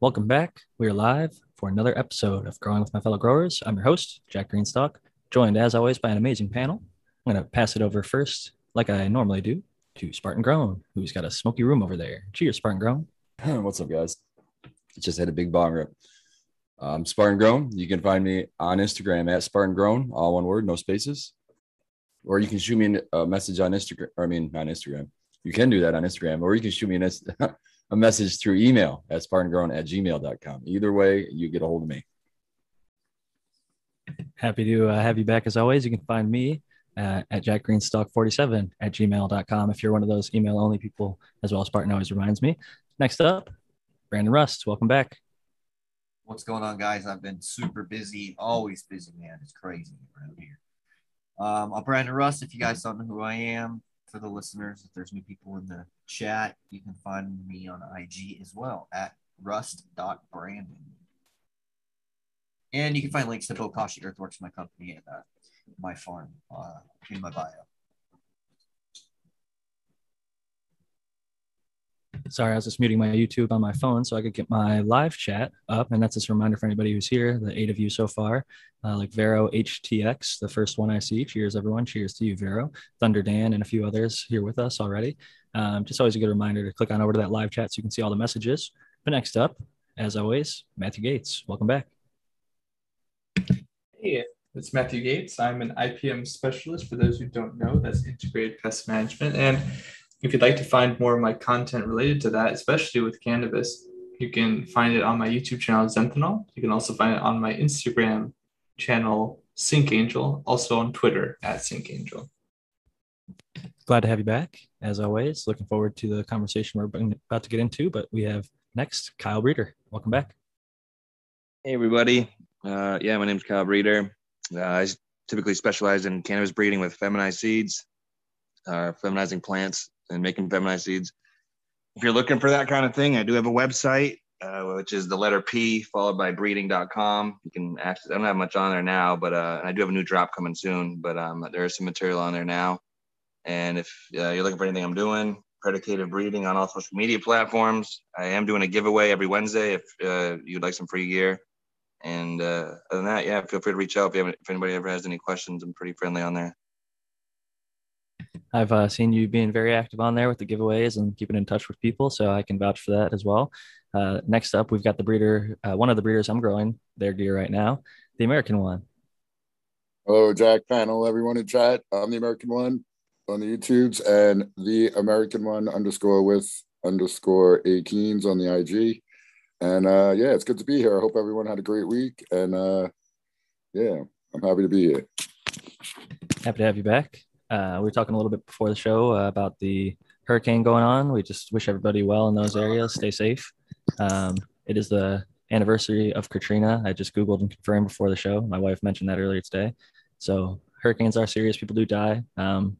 Welcome back. We are live for another episode of Growing with My Fellow Growers. I'm your host, Jack Greenstock, joined as always by an amazing panel. I'm going to pass it over first, like I normally do, to Spartan Grown, who's got a smoky room over there. Cheers, Spartan Grown. What's up, guys? Just had a big bong rip. Spartan Grown. You can find me on Instagram at Spartan Grown, all one word, no spaces. Or you can shoot me a message on Instagram. I mean, on Instagram. You can do that on Instagram, or you can shoot me an, a message through email at spartangrown at gmail.com. Either way, you get a hold of me. Happy to uh, have you back as always. You can find me uh, at jackgreenstock47 at gmail.com if you're one of those email only people, as well as Spartan always reminds me. Next up, Brandon Rust. Welcome back. What's going on, guys? I've been super busy, always busy, man. It's crazy around here. Um, I'm Brandon Rust. If you guys don't know who I am, for the listeners, if there's new people in the chat, you can find me on IG as well at rust.brandon. And you can find links to Bokashi Earthworks, my company, and uh, my farm uh, in my bio. Sorry, I was just muting my YouTube on my phone so I could get my live chat up. And that's just a reminder for anybody who's here, the eight of you so far, uh, like Vero HTX, the first one I see. Cheers, everyone. Cheers to you, Vero, Thunder Dan, and a few others here with us already. Um, just always a good reminder to click on over to that live chat so you can see all the messages. But next up, as always, Matthew Gates. Welcome back. Hey, it's Matthew Gates. I'm an IPM specialist. For those who don't know, that's integrated pest management. And if you'd like to find more of my content related to that, especially with cannabis, you can find it on my YouTube channel, Zenthanol. You can also find it on my Instagram channel, Sync Angel, also on Twitter at Sync Angel. Glad to have you back, as always. Looking forward to the conversation we're about to get into. But we have next Kyle Breeder. Welcome back. Hey, everybody. Uh, yeah, my name is Kyle Breeder. Uh, I typically specialize in cannabis breeding with feminized seeds, uh, feminizing plants and making feminized seeds. If you're looking for that kind of thing, I do have a website, uh, which is the letter P followed by breeding.com. You can access, I don't have much on there now, but uh, I do have a new drop coming soon, but um, there is some material on there now. And if uh, you're looking for anything I'm doing, predicated breeding on all social media platforms. I am doing a giveaway every Wednesday if uh, you'd like some free gear. And uh, other than that, yeah, feel free to reach out if, if anybody ever has any questions. I'm pretty friendly on there. I've uh, seen you being very active on there with the giveaways and keeping in touch with people, so I can vouch for that as well. Uh, next up, we've got the breeder, uh, one of the breeders I'm growing their gear right now, the American one. Hello, Jack panel, everyone in chat. I'm the American one on the YouTubes and the American one underscore with underscore 18s on the IG. And uh, yeah, it's good to be here. I hope everyone had a great week. And uh, yeah, I'm happy to be here. Happy to have you back. Uh, we were talking a little bit before the show uh, about the hurricane going on. We just wish everybody well in those areas. Stay safe. Um, it is the anniversary of Katrina. I just Googled and confirmed before the show. My wife mentioned that earlier today. So hurricanes are serious. People do die. Um,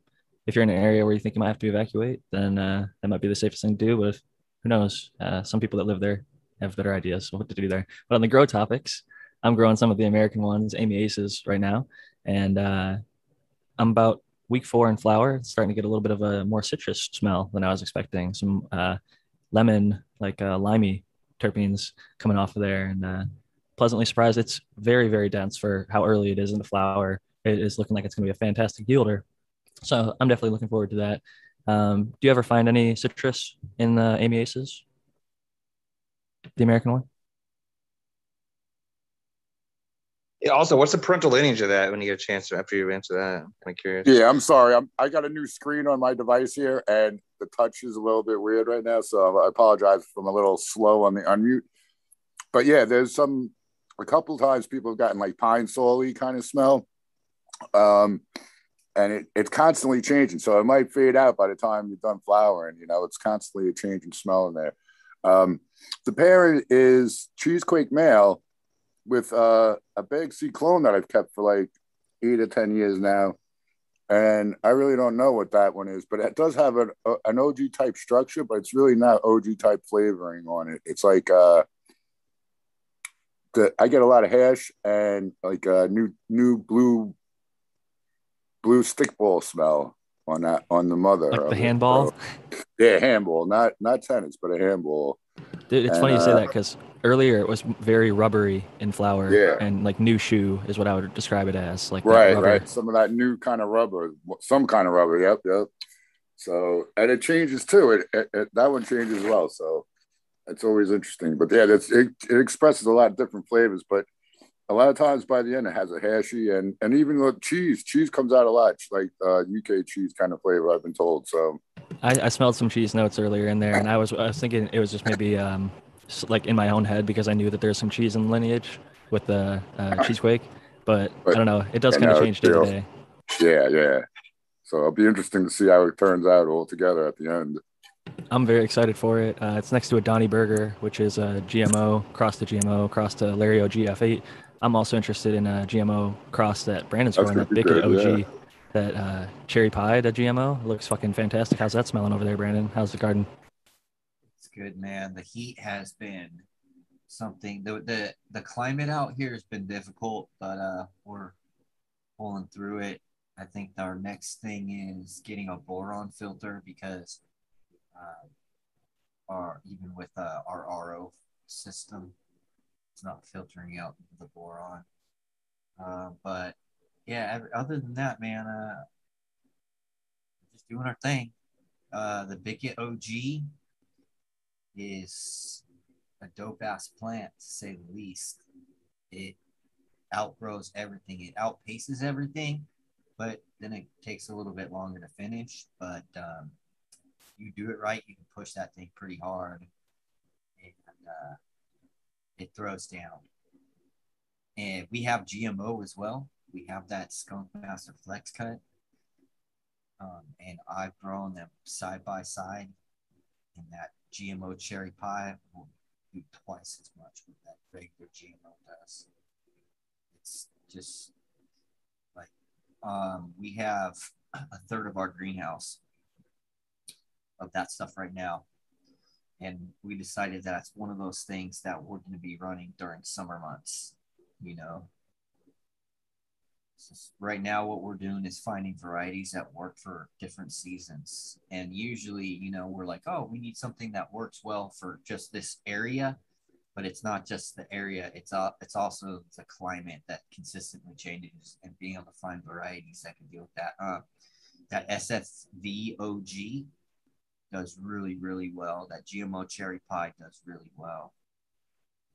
if you're in an area where you think you might have to evacuate, then uh, that might be the safest thing to do. But who knows? Uh, some people that live there have better ideas what to do there. But on the grow topics, I'm growing some of the American ones, Amy Aces, right now, and uh, I'm about week four in flower. It's starting to get a little bit of a more citrus smell than I was expecting. Some uh, lemon, like uh, limey terpenes coming off of there, and uh, pleasantly surprised. It's very, very dense for how early it is in the flower. It is looking like it's going to be a fantastic yielder. So I'm definitely looking forward to that. Um, do you ever find any citrus in the Amy Aces? The American one? Yeah, also, what's the parental lineage of that when you get a chance to, after you answer that? I'm kind of curious. Yeah, I'm sorry. I'm, I got a new screen on my device here, and the touch is a little bit weird right now. So I apologize if I'm a little slow on the unmute. But yeah, there's some, a couple times people have gotten like pine solely kind of smell. Um, and it, it's constantly changing. So it might fade out by the time you're done flowering. You know, it's constantly a changing smell in there. Um, the parent is Cheesequake male with uh, a big C clone that I've kept for like eight or 10 years now. And I really don't know what that one is, but it does have an, an OG type structure, but it's really not OG type flavoring on it. It's like, uh, the, I get a lot of hash and like a new new blue blue stickball smell on that on the mother. Like the handball. It, yeah, handball, not not tennis, but a handball. Dude, it's and, funny you say uh, that because earlier it was very rubbery in flower. Yeah. And like new shoe is what I would describe it as. Like right, right. Some of that new kind of rubber, some kind of rubber. Yep, yep. So and it changes too. It, it, it that one changes as well. So it's always interesting. But yeah, that's it, it expresses a lot of different flavors. But a lot of times by the end it has a hashy and and even the cheese. Cheese comes out a lot, like uh, UK cheese kind of flavor. I've been told. So I, I smelled some cheese notes earlier in there, and I was I was thinking it was just maybe um like in my own head because I knew that there's some cheese in the lineage with the uh, cheesequake, but, I don't know. It does kind of change day to day. yeah, yeah. So it'll be interesting to see how it turns out all together at the end. I'm very excited for it. Uh, it's next to a Donnie Burger, which is a GMO cross to GMO cross to Lario GF8. I'm also interested in a GMO cross that Brandon's growing, that gonna be Bicket good, OG, that uh, cherry pie, that GMO. It looks fucking fantastic. How's that smelling over there, Brandon? How's the garden? Good, man. The heat has been something. The the the climate out here has been difficult, but uh, we're pulling through it. I think our next thing is getting a boron filter because, uh, our even with uh, our RO system, it's not filtering out the boron. Uh, but yeah, other than that, man, uh, just doing our thing. Uh, the Bicket OG is a dope ass plant to say the least. It outgrows everything. It outpaces everything, but then it takes a little bit longer to finish. But um, you do it right, you can push that thing pretty hard, and uh, it throws down. And we have GMO as well. We have that Skunk Master Flex cut, um, and I've grown them side by side. in that GMO cherry pie will do twice as much what that regular GMO does. It's just like um, we have a third of our greenhouse of that stuff right now. And we decided that's one of those things that we're going to be running during summer months, you know. Right now, what we're doing is finding varieties that work for different seasons. And usually, you know, we're like, oh, we need something that works well for just this area but it's not just the area it's uh, it's also the climate that consistently changes and being able to find varieties that can deal with that uh, that SFV OG does really really well. That gmo cherry pie does really well.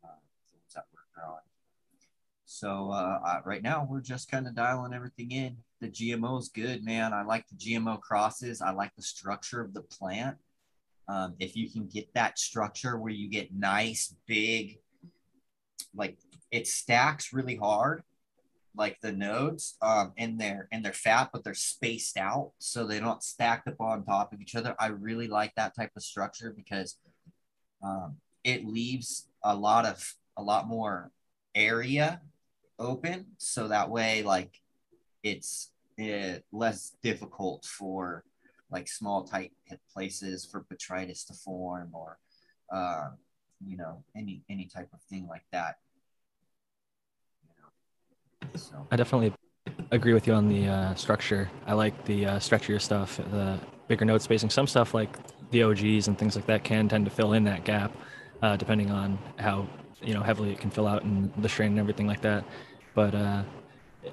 Uh, things that we're growing so uh, right now we're just kind of dialing everything in. The gmo is good man. I like the gmo crosses. I like the structure of the plant. Um, if you can get that structure where you get nice big like it stacks really hard like the nodes um and they're and they're fat but they're spaced out so they don't stack up on top of each other. I really like that type of structure because um, it leaves a lot of a lot more area open so that way like it's uh, less difficult for like small tight places for botrytis to form or uh, you know any any type of thing like that you know? so I definitely agree with you on the uh, structure. I like the uh, stretchier stuff, the bigger node spacing. Some stuff like the OGs and things like that can tend to fill in that gap, uh, depending on how you know heavily it can fill out and the strain and everything like that. But uh,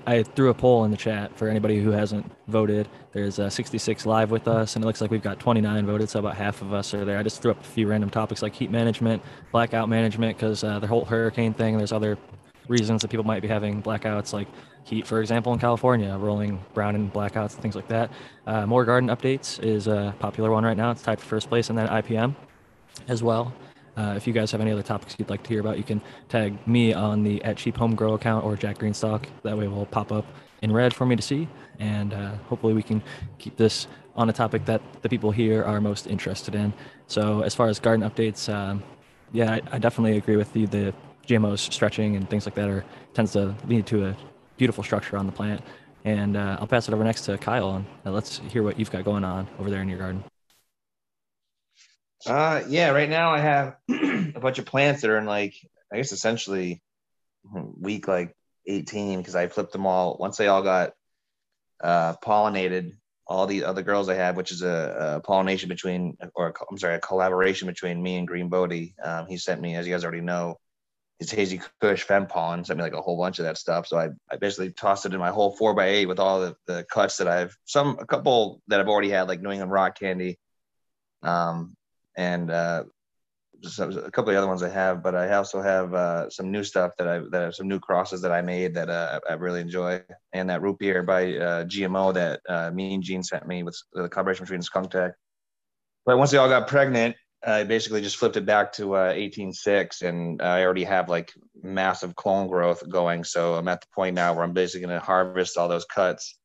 I threw a poll in the chat for anybody who hasn't voted. There's uh, 66 live with us, and it looks like we've got 29 voted, so about half of us are there. I just threw up a few random topics like heat management, blackout management, because uh, the whole hurricane thing. There's other reasons that people might be having blackouts, like heat, for example, in California, rolling brown and blackouts and things like that. Uh, more garden updates is a popular one right now. It's tied for first place, and then IPM as well. Uh, if you guys have any other topics you'd like to hear about, you can tag me on the at Cheap Home Grow account or Jack Greenstock. That way, it will pop up in red for me to see, and uh, hopefully, we can keep this on a topic that the people here are most interested in. So, as far as garden updates, um, yeah, I, I definitely agree with you. The GMOs stretching and things like that are tends to lead to a beautiful structure on the plant. And uh, I'll pass it over next to Kyle, and uh, let's hear what you've got going on over there in your garden. Uh, yeah, right now I have a bunch of plants that are in like, I guess essentially week like 18 because I flipped them all once they all got uh, pollinated. All the other girls I have, which is a, a pollination between, or I'm sorry, a collaboration between me and Green Bodie. Um, he sent me, as you guys already know, his hazy kush fem pollen sent me like a whole bunch of that stuff so i, I basically tossed it in my whole four by eight with all the, the cuts that i've some a couple that i've already had like new england rock candy um and uh just a couple of the other ones i have but i also have uh some new stuff that i that have some new crosses that i made that uh, i really enjoy. And that root beer by uh gmo that uh me and gene sent me with the collaboration between skunk tech but once they all got pregnant I basically just flipped it back to uh, 18.6 and I already have like massive clone growth going. So I'm at the point now where I'm basically going to harvest all those cuts,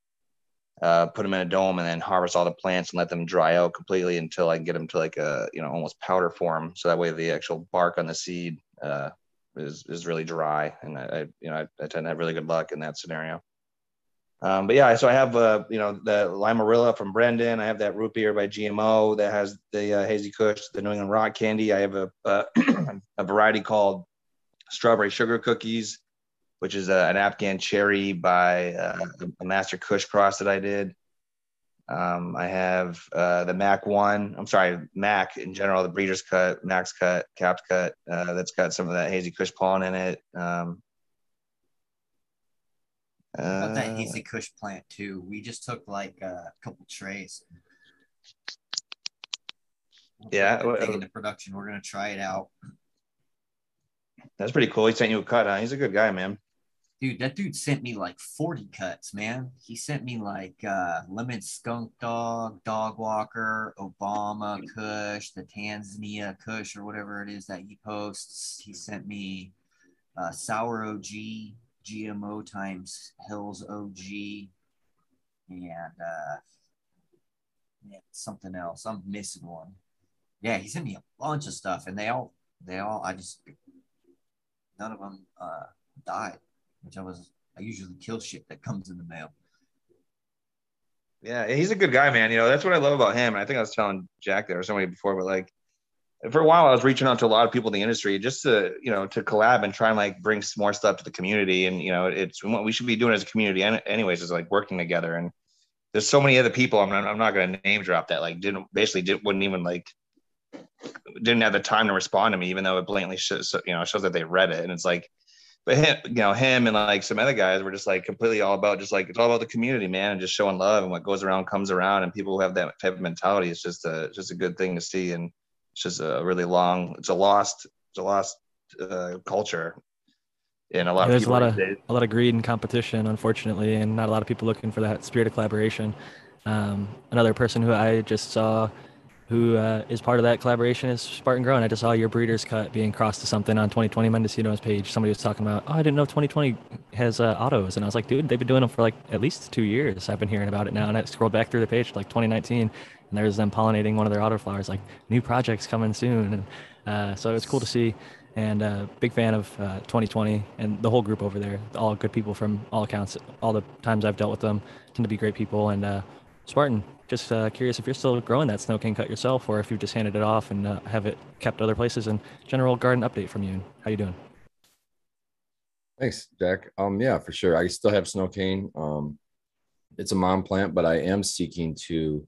uh, put them in a dome and then harvest all the plants and let them dry out completely until I can get them to like a, you know, almost powder form. So that way the actual bark on the seed uh, is, is really dry. And I, I you know, I, I tend to have really good luck in that scenario. Um, but yeah, so I have uh, you know the Limarilla from Brendan. I have that root beer by GMO that has the uh, hazy Kush, the New England rock candy. I have a uh, a variety called strawberry sugar cookies, which is a, an Afghan cherry by uh, a master Kush cross that I did. Um, I have uh, the Mac one. I'm sorry, Mac in general, the breeder's cut, Max cut, capped cut. Uh, that's got some of that hazy Kush pollen in it. Um, about that hazy Kush plant too. We just took like a couple trays. Yeah, put that thing well- into production. We're gonna try it out, That's pretty cool. He sent you a cut, huh? He's a good guy, man. Dude. That dude sent me like forty cuts, man. He sent me like uh, lemon skunk dog, dog walker, Obama Kush, the Tanzania Kush or whatever it is that he posts. He sent me uh, sour OG, GMO times Hills OG, and uh, yeah, something else. I'm missing one. Yeah, he sent me a bunch of stuff, and they all, they all, I just, none of them uh, died, which I was, I usually kill shit that comes in the mail. Yeah, he's a good guy, man. You know, that's what I love about him. And I think I was telling Jack there or somebody before, but like for a while I was reaching out to a lot of people in the industry just to, you know, to collab and try and like bring some more stuff to the community. And, you know, it's what we should be doing as a community anyways, is like working together. And there's so many other people, I'm not, I'm not going to name drop that like didn't basically didn't, wouldn't even like, didn't have the time to respond to me, even though it blatantly shows, you know, shows that they read it. And it's like, but him, you know, him and like some other guys were just like completely all about just like it's all about the community, man, and just showing love and what goes around comes around, and people who have that type of mentality, it's just a just a good thing to see, and it's just a really long, it's a lost, it's a lost uh, culture, and a lot of There's a lot of a lot of greed and competition, unfortunately, and not a lot of people looking for that spirit of collaboration. Um, another person who I just saw, who uh, is part of that collaboration, is Spartan Grown. I just saw your breeder's cut being crossed to something on 2020 Mendocino's page. Somebody was talking about, oh, I didn't know 2020 has uh, autos, and I was like, dude, they've been doing them for like at least two years. I've been hearing about it now, and I scrolled back through the page like 2019, and there's them pollinating one of their auto flowers, like new projects coming soon, and uh, so it's cool to see and uh, big fan of uh, 2020 and the whole group over there. All good people from all accounts. All the times I've dealt with them tend to be great people. And uh, Spartan, just uh, curious if you're still growing that snow cane cut yourself, or if you've just handed it off and uh, have it kept other places. And general garden update from you. How you doing? Thanks, Jack. Um, yeah, for sure. I still have snow cane. Um, it's a mom plant, but I am seeking to.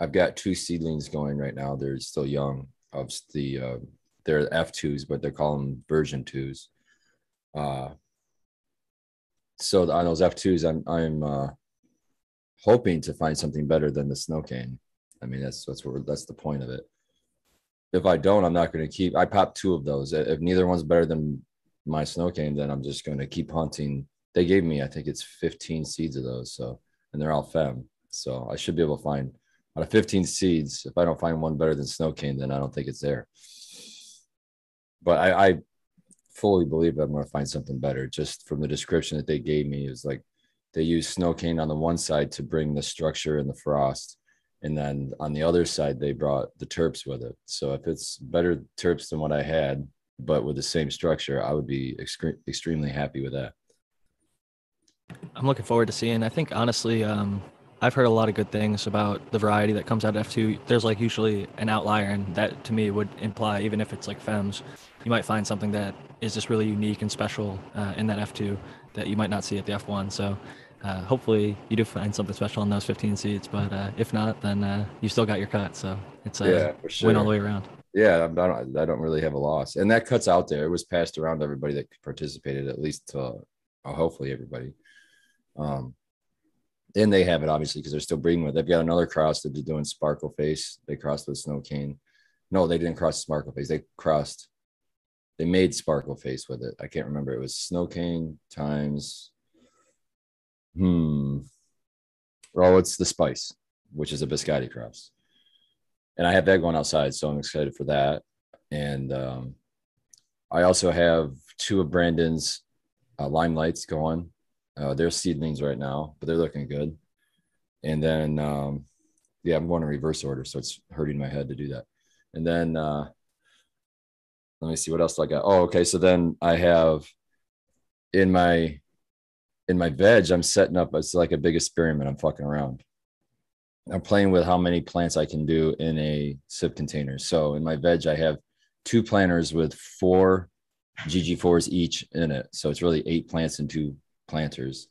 I've got two seedlings going right now. They're still young. Of the uh, they're F twos, but they're calling version twos. Uh, so on those F twos, I'm I'm uh, hoping to find something better than the snow cane. I mean, that's that's what that's the point of it. If I don't, I'm not going to keep. I popped two of those. If neither one's better than my snow cane, then I'm just going to keep hunting. They gave me, I think it's 15 seeds of those. So, and they're all fem. So I should be able to find out of 15 seeds. If I don't find one better than snow cane, then I don't think it's there. But I, I fully believe I'm going to find something better. Just from the description that they gave me, it was like they use snow cane on the one side to bring the structure and the frost. And then on the other side, they brought the terps with it. So if it's better terps than what I had, but with the same structure, I would be extre- extremely happy with that. I'm looking forward to seeing. I think honestly, um, I've heard a lot of good things about the variety that comes out of F2. There's like usually an outlier, and that to me would imply, even if it's like FEMS, you might find something that is just really unique and special uh, in that F2 that you might not see at the F1. So uh, hopefully you do find something special in those 15 seeds. But uh, if not, then uh, you still got your cut. So it's a Yeah, for win all the way around. Yeah, I'm- don't, I don't really have a loss, and that cuts out there. It was passed around to everybody that participated, at least to, uh, hopefully everybody. Um, and they have it obviously because they're still breeding with. They've got another cross that they're doing Sparkle Face. They crossed with Snow Cane. No, they didn't cross Sparkle Face. They crossed. They made Sparkle Face with it. I can't remember. It was Snow Cane times. Hmm. Oh, it's the Spice, which is a Biscotti cross and I have that going outside, so I'm excited for that. And um, I also have two of Brandon's uh, limelights going. Uh, they're seedlings right now, but they're looking good. And then, um, yeah, I'm going in reverse order, so it's hurting my head to do that. And then, uh, let me see what else do I got. Oh, okay. So then I have in my in my veg, I'm setting up. It's like a big experiment. I'm fucking around. I'm playing with how many plants I can do in a sip container. So in my veg, I have two planters with four GG4s each in it. So it's really eight plants and two planters.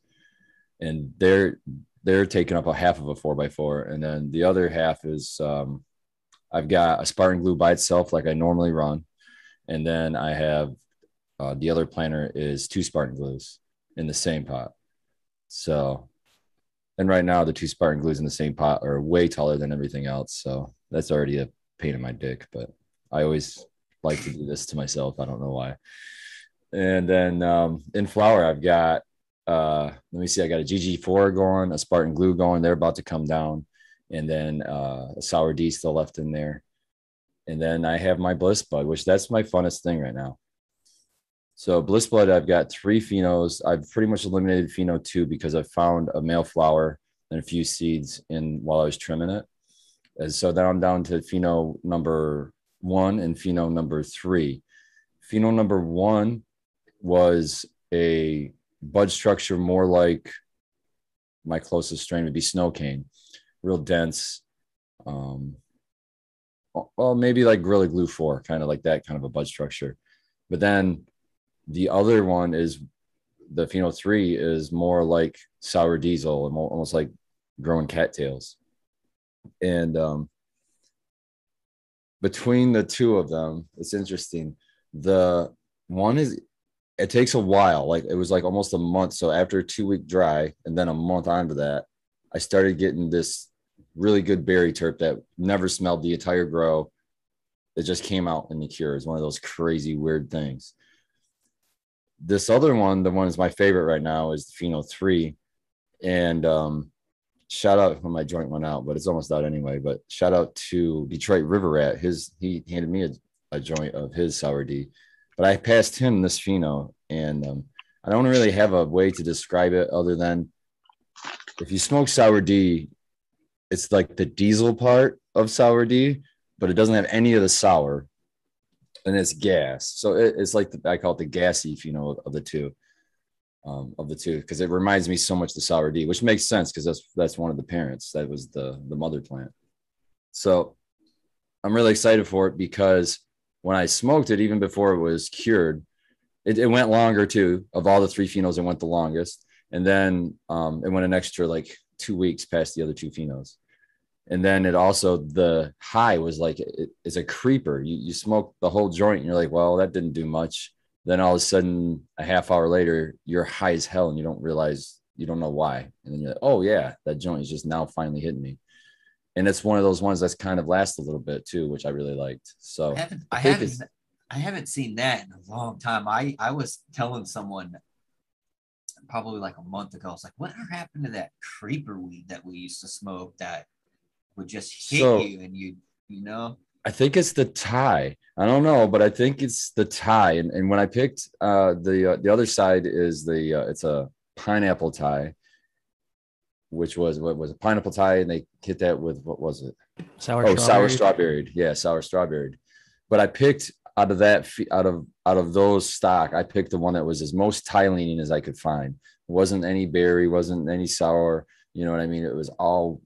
And they're they're taking up a half of a four by four. And then the other half is um, I've got a Spartan glue by itself, like I normally run. And then I have uh, the other planter is two Spartan glues in the same pot. So and right now, the two Spartan glues in the same pot are way taller than everything else. So that's already a pain in my dick. But I always like to do this to myself. I don't know why. And then um, in flower, I've got, uh, let me see, I got a GG4 going, a Spartan glue going. They're about to come down. And then uh, a sour D still left in there. And then I have my bliss bud, which that's my funnest thing right now. So Bliss Blood, I've got three phenos. I've pretty much eliminated pheno two because I found a male flower and a few seeds in while I was trimming it. And so then I'm down to pheno number one and pheno number three. Pheno number one was a bud structure more like my closest strain would be snow cane, real dense. Um, well, maybe like Gorilla Glue 4, kind of like that kind of a bud structure. But then the other one is the Pheno 3 is more like sour diesel and almost like growing cattails. And um, between the two of them, it's interesting. The one is, it takes a while. Like it was like almost a month. So after a two week dry and then a month onto that, I started getting this really good berry terp that never smelled the entire grow. It just came out in the cure. It's one of those crazy, weird things this other one, the one is my favorite right now, is the Pheno 3. And um, shout out when my joint went out, but it's almost out anyway. But shout out to Detroit River Rat. His he handed me a, a joint of his sour D, but I passed him this Pheno, and um, I don't really have a way to describe it other than if you smoke sour D, it's like the diesel part of sour D, but it doesn't have any of the sour and it's gas. So it, it's like the, I call it the gassy, you know, of the two, um, of the two, because it reminds me so much the sour D, which makes sense because that's that's one of the parents. That was the the mother plant. So I'm really excited for it because when I smoked it, even before it was cured, it, it went longer too. Of all the three phenos, it went the longest, and then um, it went an extra like two weeks past the other two phenos and then it also the high was like it, it's a creeper you, you smoke the whole joint and you're like well that didn't do much then all of a sudden a half hour later you're high as hell and you don't realize you don't know why and then you're like oh yeah that joint is just now finally hitting me and it's one of those ones that's kind of lasts a little bit too which i really liked so I haven't, I, I haven't, I haven't seen that in a long time. I, I was telling someone probably like a month ago. I was like, whatever happened to that creeper weed that we used to smoke that would just hit So- you and you, you know? I think it's the Thai. I don't know, but I think it's the Thai. And, and when I picked uh, the uh, the other side is the uh, it's a pineapple Thai, which was what was a pineapple Thai, and they hit that with what was it? Sour oh, sour strawberry. strawberry. Yeah, sour strawberry. But I picked out of that out of out of those stock, I picked the one that was as most Thai leaning as I could find. It wasn't any berry, wasn't any sour. You know what I mean? It was all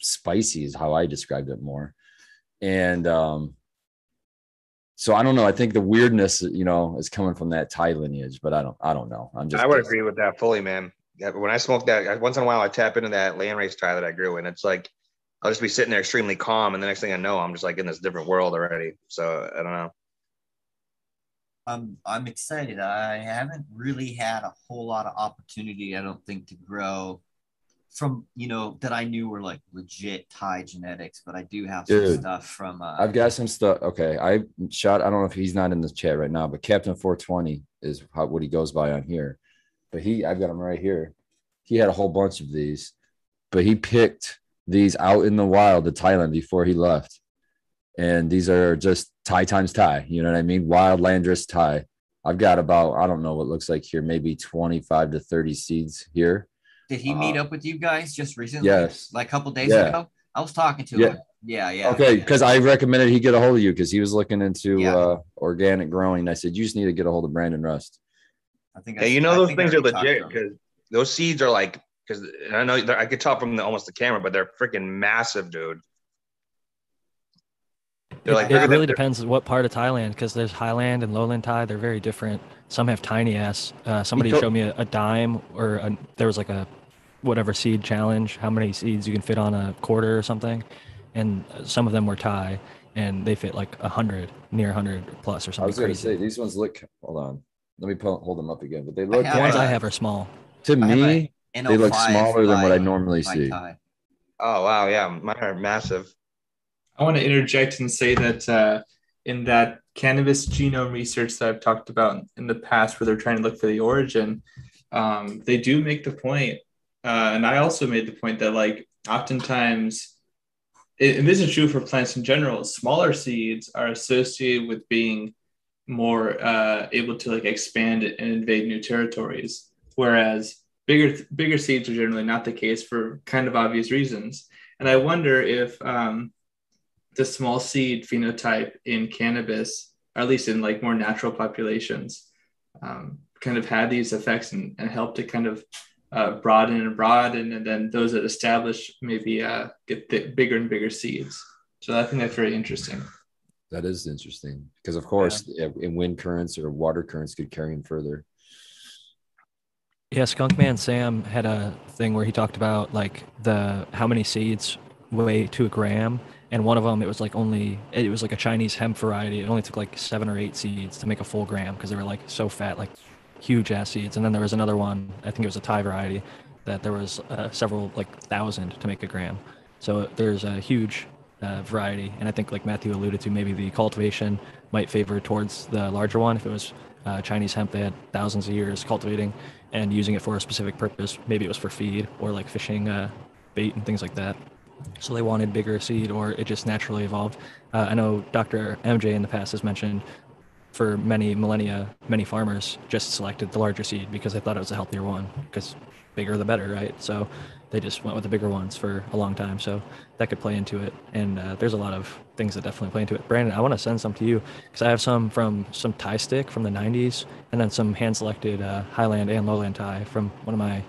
spicy, is how I described it more. And um, so I don't know. I think the weirdness, you know, is coming from that Thai lineage, but I don't. I don't know. I'm just. I would agree with that fully, man. When I smoke that, once in a while I tap into that land race Thai that I grew, and it's like I'll just be sitting there extremely calm, and the next thing I know, I'm just like in this different world already. So I don't know. I'm I'm excited. I haven't really had a whole lot of opportunity, I don't think, to grow from you know that I knew were like legit Thai genetics, but I do have some Dude, stuff from. Uh, I've got some stuff. Okay, I shot. I don't know if he's not in the chat right now, but Captain 420 is how, what he goes by on here. But he, I've got him right here. He had a whole bunch of these, but he picked these out in the wild to Thailand before he left. And these are just Thai times Thai. You know what I mean? Wild Landrace Thai. I've got about I don't know what it looks like here, maybe 25 to 30 seeds here. Did he meet uh, up with you guys just recently? Yes. like a couple days Yeah. ago. I was talking to Yeah. him. Yeah, yeah. Okay, yeah. because I recommended he get a hold of you because he was looking into Yeah. uh, organic growing. I said you just need to get a hold of Brandon Rust. I think. Yeah, I- you know I those things are already talked to legit because those seeds are like because I know I could tell from the almost the camera, but they're freaking massive, dude. They're like it, it really they're- depends what part of Thailand, because there's highland and lowland Thai. They're very different. Some have tiny ass. Uh, somebody told- showed me a, a dime, or a, there was like a whatever seed challenge, how many seeds you can fit on a quarter or something, and some of them were Thai, and they fit like a hundred, near hundred plus or something. I was going to say these ones look. Hold on, let me pull, hold them up again. But they look the ones I have are small. to I me they look smaller than what I normally see. Thai. Oh wow, yeah, mine are massive. I want to interject and say that uh, in that cannabis genome research that I've talked about in the past, where they're trying to look for the origin, um, they do make the point, uh, and I also made the point that like oftentimes, and this is true for plants in general, smaller seeds are associated with being more uh, able to like expand and invade new territories, whereas bigger bigger seeds are generally not the case for kind of obvious reasons. And I wonder if um, the small seed phenotype in cannabis, or at least in like more natural populations, um, kind of had these effects and, and helped to kind of uh, broaden and broaden, and then those that establish maybe uh, get th- bigger and bigger seeds. So I think that's very interesting. That is interesting because, of course, yeah, in wind currents or water currents could carry them further. Yeah, Skunkman Sam had a thing where he talked about like the how many seeds weigh to a gram, and one of them it was like only it was like a Chinese hemp variety. It only took like seven or eight seeds to make a full gram because they were like so fat, like huge ass seeds. And then there was another one, I think it was a Thai variety, that there was uh, several like thousand to make a gram. So there's a huge uh, variety, and I think like Matthew alluded to, maybe the cultivation might favor towards the larger one. If it was uh, Chinese hemp, they had thousands of years cultivating and using it for a specific purpose. Maybe it was for feed or like fishing uh, bait and things like that. So they wanted bigger seed, or it just naturally evolved. Uh, I know Dr. MJ in the past has mentioned for many millennia, many farmers just selected the larger seed because they thought it was a healthier one because bigger the better, right? So they just went with the bigger ones for a long time. So that could play into it. And uh, there's a lot of things that definitely play into it. Brandon, I want to send some to you because I have some from some Thai stick from the 90s and then some hand selected uh, Highland and Lowland Thai from one of my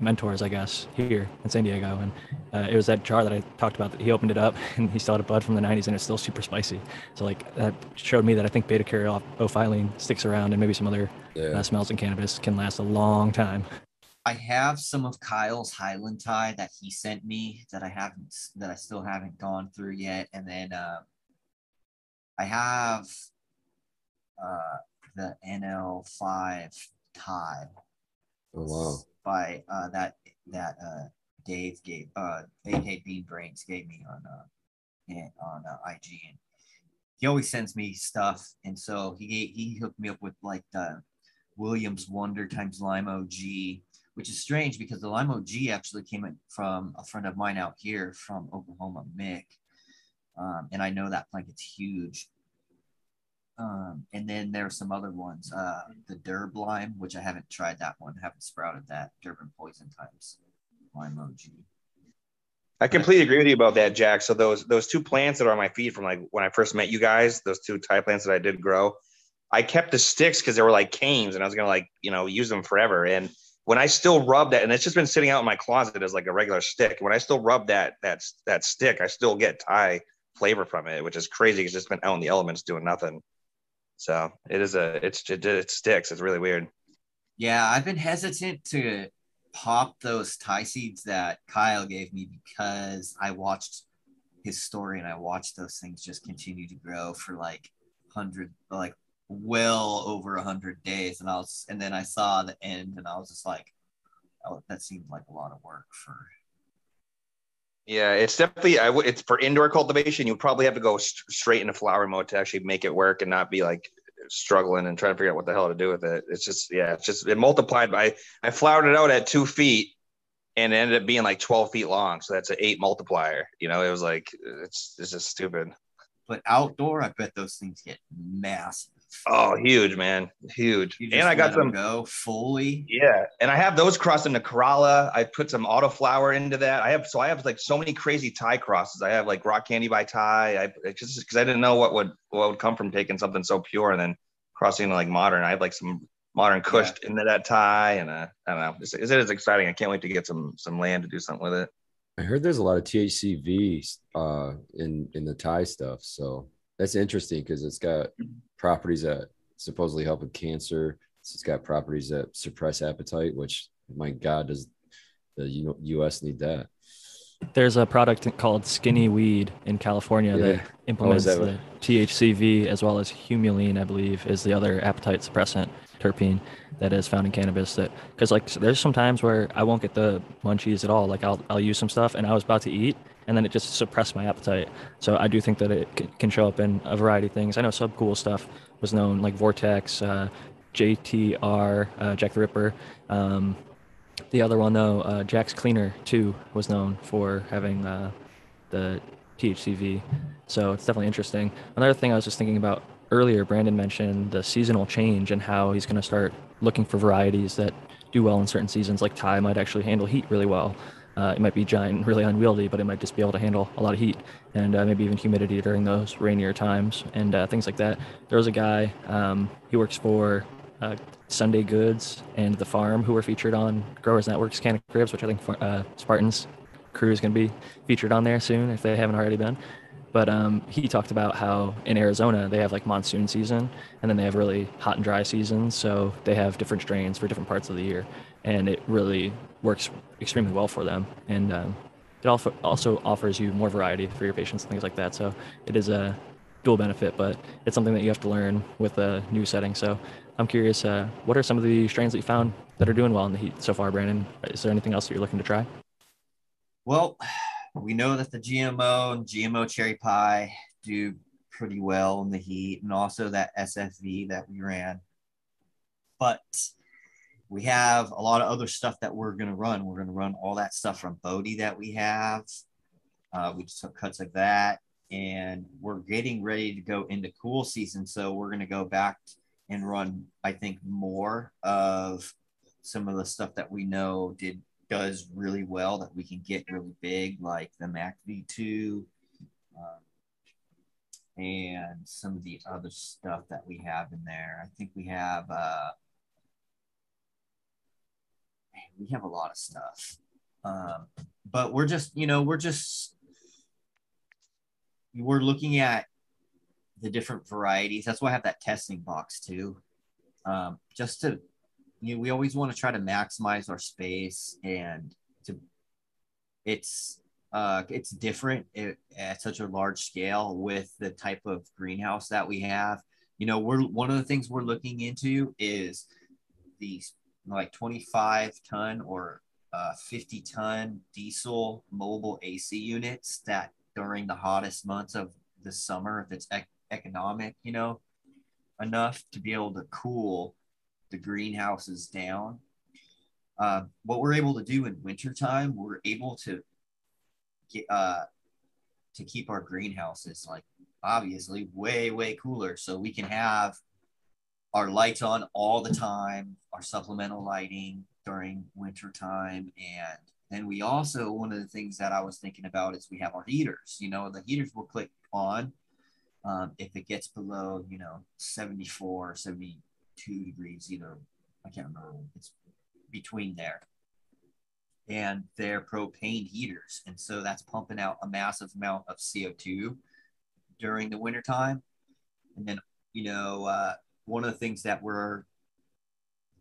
mentors, I guess, here in San Diego. And uh, it was that jar that I talked about that he opened it up and he still had a bud from the 90s and it's still super spicy. So, like, that showed me that I think beta caryophyllene sticks around and maybe some other Yeah. uh, smells in cannabis can last a long time. I have some of Kyle's Highland Thai that he sent me that I haven't that I still haven't gone through yet, and then uh, I have uh, the NL5 Thai Oh wow. By uh, that that uh, Dave gave uh, AK Bean Brains gave me on uh, on uh, IG, and he always sends me stuff, and so he he hooked me up with like the Williams Wonder times Lime OG, which is strange because the Lime OG actually came from a friend of mine out here from Oklahoma, Mick, um, and I know that plant gets huge. Um, and then there are some other ones, uh, the Durb lime, which I haven't tried that one, haven't sprouted that Durban poison times lime OG. I completely agree with you about that, Jack. So those those two plants that are on my feed from like when I first met you guys, those two Thai plants that I did grow, I kept the sticks because they were like canes, and I was gonna like you know use them forever. And when I still rub that, and it's just been sitting out in my closet as like a regular stick. When I still rub that that that stick, I still get Thai flavor from it, which is crazy it's been out in the elements doing nothing. So it is a it's it, sticks. It's really weird. Yeah, I've been hesitant to pop those Thai seeds that Kyle gave me because I watched his story and I watched those things just continue to grow for like hundred, like well over a hundred days. And I was, and then I saw the end and I was just like, oh, that seemed like a lot of work for. Yeah, it's definitely I w- it's for indoor cultivation. You probably have to go st- straight into flower mode to actually make it work and not be like struggling and trying to figure out what the hell to do with it. It's just yeah, it's just it multiplied by I flowered it out at two feet and it ended up being like 12 feet long. So that's an eight multiplier. You know, it was like it's it's just stupid. But outdoor, I bet those things get massive. Oh, huge, man. Huge. You And I got them go fully. Yeah, and I have those crossed into Kerala. I put some auto flower into that. I have so I have like so many crazy Thai crosses. I have like rock candy by Thai. I just because I didn't know what would what would come from taking something so pure and then crossing into like modern. I have like some modern Kush into that Thai, and uh, I don't know. It's, it is exciting. I can't wait to get some some land to do something with it. I heard there's a lot of THCV uh, in in the Thai stuff, so that's interesting because it's got properties that supposedly help with cancer. It's got properties that suppress appetite, which my God, does the U.S. need that? There's a product called Skinny Weed in California Yeah. Oh, that implements that the one? THCV as well as humulene, I believe, is the other appetite suppressant terpene that is found in cannabis. That because like there's some times where I won't get the munchies at all. Like I'll I'll use some stuff and I was about to eat and then it just suppressed my appetite. So I do think that it can show up in a variety of things. I know Subcool stuff was known like Vortex, uh, JTR, uh, Jack the Ripper. Um, the other one though, uh, Jack's Cleaner too, was known for having uh, the THCV. So it's definitely interesting. Another thing I was just thinking about earlier, Brandon mentioned the seasonal change and how he's going to start looking for varieties that do well in certain seasons. Like Thai might actually handle heat really well. Uh, it might be giant, and really unwieldy, but it might just be able to handle a lot of heat and uh, maybe even humidity during those rainier times and uh, things like that. There was a guy, um, he works for uh, Sunday Goods and The Farm, who were featured on Growers Network's Can of Cribs, which I think uh, Spartan's crew is going to be featured on there soon if they haven't already been. But um, he talked about how in Arizona they have like monsoon season and then they have really hot and dry seasons. So they have different strains for different parts of the year. And it really works extremely well for them. And um, it also, also offers you more variety for your patients and things like that. So it is a dual benefit, but it's something that you have to learn with a new setting. So I'm curious, uh, what are some of the strains that you found that are doing well in the heat so far, Brandon? Is there anything else that you're looking to try? Well, we know that the GMO and GMO cherry pie do pretty well in the heat, and also that SFV that we ran. But we have a lot of other stuff that we're going to run. We're going to run all that stuff from Bodie that we have. Uh, we just took cuts of that, and we're getting ready to go into cool season. So we're going to go back and run, I think, more of some of the stuff that we know did does really well that we can get really big, like the Mac V2 um, and some of the other stuff that we have in there. I think we have uh, man, we have a lot of stuff, um, but we're just you know we're just we're looking at the different varieties. That's why I have that testing box too, um, just to you know, we always want to try to maximize our space and to it's uh it's different at, at such a large scale with the type of greenhouse that we have. You know we're one of the things we're looking into is these like 25 ton or uh, 50 ton diesel mobile ac units that during the hottest months of the summer if it's ec- economic you know enough to be able to cool the greenhouses down. Uh, what we're able to do in wintertime, we're able to get uh, to keep our greenhouses like obviously way way cooler, so we can have our lights on all the time, our supplemental lighting during wintertime, and then we also one of the things that I was thinking about is we have our heaters. You know, the heaters will click on um, if it gets below you know 74 70 two degrees either i can't remember it's between there. And they're propane heaters. And so that's pumping out a massive amount of co2 during the wintertime. And then you know uh, one of the things that we're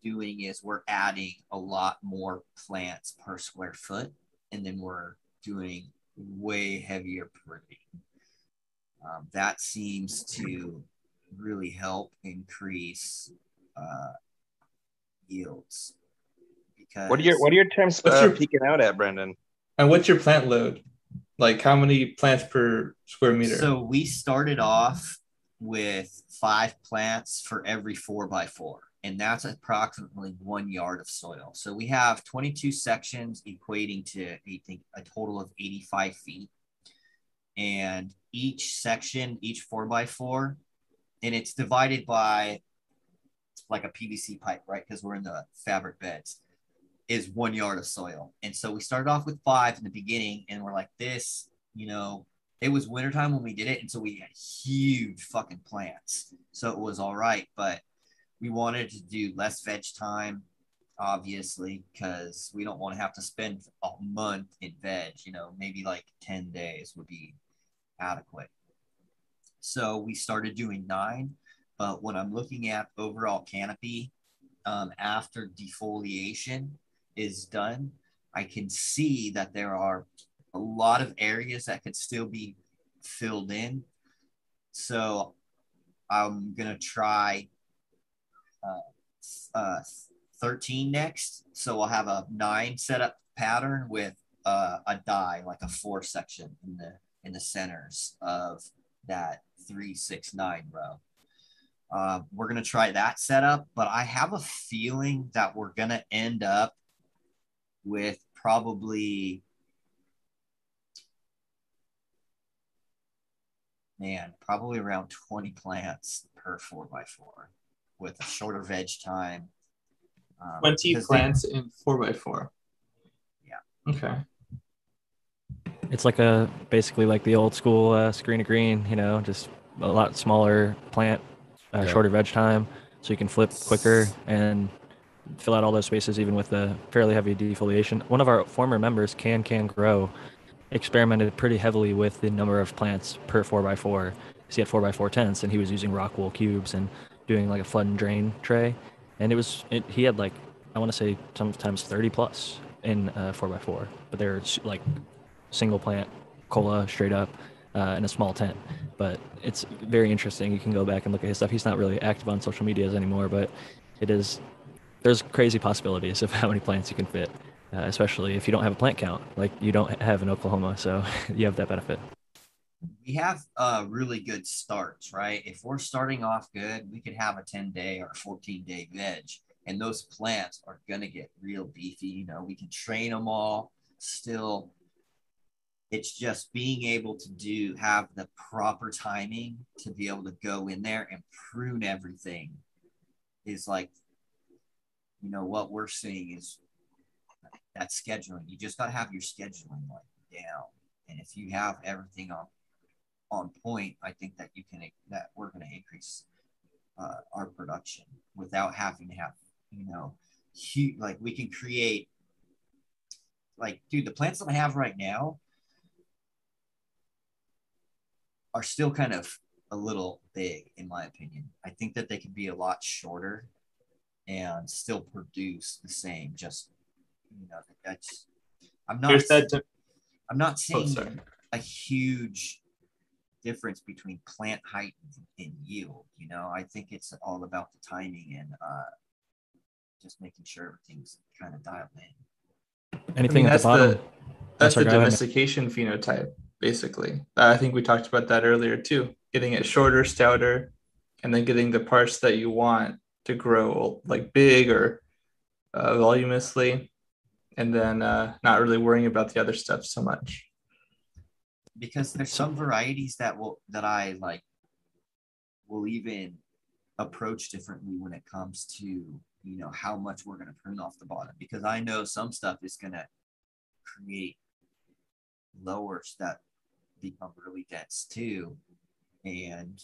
doing is we're adding a lot more plants per square foot, and then we're doing way heavier pruning. Um, that seems to really help increase uh, yields. Because What are your What are your temps What's uh, your- peaking out at, Brendan? And what's your plant load? Like how many plants per square meter? So we started off with five plants for every four by four, and that's approximately one yard of soil. So we have 22 sections equating to I think a total of 85 feet. And each section, each four by four, and it's divided by like a PVC pipe, right? Because we're in the fabric beds, is one yard of soil. And so we started off with five in the beginning, and we're like, this, you know, it was wintertime when we did it. And so we had huge fucking plants. So it was all right. But we wanted to do less veg time, obviously, because we don't want to have to spend a month in veg, you know, maybe like 10 days would be adequate. So we started doing nine. But when I'm looking at overall canopy um, after defoliation is done, I can see that there are a lot of areas that could still be filled in. So I'm gonna try uh, uh, 13 next. So I'll have a nine setup pattern with uh, a die, like a four section in the in the centers of that three, six, nine row. Uh, we're gonna try that setup, but I have a feeling that we're gonna end up with probably man, probably around 20 plants per four by four with a shorter veg time. Um, Twenty because they- plants in four by four. Yeah. Okay. It's like a basically like the old school uh, screen of green, you know, just a lot smaller plant, uh, Yeah. shorter veg time, so you can flip quicker and fill out all those spaces even with the fairly heavy defoliation. One of our former members, Can Can Grow, experimented pretty heavily with the number of plants per 4x4. 'cause He had 4x4 tents and he was using rock wool cubes and doing like a flood and drain tray. And it was, it, he had like, I want to say sometimes 30 plus in uh, 4x4, but they're like single plant cola straight up uh, in a small tent. But it's very interesting. You can go back and look at his stuff. He's not really active on social medias anymore, but it is. There's crazy possibilities of how many plants you can fit, uh, especially if you don't have a plant count like you don't have in Oklahoma. So you have that benefit. we have uh, really good starts, right? If we're starting off good, we could have a 10 day or 14 day veg, and those plants are going to get real beefy. You know, we can train them all still. It's just being able to do, have the proper timing to be able to go in there and prune everything is like, you know, what we're seeing is that scheduling. You just got to have your scheduling like down. And if you have everything on on point, I think that you can that we're going to increase uh, our production without having to have you know huge like we can create like dude the plants that I have right now are still kind of a little big in my opinion. I think that they could be a lot shorter and still produce the same. Just you know that's I'm not Here's that. I'm not Oh, saying a huge difference between plant height and yield. You know, I think it's all about the timing and uh, just making sure everything's kind of dialed in. I Anything mean, at that's the bottom. the that's sorry, the go ahead. domestication phenotype, basically. Uh, I think we talked about that earlier too. Getting it shorter, stouter, and then getting the parts that you want to grow like big or uh, voluminously, and then uh, not really worrying about the other stuff so much. because there's some varieties that will that I like will even approach differently when it comes to you know how much we're going to prune off the bottom because I know some stuff is going to create lowers that become really dense too and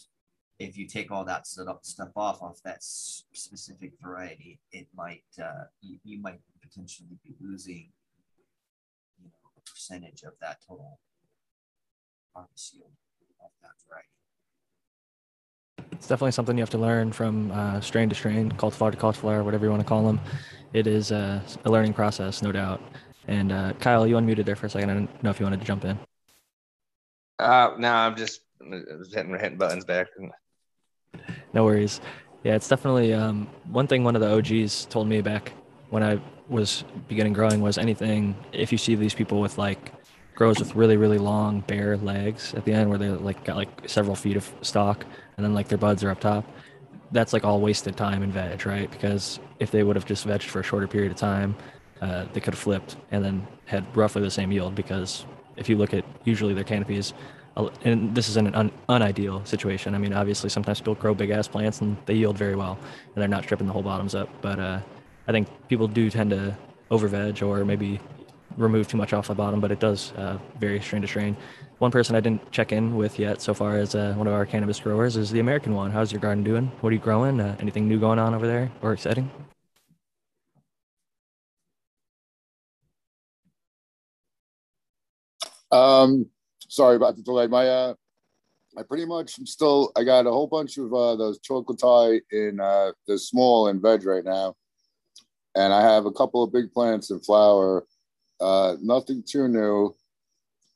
if you take all that stuff stuff off off that specific variety it might uh, you, you might potentially be losing you know a percentage of that total harvest yield of that variety. It's definitely something you have to learn from uh, strain to strain, cultivar to cultivar, whatever you want to call them. It is uh, a learning process, no doubt. And uh, Kyle, you unmuted there for a second. I didn't know if you wanted to jump in. Uh, no, I'm just hitting hitting buttons back. No worries. Yeah, it's definitely um, one thing. One of the OGs told me back when I was beginning growing was anything. If you see these people with like grows with really really long bare legs at the end where they like got like several feet of stalk and then like their buds are up top that's like all wasted time in veg right because if they would have just vegged for a shorter period of time uh, they could have flipped and then had roughly the same yield because if you look at usually their canopies and this is an un- unideal situation i mean obviously sometimes people grow big ass plants and they yield very well and they're not stripping the whole bottoms up but uh, i think people do tend to over veg or maybe remove too much off the bottom, but it does uh, vary strain to strain. One person I didn't check in with yet so far as uh, one of our cannabis growers is the American one. How's your garden doing? What are you growing? Uh, anything new going on over there or exciting? Um, sorry about the delay. My uh, I pretty much am still. I got a whole bunch of uh, those chocolate Thai in uh, the small in veg right now, and I have a couple of big plants in flower uh, nothing too new.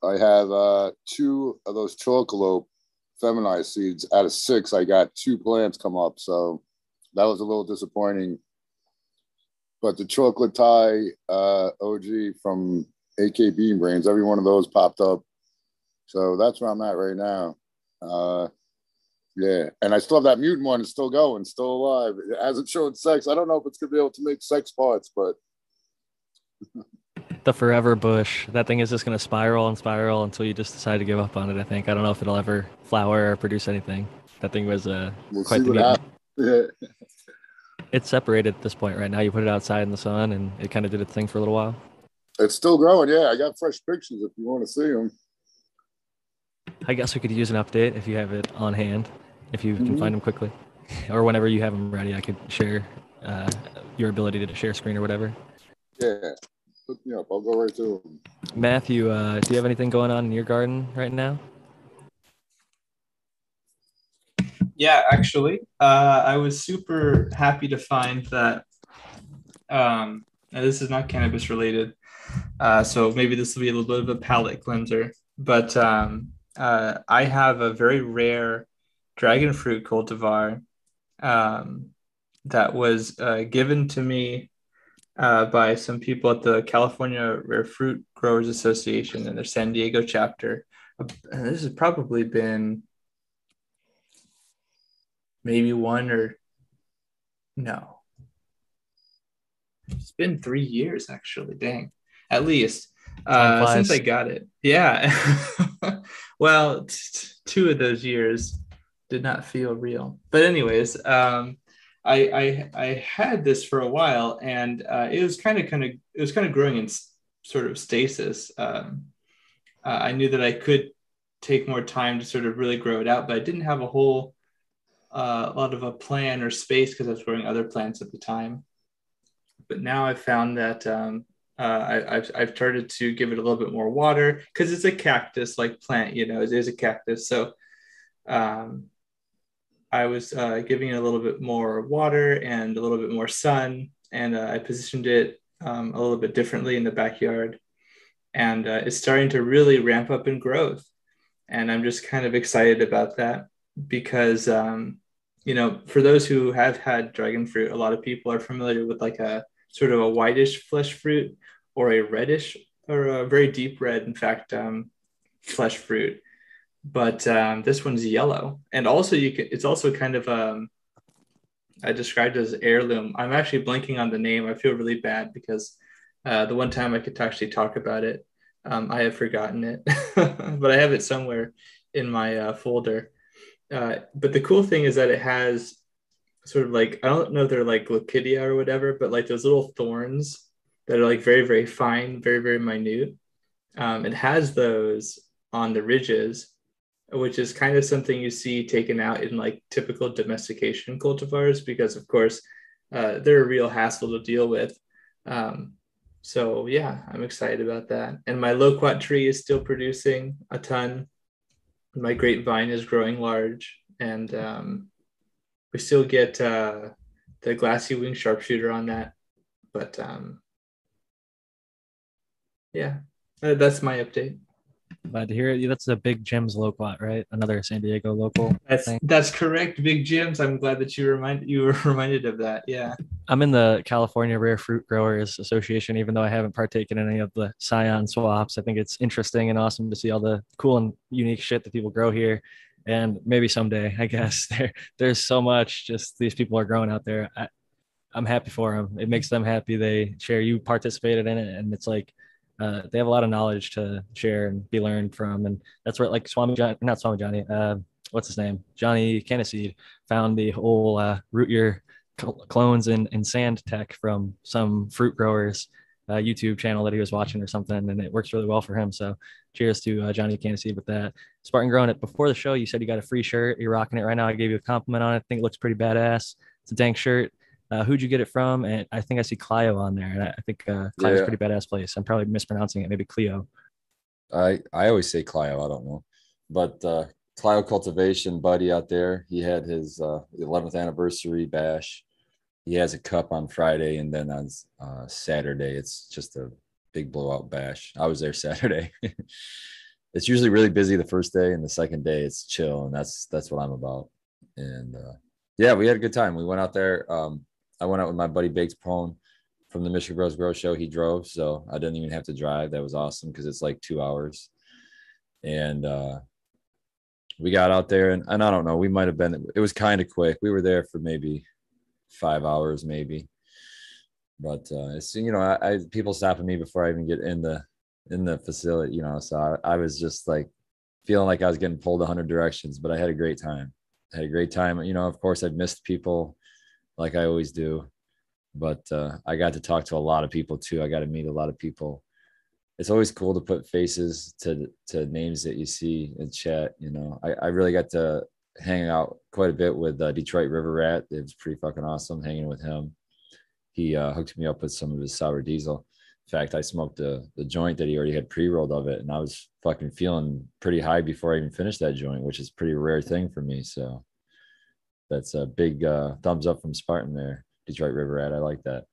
I have uh, two of those Chocolope feminized seeds out of six. I got two plants come up, so that was a little disappointing. But the chocolate Thai uh, OG from AK Bean Brains, every one of those popped up. So that's where I'm at right now. Uh, yeah, and I still have that mutant one. It's still going, still alive. It hasn't shown sex. I don't know if it's gonna be able to make sex parts, but the forever bush. That thing is just going to spiral and spiral until you just decide to give up on it. I think. I don't know if it'll ever flower or produce anything. That thing was uh, we'll quite the yeah. It's separated at this point right now. You put it outside in the sun, and it kind of did its thing for a little while. It's still growing. Yeah, I got fresh pictures if you want to see them. I guess we could use an update if you have it on hand, if you mm-hmm. can find them quickly, or whenever you have them ready. I could share uh, your ability to share screen or whatever. Yeah, Hook me up. I'll go right to him. Matthew, uh, do you have anything going on in your garden right now? Yeah, actually, uh, I was super happy to find that. Um, this is not cannabis related, uh, so maybe this will be a little bit of a palate cleanser. But um, uh, I have a very rare dragon fruit cultivar um, that was uh, given to me uh, by some people at the California Rare Fruit Growers Association and their San Diego chapter. And this has probably been maybe one or no. It's been three years actually. Dang, at least uh, since I got it. Yeah. well, t- two of those years did not feel real. But anyways, um, I, I I had this for a while, and uh, it was kind of kind of it was kind of growing in sort of stasis. Um, uh, I knew that I could take more time to sort of really grow it out, but I didn't have a whole uh, lot of a plan or space because I was growing other plants at the time. But now I've found that um, uh, I, have I've started to give it a little bit more water because it's a cactus like plant, you know, it is a cactus. So um, I was uh, giving it a little bit more water and a little bit more sun, and uh, I positioned it um, a little bit differently in the backyard. And uh, it's starting to really ramp up in growth. And I'm just kind of excited about that because, um, you know, for those who have had dragon fruit, a lot of people are familiar with like a sort of a whitish flesh fruit or a reddish or a very deep red, in fact, um, flesh fruit. But um, this one's yellow. And also you can it's also kind of um i described as heirloom. I'm actually blanking on the name. I feel really bad because uh, the one time i could actually talk about it um, i have forgotten it. But i have it somewhere in my uh, folder. Uh, but the cool thing is that it has sort of like i don't know if they're like glochidia or whatever but like those little thorns that are like very very fine very very minute. Um, it has those on the ridges which is kind of something you see taken out in like typical domestication cultivars because of course uh, they're a real hassle to deal with. Um, so yeah i'm excited about that. And my loquat tree is still producing a ton. My grapevine is growing large. And um, we still get uh, the glassy wing sharpshooter on that, but um, yeah, uh, that's my update. Glad to hear it. That's a big Jim's local, right? Another San Diego local. That's thing. that's correct, Big Jim's. I'm glad that you remind you were reminded of that. Yeah. I'm in the California Rare Fruit Growers Association, even though I haven't partaken in any of the scion swaps. I think it's interesting and awesome to see all the cool and unique shit that people grow here. And maybe someday, I guess there there's so much just these people are growing out there. I, I'm happy for them. It makes them happy. They share. You participated in it, and it's like uh, they have a lot of knowledge to share and be learned from. And that's where like Swami John, not Swami Johnny, uh, what's his name? Johnny Caniseed found the whole uh, root year cl- clones in, in sand tech from some fruit growers uh, YouTube channel that he was watching or something, and it works really well for him. So, cheers to uh, Johnny Caniseed with that. Spartan Grown it before the show. You said you got a free shirt. You're rocking it right now. I gave you a compliment on it. I think it looks pretty badass. It's a dank shirt. Uh, who'd you get it from? And I think I see Clio on there, and I think uh, Clio's Yeah. a pretty badass place. I'm probably mispronouncing it. Maybe Clio. I I always say Clio. I don't know, but uh, Clio Cultivation buddy out there. He had his uh, 11th anniversary bash. He has a cup on Friday, and then on uh, Saturday, it's just a big blowout bash. I was there Saturday. it's usually really busy the first day, and the second day it's chill, and that's that's what I'm about. And uh, yeah, we had a good time. We went out there. Um, I went out with my buddy Baked Pone from the Michigan Bros Grow Show. He drove, so I didn't even have to drive. That was awesome because it's like two hours. And uh, we got out there, and, and I don't know, we might have been. It was kind of quick. We were there for maybe five hours, maybe. But uh, it's you know, I, I people stopping me before I even get in the in the facility, you know. So I, I was just like feeling like I was getting pulled a hundred directions, but I had a great time. I had a great time. You know, of course, I've missed people like I always do but uh, I got to talk to a lot of people too. I got to meet a lot of people. It's always cool to put faces to to names that you see in chat. You know, I, I really got to hang out quite a bit with uh, Detroit River Rat. It was pretty fucking awesome hanging with him. He uh, hooked me up with some of his sour diesel. In fact, I smoked the the joint that he already had pre rolled of it, and I was fucking feeling pretty high before I even finished that joint, which is pretty rare thing for me. So that's a big uh, thumbs up from Spartan there. Detroit River Rat. I like that.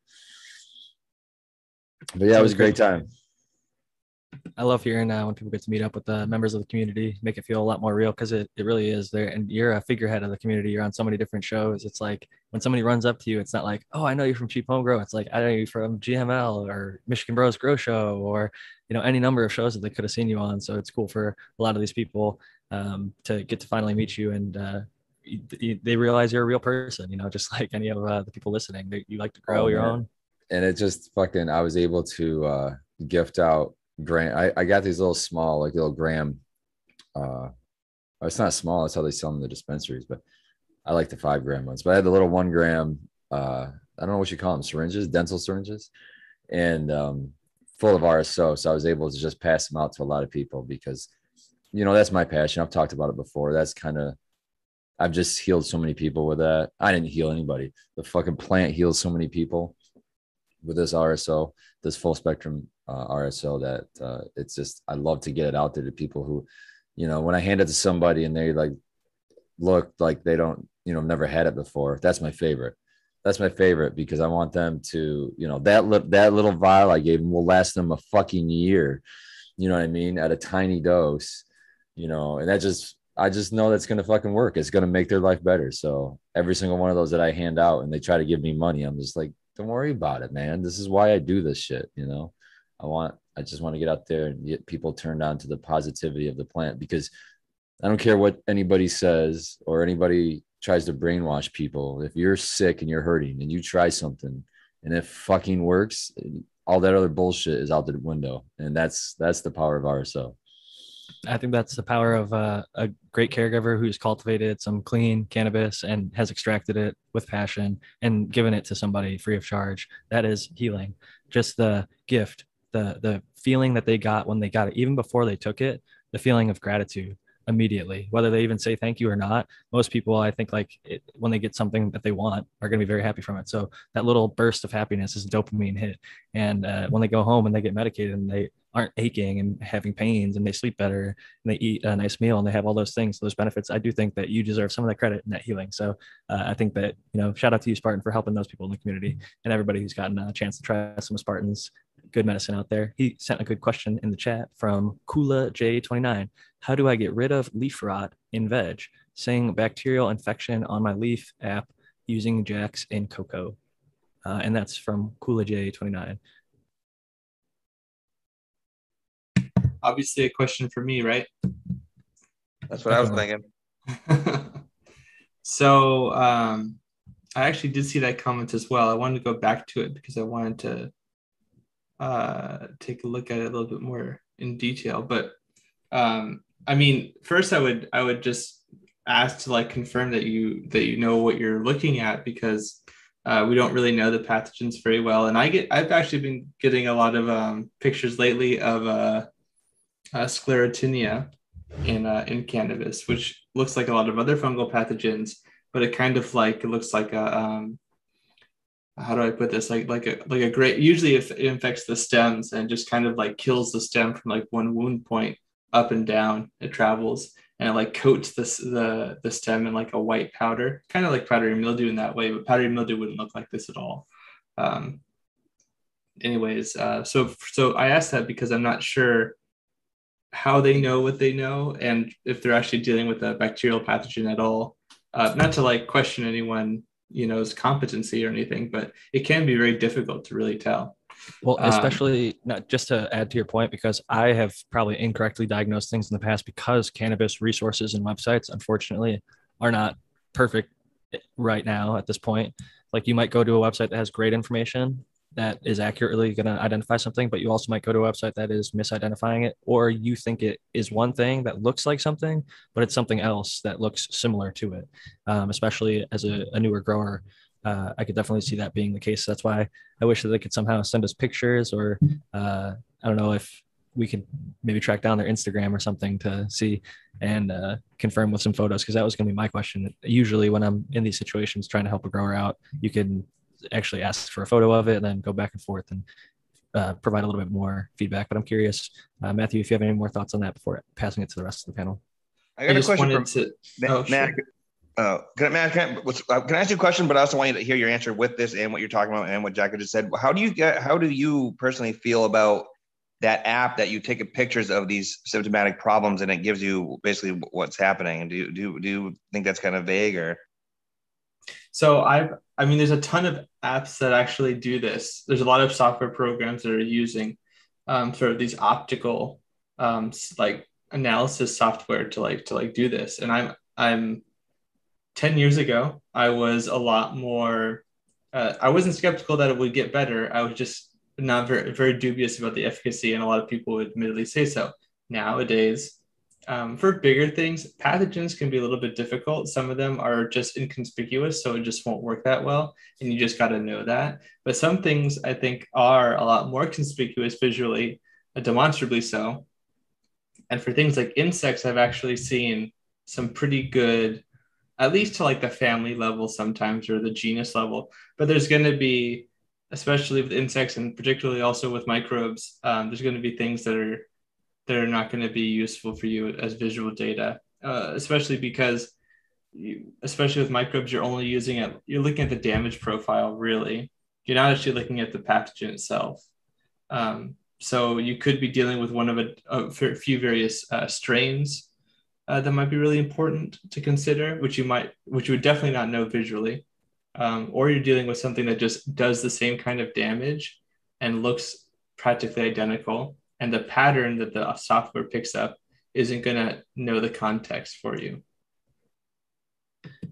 But yeah, it was a great time. I love hearing uh, when people get to meet up with the members of the community, make it feel a lot more real because it, it really is there. And you're a figurehead of the community. You're on so many different shows. It's like when somebody runs up to you, it's not like, oh, I know you're from Cheap Home Grow. It's like, I know you from GML or Michigan Bros Grow Show or, you know, any number of shows that they could have seen you on. So it's cool for a lot of these people um, to get to finally meet you and uh, they realize you're a real person, you know, just like any of uh, the people listening. They, you like to grow Oh, your man. own. And it just fucking I was able to uh gift out gram. I, I got these little small, like little gram. Uh it's not small, that's how they sell them in the dispensaries, but I like the five gram ones. But I had the little one gram uh I don't know what you call them, syringes, dental syringes, and um full of RSO. So I was able to just pass them out to a lot of people because you know that's my passion. I've talked about it before. That's kind of I've just healed so many people with that. I didn't heal anybody. The fucking plant heals so many people with this RSO, this full spectrum uh, RSO that uh, it's just I love to get it out there to people who, you know, when I hand it to somebody and they like look like they don't, you know, never had it before. That's my favorite. That's my favorite because I want them to, you know, that li- that little vial I gave them will last them a fucking year. You know what I mean? At a tiny dose, you know, and that just I just know that's gonna fucking work. It's gonna make their life better. So every single one of those that I hand out and they try to give me money, I'm just like, don't worry about it, man. This is why I do this shit. You know, I want, I just want to get out there and get people turned on to the positivity of the plant because I don't care what anybody says or anybody tries to brainwash people. If you're sick and you're hurting and you try something and it fucking works, all that other bullshit is out the window. And that's, that's the power of RSO. I think that's the power of uh, a great caregiver who's cultivated some clean cannabis and has extracted it with passion and given it to somebody free of charge. That is healing. Just the gift, the the feeling that they got when they got it, even before they took it, the feeling of gratitude immediately, whether they even say thank you or not. Most people, I think, like it, when they get something that they want, are going to be very happy from it. So that little burst of happiness is a dopamine hit. And uh, when they go home and they get medicated and they aren't aching and having pains and they sleep better and they eat a nice meal and they have all those things those benefits i do think that you deserve some of that credit in that healing. So uh, i think that you know shout out to you spartan for helping those people in the community and everybody who's gotten a chance to try some of spartans good medicine out there. He sent a good question in the chat from kula j29 how do i get rid of leaf rot in veg? Saying bacterial infection on my leaf app using Jax and coco. Uh, and that's from kula j29 Obviously, a question for me, right? That's what I was thinking. so um, I actually did see that comment as well. I wanted to go back to it because I wanted to uh, take a look at it a little bit more in detail. But um, I mean, first I would I would just ask to like confirm that you that you know what you're looking at because uh, we don't really know the pathogens very well. And I get I've actually been getting a lot of um, pictures lately of uh, uh, sclerotinia in uh, in cannabis, which looks like a lot of other fungal pathogens, but it kind of like it looks like a um, how do I put this? Like like a like a great usually if it infects the stems and just kind of like kills the stem from like one wound point up and down. It travels and it like coats this the the stem in like a white powder kind of like powdery mildew in that way but powdery mildew wouldn't look like this at all. Um anyways uh so so I asked that because I'm not sure how they know what they know and if they're actually dealing with a bacterial pathogen at all. Uh, not to like question anyone, you know's competency or anything, but it can be very difficult to really tell. Well, um, especially um, not just to add to your point, because I have probably incorrectly diagnosed things in the past because cannabis resources and websites, unfortunately, are not perfect right now at this point. Like you might go to a website that has great information that is accurately going to identify something, but you also might go to a website that is misidentifying it, or you think it is one thing that looks like something, but it's something else that looks similar to it. Um, especially as a, a newer grower, uh, I could definitely see that being the case. That's why I wish that they could somehow send us pictures, or uh, I don't know if we could maybe track down their Instagram or something to see and uh, confirm with some photos because that was going to be my question. Usually, when I'm in these situations trying to help a grower out, you can actually ask for a photo of it and then go back and forth and uh, provide a little bit more feedback. But I'm curious, uh, Matthew, if you have any more thoughts on that before passing it to the rest of the panel. I got I a question from to, Matt. Oh, Matt, sure. uh, can, I, Matt, can, I, uh, can I ask you a question? But I also want you to hear your answer with this and what you're talking about and what Jack just said. How do you get? How do you personally feel about that app that you take pictures of these symptomatic problems and it gives you basically what's happening? And do you do, do you think that's kind of vague or? So I've, I mean, there's a ton of apps that actually do this. There's a lot of software programs that are using um, sort of these optical, um, like analysis software to like to like do this. And I'm I'm 10 years ago, I was a lot more. Uh, I wasn't skeptical that it would get better. I was just not very very dubious about the efficacy, and a lot of people would admittedly say so. Nowadays, um, for bigger things, pathogens can be a little bit difficult. Some of them are just inconspicuous, so it just won't work that well. And you just got to know that. But some things I think are a lot more conspicuous visually, uh, demonstrably so. And for things like insects, I've actually seen some pretty good, at least to like the family level sometimes or the genus level. But there's going to be, especially with insects and particularly also with microbes, um, there's going to be things that are that are not going to be useful for you as visual data, uh, especially because, you, especially with microbes, you're only using it, you're looking at the damage profile, really. You're not actually looking at the pathogen itself. Um, so you could be dealing with one of a, a few various uh, strains uh, that might be really important to consider, which you might, which you would definitely not know visually. Um, or you're dealing with something that just does the same kind of damage and looks practically identical and the pattern that the software picks up isn't going to know the context for you.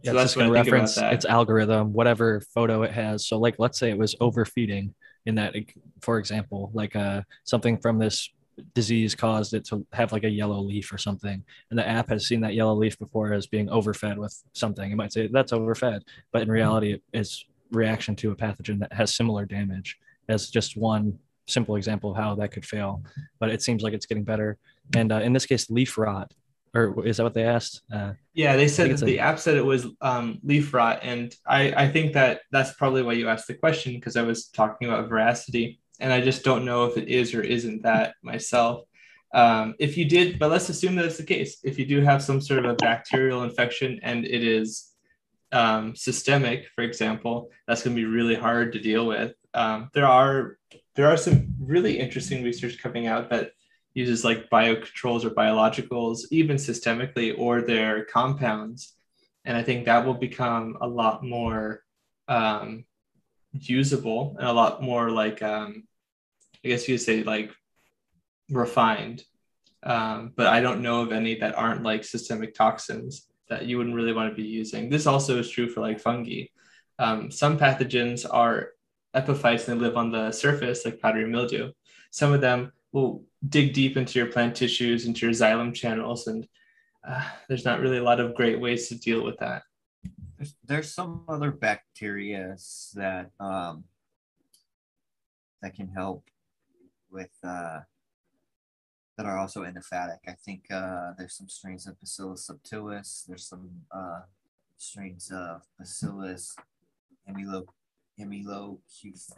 Yeah, so that's going to reference its algorithm, whatever photo it has. So, like, let's say it was overfeeding in that, for example, like uh, something from this disease caused it to have like a yellow leaf or something, and the app has seen that yellow leaf before as being overfed with something. It might say that's overfed, but in reality, it's reaction to a pathogen that has similar damage as just one simple example of how that could fail, but it seems like it's getting better. And uh, in this case, leaf rot, or is that what they asked? Uh, yeah, they said the a, app said it was um, leaf rot, and I I think that that's probably why you asked the question because I was talking about veracity. and I just don't know if it is or isn't that myself. Um, if you did, but let's assume that it's the case. If you do have some sort of a bacterial infection and it is um, systemic, for example, that's going to be really hard to deal with. Um, there are there are some really interesting research coming out that uses like biocontrols or biologicals, even systemically, or their compounds, and I think that will become a lot more um, usable and a lot more like um, I guess you could say like refined. Um, but I don't know of any that aren't like systemic toxins that you wouldn't really want to be using. This also is true for like fungi. Um, some pathogens are epiphytes and they live on the surface, like powdery mildew. Some of them will dig deep into your plant tissues, into your xylem channels, and uh, there's not really a lot of great ways to deal with that. There's, there's some other bacteria that um, that can help with uh, that are also endophytic. I think uh, there's some strains of Bacillus subtilis. There's some uh, strains of Bacillus hemilo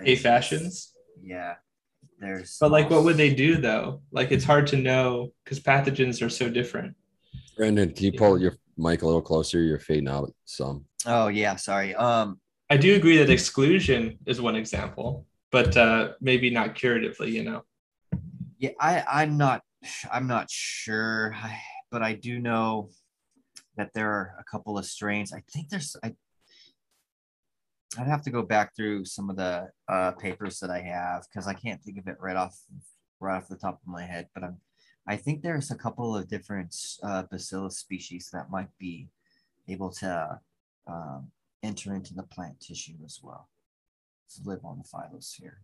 amyloliquefaciens. Yeah. There's But like what would they do though? Like it's hard to know because pathogens are so different. Brandon, can you pull your mic a little closer? You're fading out some. Oh yeah, sorry. Um I do agree that exclusion is one example, but uh maybe not curatively, you know. Yeah, I I'm not I'm not sure, but I do know that there are a couple of strains. I think there's I I'd have to go back through some of the uh, papers that I have because I can't think of it right off right off the top of my head. But I'm I think there's a couple of different uh, bacillus species that might be able to um, enter into the plant tissue as well to live on the phyllosphere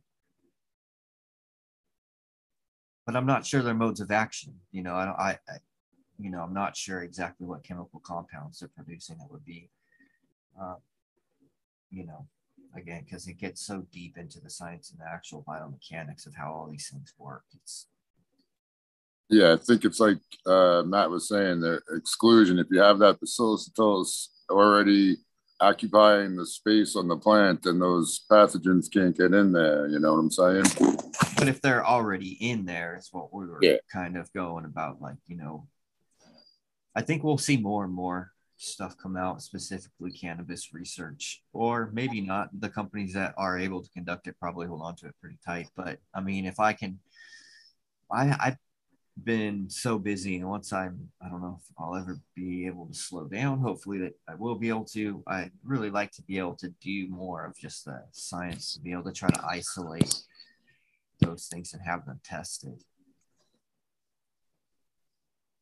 but I'm not sure their modes of action. You know, I, I, I you know, I'm not sure exactly what chemical compounds they're producing that would be, uh, you know, again, because it gets so deep into the science and the actual biomechanics of how all these things work. It's yeah, I think it's like uh, Matt was saying, the exclusion. If you have that bacillus already occupying the space on the plant, then those pathogens can't get in there. You know what I'm saying? But if they're already in there, is what we were yeah. kind of going about. Like, you know, I think we'll see more and more stuff come out, specifically cannabis research, or maybe not. The companies that are able to conduct it probably hold on to it pretty tight. But I mean, if I can, I, I been so busy and once i'm i don't know if i'll ever be able to slow down hopefully that i will be able to i really like to be able to do more of just the science to be able to try to isolate those things and have them tested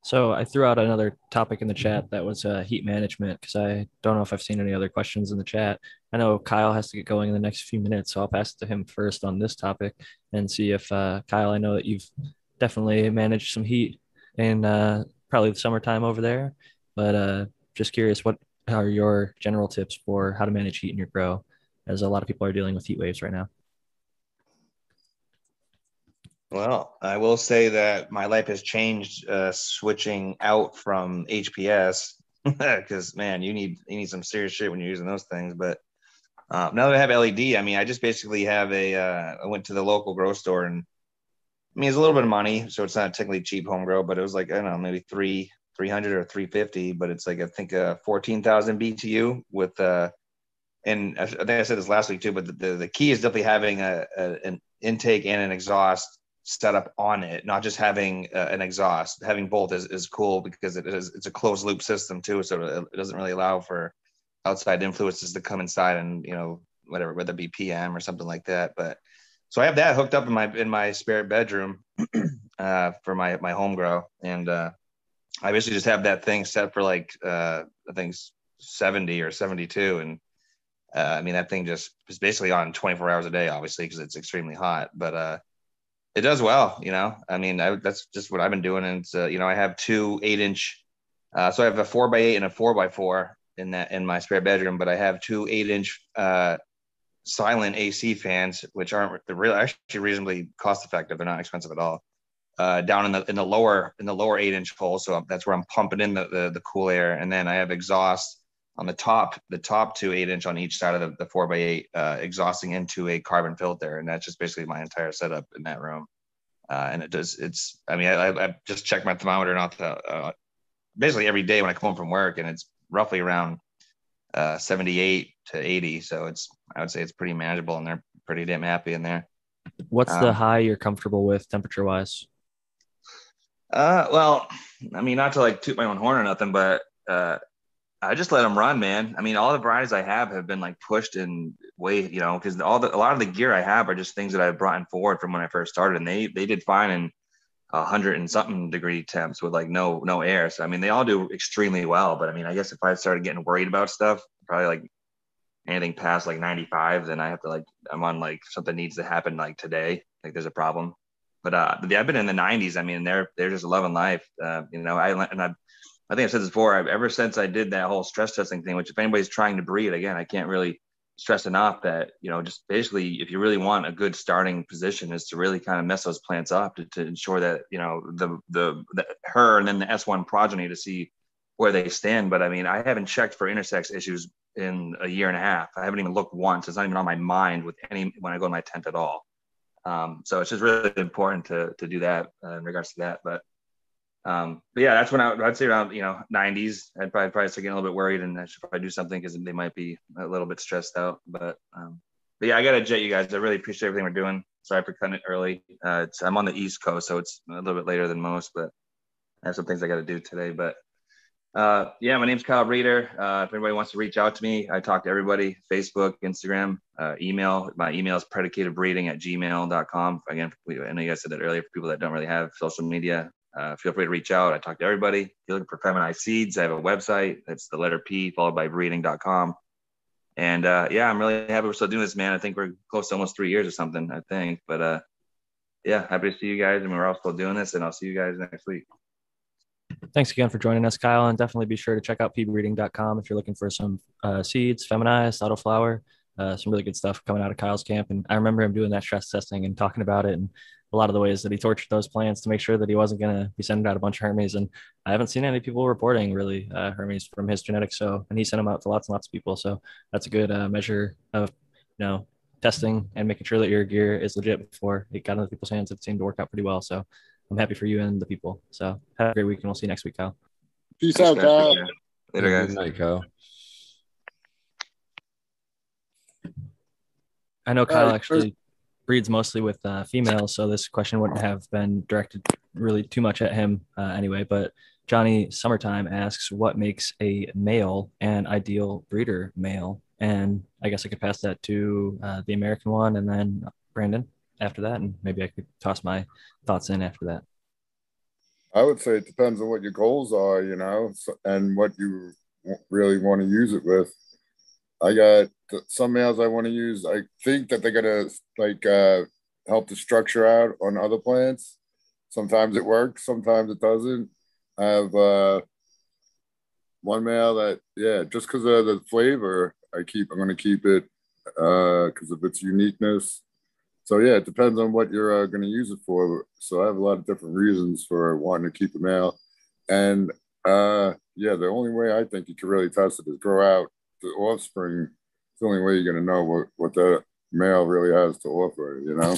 so i threw out another topic in the chat that was uh, heat management because i don't know if i've seen any other questions in the chat i know kyle has to get going in the next few minutes so i'll pass it to him first on this topic and see if uh, kyle i know that you've definitely managed some heat in uh, probably the summertime over there. But uh, just curious, what are your general tips for how to manage heat in your grow? As a lot of people are dealing with heat waves right now. Well, I will say that my life has changed uh, switching out from HPS because man, you need you need some serious shit when you're using those things. But uh, now that I have LED, I mean, I just basically have a. Uh, I went to the local grow store and I mean, it's a little bit of money, so it's not technically cheap home grow, but it was like I don't know, maybe three, three hundred or three fifty. But it's like I think uh, fourteen thousand BTU with uh, and I think I said this last week too. But the, the, the key is definitely having a, a, an intake and an exhaust set up on it, not just having uh, an exhaust. Having both is, is cool because it is it's a closed loop system too, so it doesn't really allow for outside influences to come inside and you know whatever, whether it be PM or something like that. But so I have that hooked up in my in my spare bedroom uh, for my my home grow, and uh, I basically just have that thing set for like uh, I think 70 or 72, and uh, I mean that thing just is basically on 24 hours a day, obviously because it's extremely hot, but uh, it does well, you know. I mean I, that's just what I've been doing, and uh, you know I have two eight inch, uh, so I have a four by eight and a four by four in that in my spare bedroom, but I have two eight inch uh, silent AC fans, which aren't the real actually reasonably cost effective. They're not expensive at all. Uh, down in the in the lower in the lower eight inch hole, so that's where I'm pumping in the, the, the cool air, and then I have exhaust on the top, the top two eight inch on each side of the, the four by eight, uh, exhausting into a carbon filter. And that's just basically my entire setup in that room. Uh, and it does, it's, I mean, I, I just checked my thermometer not the, uh, basically every day when I come home from work and it's roughly around uh, 78 to 80. So it's, I would say it's pretty manageable and they're pretty damn happy in there. What's the Um, high you're comfortable with temperature wise? Uh, well, I mean, not to like toot my own horn or nothing, but uh, I just let them run, man. I mean, all the varieties I have have been like pushed in way, you know, because all the a lot of the gear I have are just things that I've brought in forward from when I first started, and they they did fine in a hundred and something degree temps with like no no air. So I mean, they all do extremely well. But I mean, I guess if I started getting worried about stuff, probably like anything past like 95, then I have to like I'm on like something needs to happen like today, like there's a problem but uh, but I've been in the 90s. I mean, they're they're just loving life. Uh, you know, I and I, I think I've said this before. I've, ever since I did that whole stress testing thing, which if anybody's trying to breed, again, I can't really stress enough that you know, just basically, if you really want a good starting position, is to really kind of mess those plants up to, to ensure that you know the, the the her and then the S1 progeny to see where they stand. But I mean, I haven't checked for intersex issues in a year and a half. I haven't even looked once. It's not even on my mind with any when I go to my tent at all. Um, so it's just really important to to do that uh, in regards to that. But um, but yeah, that's when I, I'd say around you know 90s. I'd probably probably start getting a little bit worried, and I should probably do something because they might be a little bit stressed out. But um, but yeah, I gotta jet you guys. I really appreciate everything we're doing. Sorry for cutting it early. Uh, I'm on the East Coast, so it's a little bit later than most, but I have some things I got to do today. But uh, yeah, my name's Kyle Breeder. Uh, if anybody wants to reach out to me, I talk to everybody Facebook, Instagram, uh, email. My email is predicatedbreeding at gmail.com. Again, I know you guys said that earlier for people that don't really have social media. Uh, feel free to reach out. I talk to everybody. If you're looking for feminized seeds, I have a website. That's the letter P followed by breeding.com. And uh, yeah, I'm really happy we're still doing this, man. I think we're close to almost three years or something, I think. But uh, yeah, happy to see you guys. And we're all still doing this. And I'll see you guys next week. Thanks again for joining us, Kyle. And definitely be sure to check out pbreeding.com if you're looking for some uh, seeds, feminized, autoflower, uh, some really good stuff coming out of Kyle's camp. And I remember him doing that stress testing and talking about it and a lot of the ways that he tortured those plants to make sure that he wasn't going to be sending out a bunch of hermies. And I haven't seen any people reporting really uh, hermies from his genetics. So, and he sent them out to lots and lots of people. So that's a good uh, measure of, you know, testing and making sure that your gear is legit before it got into people's hands. It seemed to work out pretty well. So I'm happy for you and the people. So have a great week and we'll see you next week, Kyle. Peace Thanks, out, guys. Kyle. Later, guys. Good night, Kyle. I know Kyle actually breeds mostly with uh, females, so this question wouldn't have been directed really too much at him uh, anyway. But Johnny Summertime asks, "What makes a male an ideal breeder male?" And I guess I could pass that to uh, the American one, and then Brandon after that, and maybe I could toss my thoughts in after that. I would say it depends on what your goals are, you know, and what you really want to use it with. I got some males I want to use. I think that they're gonna like uh, help the structure out on other plants. Sometimes it works, sometimes it doesn't. I have uh, one male that, yeah, just because of the flavor, I keep. I'm gonna keep it because of its uniqueness. So yeah, it depends on what you're uh, to use it for. So I have a lot of different reasons for wanting to keep a male, and uh, yeah, the only way I think you can really test it is grow out the offspring. It's the only way you're going to know what what the male really has to offer. You know.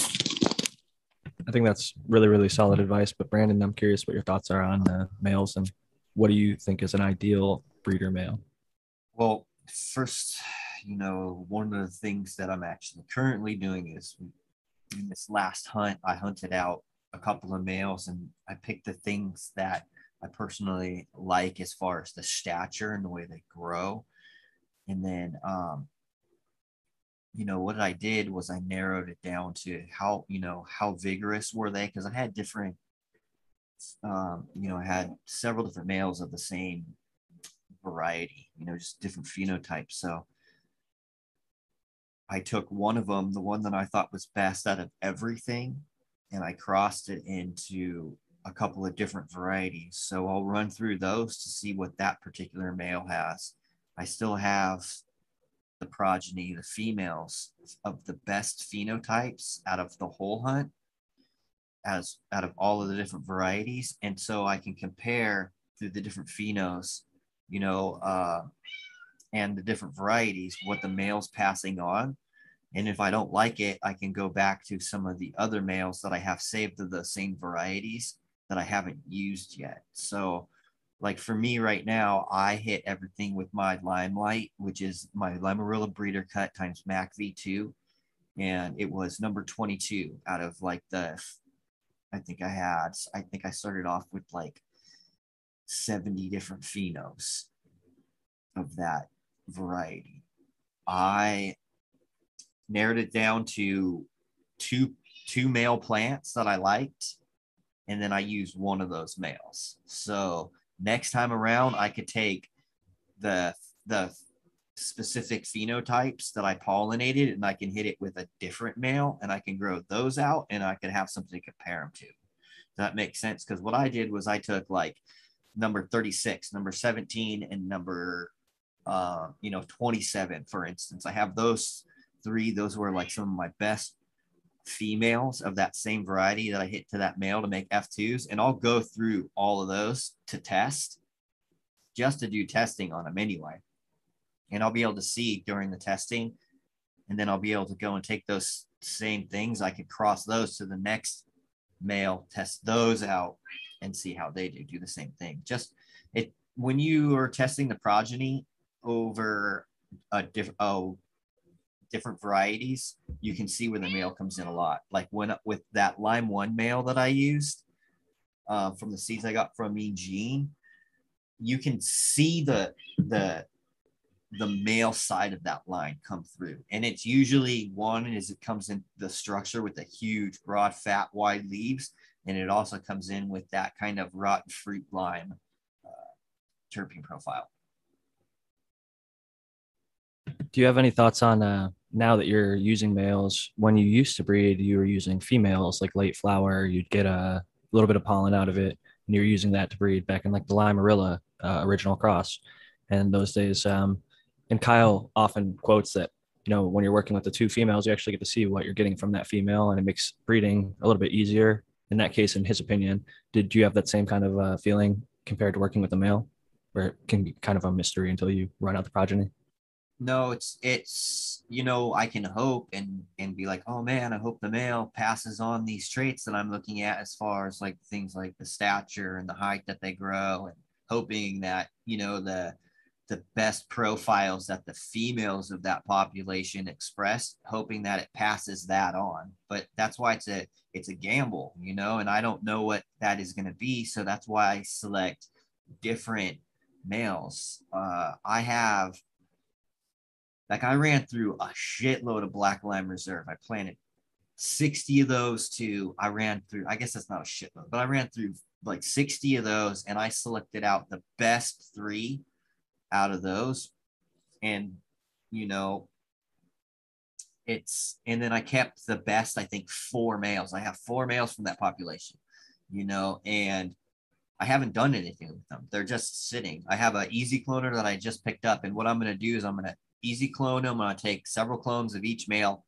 I think that's really, really solid advice. But Brandon, I'm curious what your thoughts are on uh, males and what do you think is an ideal breeder male? Well, first, you know, one of the things that I'm actually currently doing is in this last hunt, I hunted out a couple of males and I picked the things that I personally like as far as the stature and the way they grow. And then, um, you know, what I did was I narrowed it down to how, you know, how vigorous were they? Because I had different, um, you know, I had several different males of the same variety, you know, just different phenotypes. So I took one of them, the one that I thought was best out of everything, and I crossed it into a couple of different varieties. So I'll run through those to see what that particular male has. I still have the progeny, the females of the best phenotypes out of the whole hunt as out of all of the different varieties. And so I can compare through the different phenos, you know, uh, and the different varieties, what the male's passing on. And if I don't like it, I can go back to some of the other males that I have saved of the same varieties that I haven't used yet. So, like for me right now, I hit everything with my Limelight, which is my Limarilla breeder cut times Mac V2. And it was number 22 out of like the, I think I had, I think I started off with like 70 different phenos of that variety. I narrowed it down to two two male plants that I liked, and then I used one of those males. So next time around, I could take the the specific phenotypes that I pollinated and I can hit it with a different male and I can grow those out and I can have something to compare them to. Does that make sense? Because what I did was I took like number 36, number 17, and number uh, you know, 27, for instance. I have those three. Those were like some of my best females of that same variety that I hit to that male to make F2s. And I'll go through all of those to test just to do testing on them anyway. And I'll be able to see during the testing. And then I'll be able to go and take those same things. I could cross those to the next male, test those out and see how they do. Do the same thing. Just it when you are testing the progeny, over a different oh different varieties, you can see where the male comes in a lot. Like when with that lime one male that I used uh, from the seeds I got from Mean Gene, you can see the the the male side of that line come through. And it's usually one is it comes in the structure with the huge, broad, fat, wide leaves. And it also comes in with that kind of rotten fruit lime uh, terpene profile do you have any thoughts on uh, now that you're using males? When you used to breed, you were using females like late flower. You'd get a little bit of pollen out of it, and you're using that to breed back in like the Limarilla uh, original cross. And those days, um, and Kyle often quotes that you know when you're working with the two females, you actually get to see what you're getting from that female, and it makes breeding a little bit easier. In that case, in his opinion, did you have that same kind of uh, feeling compared to working with a male, where it can be kind of a mystery until you run out the progeny? No it's it's you know i can hope and and be like oh man i hope the male passes on these traits that i'm looking at as far as like things like the stature and the height that they grow and hoping that you know the the best profiles that the females of that population express hoping that it passes that on. But that's why it's a it's a gamble you know and i don't know what that is going to be so that's why i select different males. Uh, i have like I ran through a shitload of black lime reserve. I planted 60 of those to I ran through, I guess that's not a shitload, but I ran through like 60 of those and I selected out the best three out of those. And, you know, it's, and then I kept the best, I think, four males. I have four males from that population, you know, and I haven't done anything with them. They're just sitting. I have an easy cloner that I just picked up. And what I'm going to do is I'm going to easy clone them. To take several clones of each male.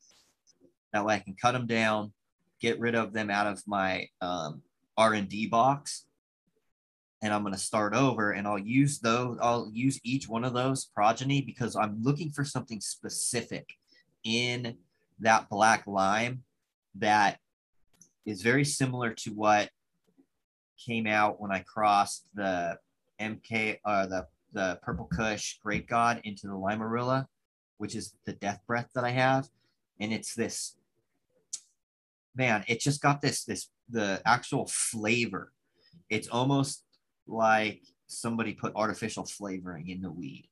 That way I can cut them down, get rid of them out of my um, R&D box. And I'm going to start over and I'll use those. I'll use each one of those progeny because I'm looking for something specific in that black lime that is very similar to what came out when I crossed the MK or uh, the the Purple Kush Great God into the Limarilla, which is the death breath that I have. And it's this, man, it just got this, this, the actual flavor. It's almost like somebody put artificial flavoring in the weed.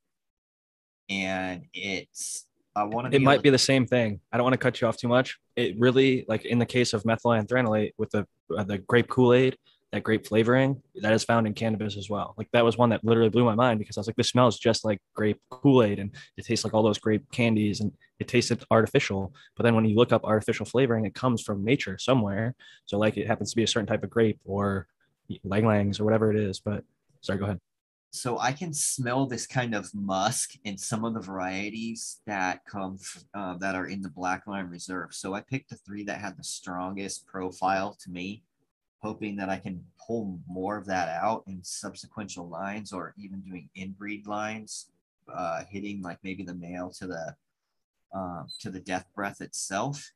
And it's, I want to. It might to- be the same thing. I don't want to cut you off too much. It really, like in the case of methylanthranilate with the uh, the grape Kool Aid, that grape flavoring that is found in cannabis as well. Like that was one that literally blew my mind because I was like, this smells just like grape Kool-Aid and it tastes like all those grape candies and it tasted artificial. But then when you look up artificial flavoring, it comes from nature somewhere. So like it happens to be a certain type of grape or lang langs or whatever it is. But sorry, go ahead. So I can smell this kind of musk in some of the varieties that come uh, that are in the Black Lime Reserve. So I picked the three that had the strongest profile to me hoping that I can pull more of that out in subsequential lines or even doing inbreed lines uh, hitting like maybe the male to the um, to the death breath itself.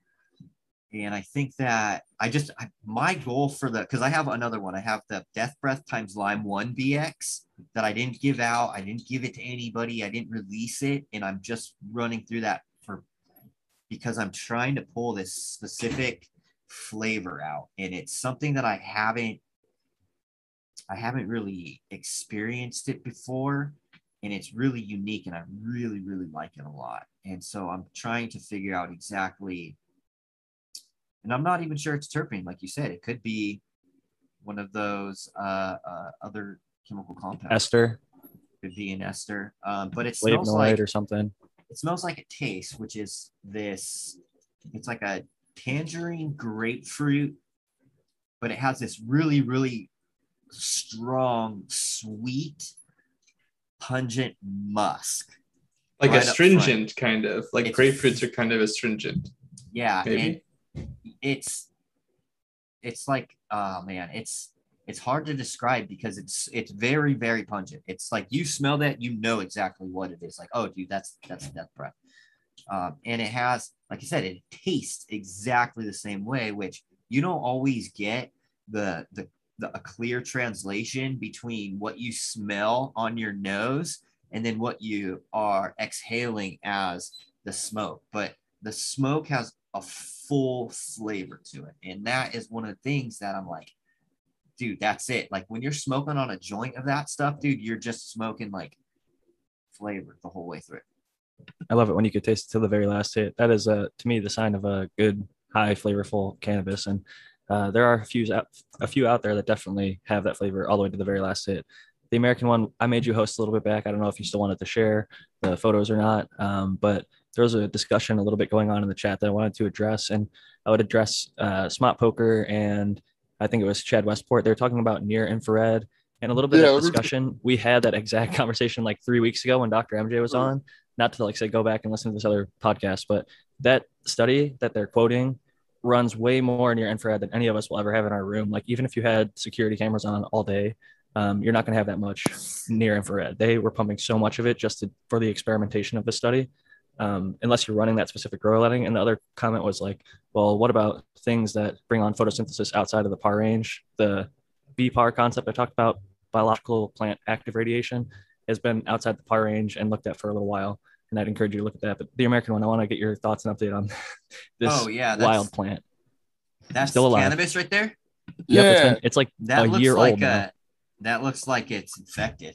And I think that I just I, my goal for the because I have another one. I have the death breath times lime one BX that I didn't give out. I didn't give it to anybody. I didn't release it, and I'm just running through that for because I'm trying to pull this specific flavor out, and it's something that I haven't I haven't really experienced it before and it's really unique and I really, really like it a lot. And so I'm trying to figure out exactly, and I'm not even sure it's terpene, like you said, it could be one of those uh, uh, other chemical compounds. Ester, Could be an ester, um, but it smells like or something. it smells like it tastes, which is this. It's like a tangerine grapefruit, but it has this really, really strong, sweet, pungent musk. Like Right astringent, kind of. Like It's- grapefruits are kind of astringent. Yeah, Maybe. it's it's like oh man, it's it's hard to describe because it's it's very very pungent. It's like you smell that, you know exactly what it is. Like oh dude, that's that's death breath. Um, and it has, like I said, it tastes exactly the same way, which you don't always get the the, the a clear translation between what you smell on your nose and then what you are exhaling as the smoke. But the smoke has a full flavor to it. And that is one of the things that I'm like, dude, that's it. Like when you're smoking on a joint of that stuff, dude, you're just smoking like flavor the whole way through. I love it when you could taste it to the very last hit. That is, uh, to me, the sign of a good, high flavorful cannabis. And uh, there are a few out, a few out there that definitely have that flavor all the way to the very last hit. The American one, I made you host a little bit back. I don't know if you still wanted to share the photos or not, um, but there was a discussion a little bit going on in the chat that I wanted to address, and I would address uh, Smart Poker and I think it was Chad Westport. They were talking about near infrared and a little bit Yeah, of discussion. We had that exact conversation like three weeks ago when Dr. MJ was on. Not to like say go back and listen to this other podcast, but that study that they're quoting runs way more near infrared than any of us will ever have in our room. Like even if you had security cameras on all day, um, you're not going to have that much near infrared. They were pumping so much of it just to, for the experimentation of the study, um, unless you're running that specific grow lighting. And the other comment was like, well, what about things that bring on photosynthesis outside of the PAR range? The BPAR concept I talked about, biological plant active radiation, has been outside the PAR range and looked at for a little while. And I'd encourage you to look at that. But the American one, I want to get your thoughts and update on this oh yeah, that's, wild plant. That's still alive. cannabis right there. Yep, it's, Yeah, been, it's like That a looks year like old now. a, that looks like it's infected.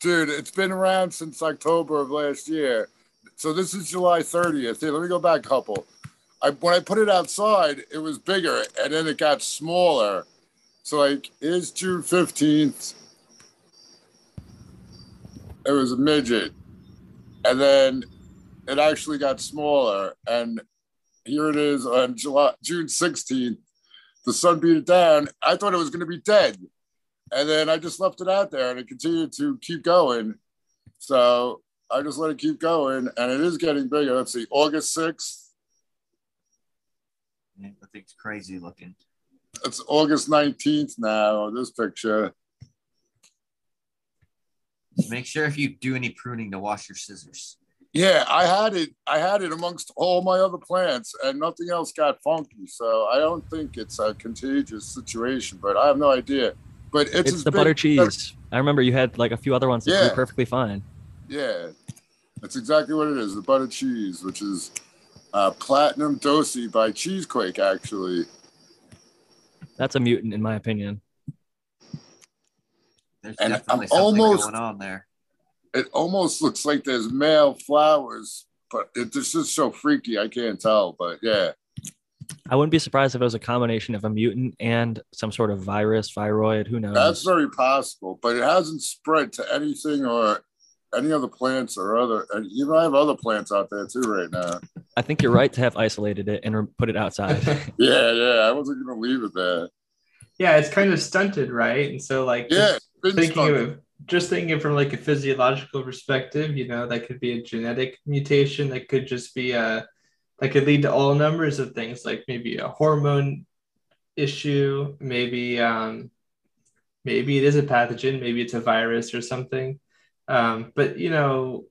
dude, it's been around since October of last year. So this is July 30th. Here, let me go back a couple. I when I put it outside, it was bigger, and then it got smaller. So like, here's June 15th. It was a midget, and then it actually got smaller, and here it is on July June 16th. The sun beat it down. I thought it was going to be dead. And then I just left it out there and it continued to keep going. So I just let it keep going and it is getting bigger. Let's see, August 6th, I think it's crazy looking. it's August 19th now, this picture. Just make sure if you do any pruning to wash your scissors. Yeah, I had it. I had it amongst all my other plants, and nothing else got funky. So I don't think it's a contagious situation, but I have no idea. But it's, It's, the big- butter cheese. I remember you had like a few other ones that Yeah. grew perfectly fine. Yeah, that's exactly what it is. The butter cheese, which is uh, platinum dosi by Cheesequake, actually. That's a mutant, in my opinion. There's And definitely I'm something almost- going on there. It almost looks like there's male flowers, but it, it's just so freaky. I can't tell, but yeah. I wouldn't be surprised if it was a combination of a mutant and some sort of virus, viroid. Who knows? That's very possible, but it hasn't spread to anything or any other plants or other. And you know, I have other plants out there too right now. I think you're right to have isolated it and put it outside. Yeah, yeah. I wasn't gonna leave it there. Yeah, it's kind of stunted, right? And so like Yeah, just thinking stunted. of just thinking from like a physiological perspective, you know, that could be a genetic mutation that could just be a that could lead to all numbers of things like maybe a hormone issue, maybe um maybe it is a pathogen, maybe it's a virus or something. Um, but you know,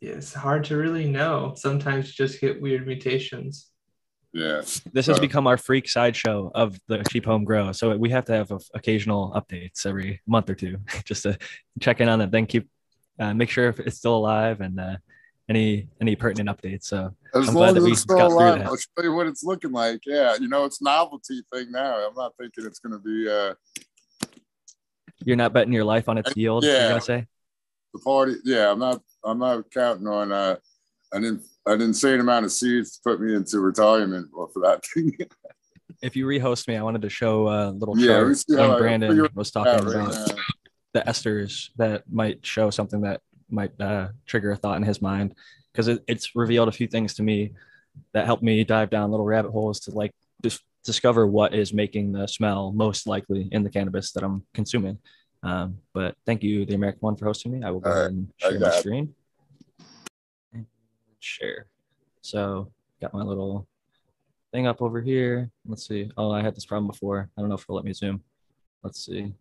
it's hard to really know. Sometimes you just get weird mutations. Yeah. This has become our freak sideshow of the cheap home grow. So we have to have occasional updates every month or two just to check in on it, then keep uh, make sure if it's still alive and uh, any any pertinent updates. So As I'm long as it's still alive, I'll show you what it's looking like. Yeah, you know, it's novelty thing now. I'm not thinking it's going to be uh, you're not betting your life on its yield. You're Yeah. gonna say the party. Yeah, I'm not. I'm not counting on uh, an in, an insane amount of seeds to put me into retirement for that thing. if you rehost me, I wanted to show a little Yeah, chart we see how when Brandon was talking right about now. the esters that might show something that might uh, trigger a thought in his mind because it, it's revealed a few things to me that helped me dive down little rabbit holes to like just discover what is making the smell most likely in the cannabis that I'm consuming. Um, but thank you, the American one, for hosting me. I will go ahead and share my screen. Share. So got my little thing up over here. Let's see. Oh, I had this problem before. I don't know if it'll let me zoom. Let's see.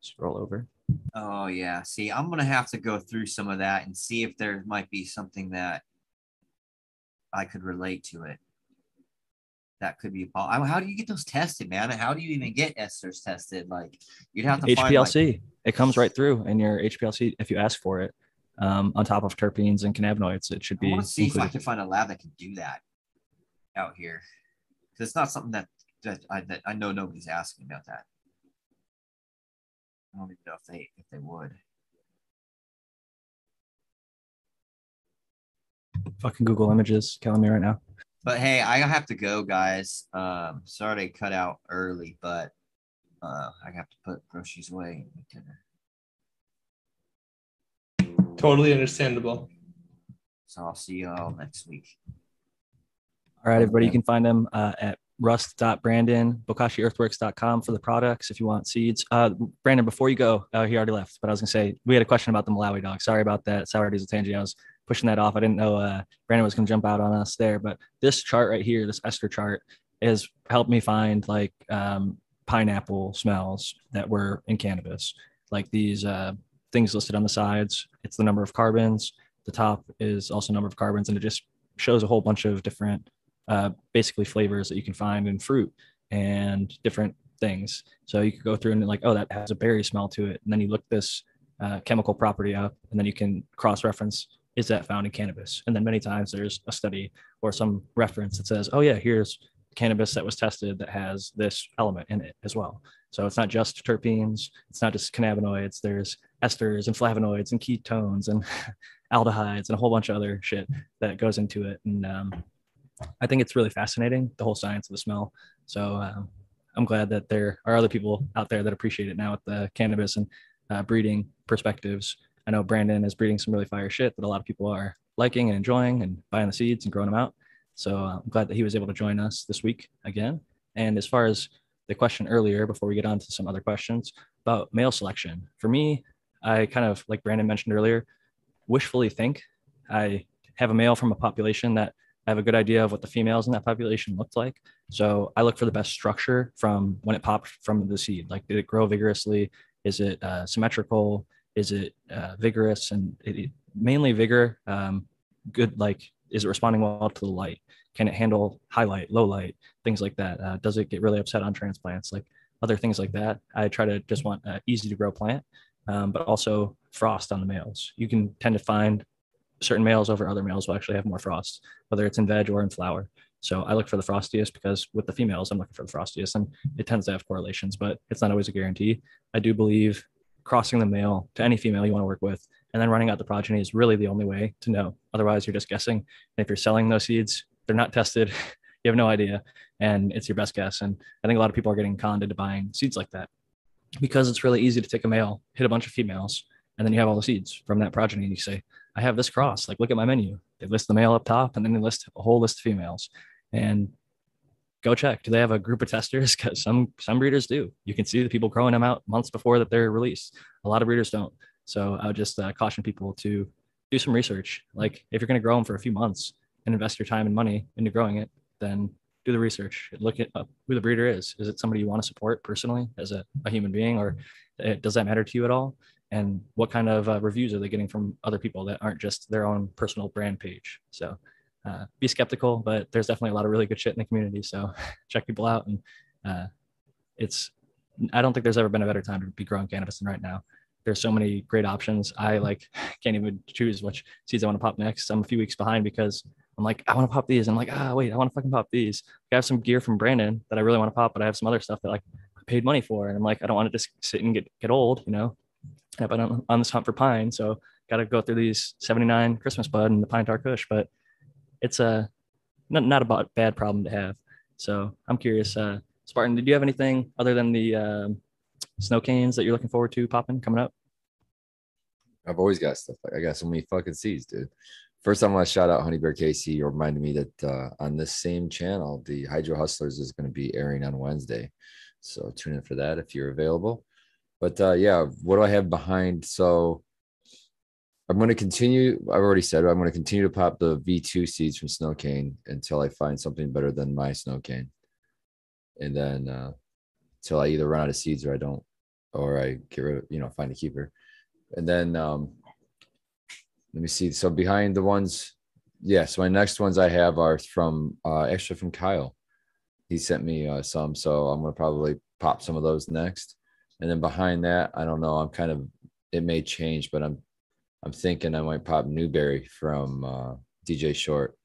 Scroll over. Oh yeah. See, I'm gonna have to go through some of that and see if there might be something that I could relate to it. That could be. po- I- How do you get those tested, man? How do you even get esters tested? Like, you'd have to find like, HPLC. it comes right through in your HPLC if you ask for it. Um, on top of terpenes and cannabinoids, it should be. I want to see if I can find a lab that can do that out here, because it's not something that that I that I know nobody's asking about that. I don't even know if they if they would. Fucking Google Images killing me right now. But hey, I have to go, guys. Um, sorry to cut out early, but uh, I have to put groceries away and dinner. Totally understandable. So I'll see you all next week. All right, everybody, you can find them uh, at rust.brandon, bokashiearthworks.com for the products if you want seeds. Uh, Brandon, before you go, uh, he already left, but I was going to say we had a question about the Malawi dog. Sorry about that. Sour diesel tangy. I was pushing that off. I didn't know uh, Brandon was going to jump out on us there, but this chart right here, this ester chart, has helped me find like um, pineapple smells that were in cannabis, like these uh, things listed on the sides. It's the number of carbons. The top is also number of carbons, and it just shows a whole bunch of different uh, basically flavors that you can find in fruit and different things. So you could go through and like, oh, that has a berry smell to it, and then you look this uh, chemical property up, and then you can cross-reference is that found in cannabis? And then many times there's a study or some reference that says, oh yeah, here's cannabis that was tested that has this element in it as well. So it's not just terpenes, it's not just cannabinoids. There's esters and flavonoids and ketones and aldehydes and a whole bunch of other shit that goes into it. And um, I think it's really fascinating, the whole science of the smell. So um, I'm glad that there are other people out there that appreciate it now with the cannabis and uh, breeding perspectives. I know Brandon is breeding some really fire shit that a lot of people are liking and enjoying and buying the seeds and growing them out. So uh, I'm glad that he was able to join us this week again. And as far as the question earlier, before we get on to some other questions about male selection, for me, I kind of, like Brandon mentioned earlier, wishfully think I have a male from a population that I have a good idea of what the females in that population looked like. So I look for the best structure from when it popped from the seed. Like, did it grow vigorously? Is it uh, symmetrical? Is it uh, vigorous? And it, it- mainly vigor. Um, good, like, is it responding well to the light? Can it handle high light, low light, things like that? Uh, does it get really upset on transplants? Like other things like that. I try to just want an easy to grow plant, um, but also frost on the males. You can tend to find certain males over other males will actually have more frost, whether it's in veg or in flower. So I look for the frostiest because with the females, I'm looking for the frostiest, and it tends to have correlations, but it's not always a guarantee. I do believe crossing the male to any female you want to work with, and then running out the progeny is really the only way to know. Otherwise, you're just guessing. And if you're selling those seeds, they're not tested. you have no idea, and it's your best guess. And I think a lot of people are getting conned into buying seeds like that because it's really easy to take a male, hit a bunch of females, and then you have all the seeds from that progeny, and you say, I have this cross. Like, look at my menu. They list the male up top, and then they list a whole list of females. And go check. Do they have a group of testers? Because some some breeders do. You can see the people growing them out months before that they're released. A lot of breeders don't. So I would just uh, caution people to do some research. Like, if you're going to grow them for a few months and invest your time and money into growing it, then do the research. Look at up who the breeder is. Is it somebody you want to support personally as a, a human being, or uh, does that matter to you at all? and what kind of uh, reviews are they getting from other people that aren't just their own personal brand page. So uh, be skeptical, but there's definitely a lot of really good shit in the community. So check people out, and uh, it's I don't think there's ever been a better time to be growing cannabis than right now. There's so many great options. I like can't even choose which seeds I want to pop next. I'm a few weeks behind because I'm like, I want to pop these. I'm like, ah, wait, I want to fucking pop these. I have some gear from Brandon that I really want to pop, but I have some other stuff that like I paid money for. And I'm like, I don't want to just sit and get, get old, you know? I've been on, on this hunt for pine. So got to go through these 79 Christmas bud and the pine tar kush, but it's a not, not a bad problem to have. So I'm curious, uh, Spartan, did you have anything other than the um, snow canes that you're looking forward to popping coming up? I've always got stuff. I got so many fucking seeds, dude. First, I want to shout out Honey Bear. You reminded me that uh, on this same channel, the Hydro Hustlers is going to be airing on Wednesday. So tune in for that if you're available. But uh, yeah, what do I have behind? So I'm going to continue. I've already said I'm going to continue to pop the V2 seeds from Snow Cane until I find something better than my Snow Cane and then uh, until I either run out of seeds or I don't, or I get rid of, you know, find a keeper. And then um, let me see. So behind the ones, yeah. So my next ones I have are from uh, extra from Kyle. He sent me uh, some, so I'm gonna probably pop some of those next. And then behind that, I don't know. I'm kind of it may change, but I'm I'm thinking I might pop Newberry from uh, DJ Short.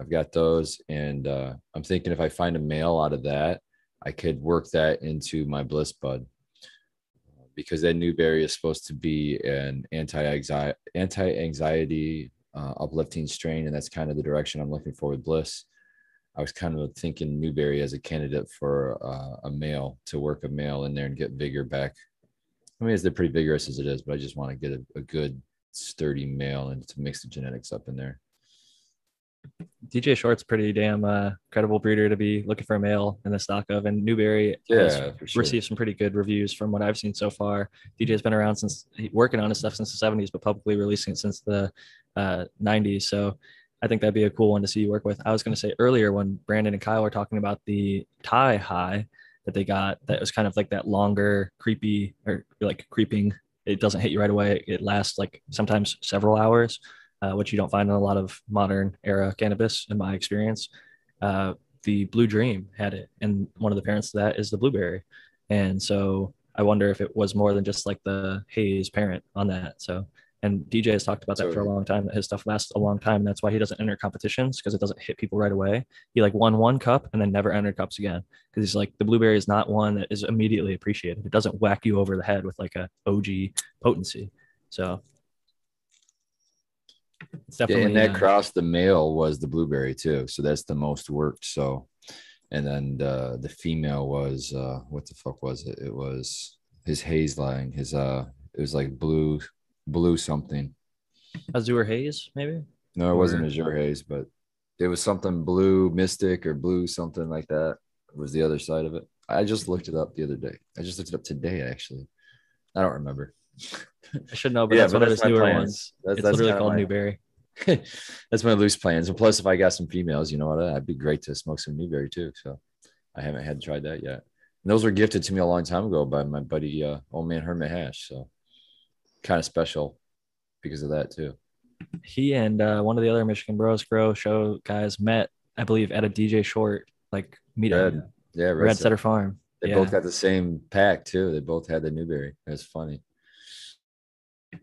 I've got those, and uh, I'm thinking if I find a male out of that, I could work that into my bliss bud because that Newberry is supposed to be an anti-anxiety, anti-anxiety uh, uplifting strain, and that's kind of the direction I'm looking for with bliss. I was kind of thinking Newberry as a candidate for uh, a male to work a male in there and get vigor back. I mean, they're pretty vigorous as it is, but I just want to get a, a good sturdy male and to mix the genetics up in there. DJ Short's pretty damn uh, credible breeder to be looking for a male in the stock of, and Newberry yeah, has sure. received some pretty good reviews from what I've seen so far. DJ's been around since working on his stuff since the 70s, but publicly releasing it since the uh, 90s. So I think that'd be a cool one to see you work with. I was going to say earlier when Brandon and Kyle were talking about the Thai high that they got, that was kind of like that longer, creepy or like creeping. It doesn't hit you right away. It lasts like sometimes several hours uh, which you don't find in a lot of modern era cannabis, in my experience. Uh, the Blue Dream had it, and one of the parents of that is the blueberry. And so I wonder if it was more than just like the haze parent on that. So, and DJ has talked about that for a long time. That his stuff lasts a long time. And that's why he doesn't enter competitions because it doesn't hit people right away. He like won one cup and then never entered cups again because he's like the blueberry is not one that is immediately appreciated. It doesn't whack you over the head with like a OG potency. So it's definitely yeah, and that uh, cross the male was the blueberry too. So that's the most worked. So and then the the female was uh what the fuck was it? It was his haze line, his uh it was like blue blue something. Azure haze, maybe? No, it or... wasn't Azure haze, but it was something blue mystic or blue something like that was the other side of it. I just looked it up the other day. I just looked it up today actually. I don't remember. I should know, but yeah, that's but one that's of his newer plans. ones. That's, it's that's literally called my, Newberry. that's my loose plans. And plus, if I got some females, you know what? I'd be great to smoke some Newberry too. So I haven't had tried that yet. And those were gifted to me a long time ago by my buddy, uh, old man Hermit Hash. So kind of special because of that too. He and uh, one of the other Michigan Bros Grow show guys met, I believe, at a DJ Short like meetup. Red, yeah, Red, Red Setter Farm. They yeah. both got the same pack too. They both had the Newberry. It's funny.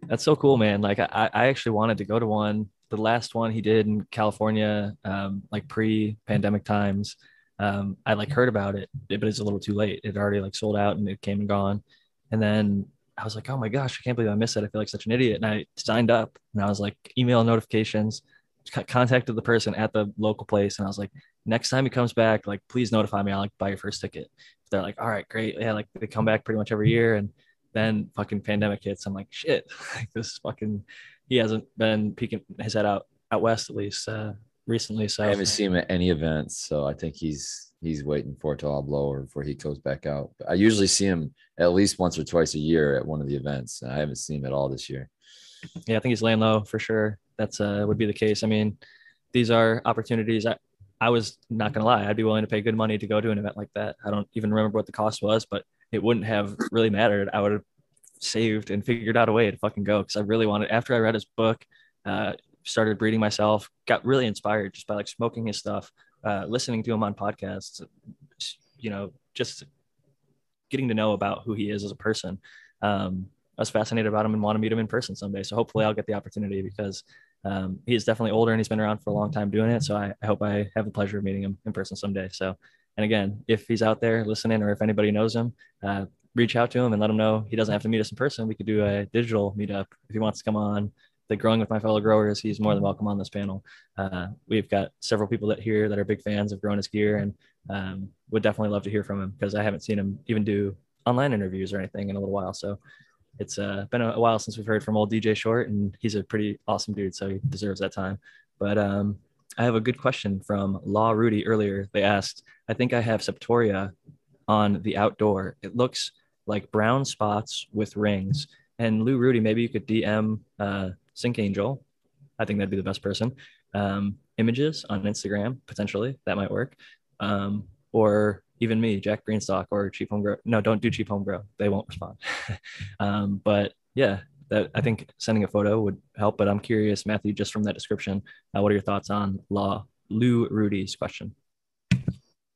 That's so cool, man. Like I, I actually wanted to go to one. The last one he did in California, um, like pre-pandemic times. Um, I like heard about it, but it's a little too late. It already like sold out and it came and gone. And then I was like, oh my gosh, I can't believe I missed it. I feel like such an idiot. And I signed up and I was like, email notifications, contacted the person at the local place. And I was like, next time he comes back, like, please notify me. I'll like buy your first ticket. They're like, all right, great. Yeah. Like they come back pretty much every year. And then fucking pandemic hits. I'm like, shit, like this fucking, he hasn't been peeking his head out out west at least uh, recently. So I haven't seen him at any events, so I think he's he's waiting for it to all blow or before he goes back out. But I usually see him at least once or twice a year at one of the events. I haven't seen him at all this year. Yeah, I think he's laying low for sure. That's uh would be the case. I mean, these are opportunities. I, I was not gonna lie, I'd be willing to pay good money to go to an event like that. I don't even remember what the cost was, but it wouldn't have really mattered. I would have saved and figured out a way to fucking go because I really wanted. After I read his book, uh, started breeding myself, got really inspired just by like smoking his stuff, uh, listening to him on podcasts, you know, just getting to know about who he is as a person. Um, I was fascinated about him and want to meet him in person someday. So hopefully I'll get the opportunity because um, is definitely older and he's been around for a long time doing it. So I, I, hope I have the pleasure of meeting him in person someday. So, and again, if he's out there listening or if anybody knows him, uh, reach out to him and let him know he doesn't have to meet us in person. We could do a digital meetup if he wants to come on. The growing with my fellow growers, he's more than welcome on this panel. Uh, we've got several people that here that are big fans of growing his gear and um, would definitely love to hear from him because I haven't seen him even do online interviews or anything in a little while. So it's uh, been a while since we've heard from old DJ Short, and he's a pretty awesome dude, so he deserves that time. But um, I have a good question from Law Rudy earlier. They asked, I think I have Septoria on the outdoor. It looks like brown spots with rings. And Lou Rudy, maybe you could DM uh, Sync Angel. I think that'd be the best person. Um, images on Instagram, potentially. That might work. Um, or even me, Jack Greenstock or Cheap Home Grow. No, don't do Cheap Home Grow. They won't respond. um, but yeah, that I think sending a photo would help. But I'm curious, Matthew, just from that description, uh, what are your thoughts on Law Lou Rudy's question?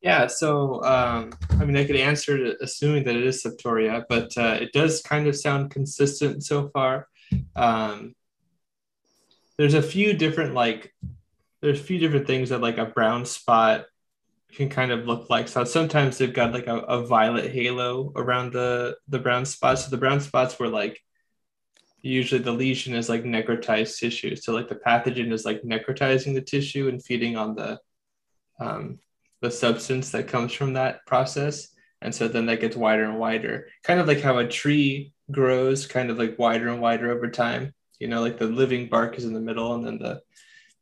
Yeah, so um, I mean, I could answer it assuming that it is Septoria, but uh, it does kind of sound consistent so far. Um, there's a few different like, there's a few different things that like a brown spot can kind of look like. So sometimes they've got like a, a violet halo around the the brown spots. So the brown spots were like usually the lesion is like necrotized tissue. So like the pathogen is like necrotizing the tissue and feeding on the um, the substance that comes from that process. And so then that gets wider and wider, kind of like how a tree grows, kind of like wider and wider over time. You know, like the living bark is in the middle, and then the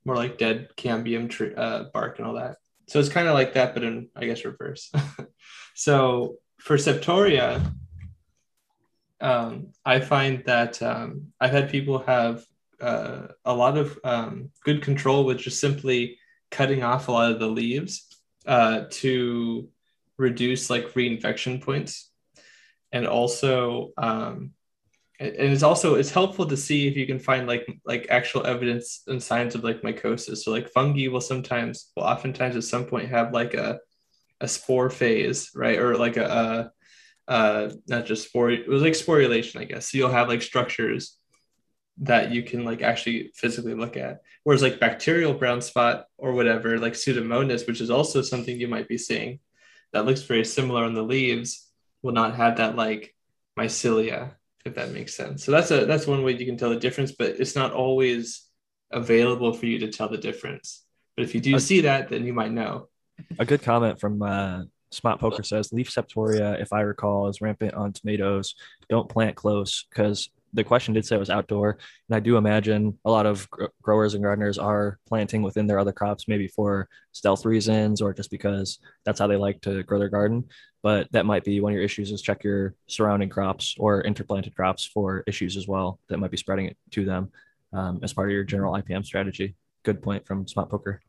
more like dead cambium tree, uh, bark and all that. So it's kind of like that, but in I guess reverse. so for Septoria, um, I find that um, I've had people have uh, a lot of um, good control with just simply cutting off a lot of the leaves uh, to reduce like reinfection points, and also um, and it's also it's helpful to see if you can find like like actual evidence and signs of like mycosis. So like fungi will sometimes will oftentimes at some point have like a a spore phase right? Or like a, a uh not just spore it was like sporulation i guess. So you'll have like structures that you can like actually physically look at whereas like bacterial brown spot or whatever like pseudomonas which is also something you might be seeing that looks very similar on the leaves will not have that like mycelia if that makes sense. So that's a that's one way you can tell the difference, but it's not always available for you to tell the difference. But if you do see that, then you might know. A good comment from uh, Smart Poker says leaf septoria, if I recall, is rampant on tomatoes. Don't plant close because the question did say it was outdoor, and I do imagine a lot of gr- growers and gardeners are planting within their other crops, maybe for stealth reasons or just because that's how they like to grow their garden. But that might be one of your issues. Is check your surrounding crops or interplanted crops for issues as well that might be spreading it to them um, as part of your general IPM strategy. Good point from Smart Poker.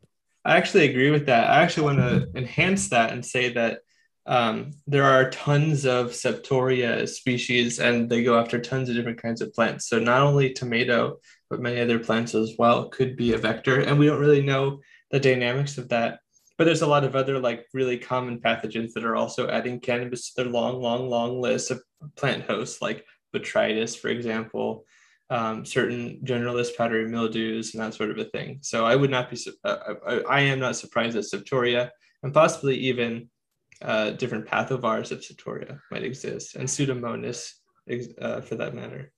I actually agree with that. I actually want to enhance that and say that um, there are tons of Septoria species and they go after tons of different kinds of plants. So not only tomato, but many other plants as well could be a vector. And we don't really know the dynamics of that. But there's a lot of other like really common pathogens that are also adding cannabis to their long, long, long list of plant hosts, like botrytis, for example, um, certain generalist powdery mildews and that sort of a thing. So I would not be, uh, I, I am not surprised that Septoria and possibly even uh, different pathovars of Septoria might exist, and Pseudomonas uh, for that matter.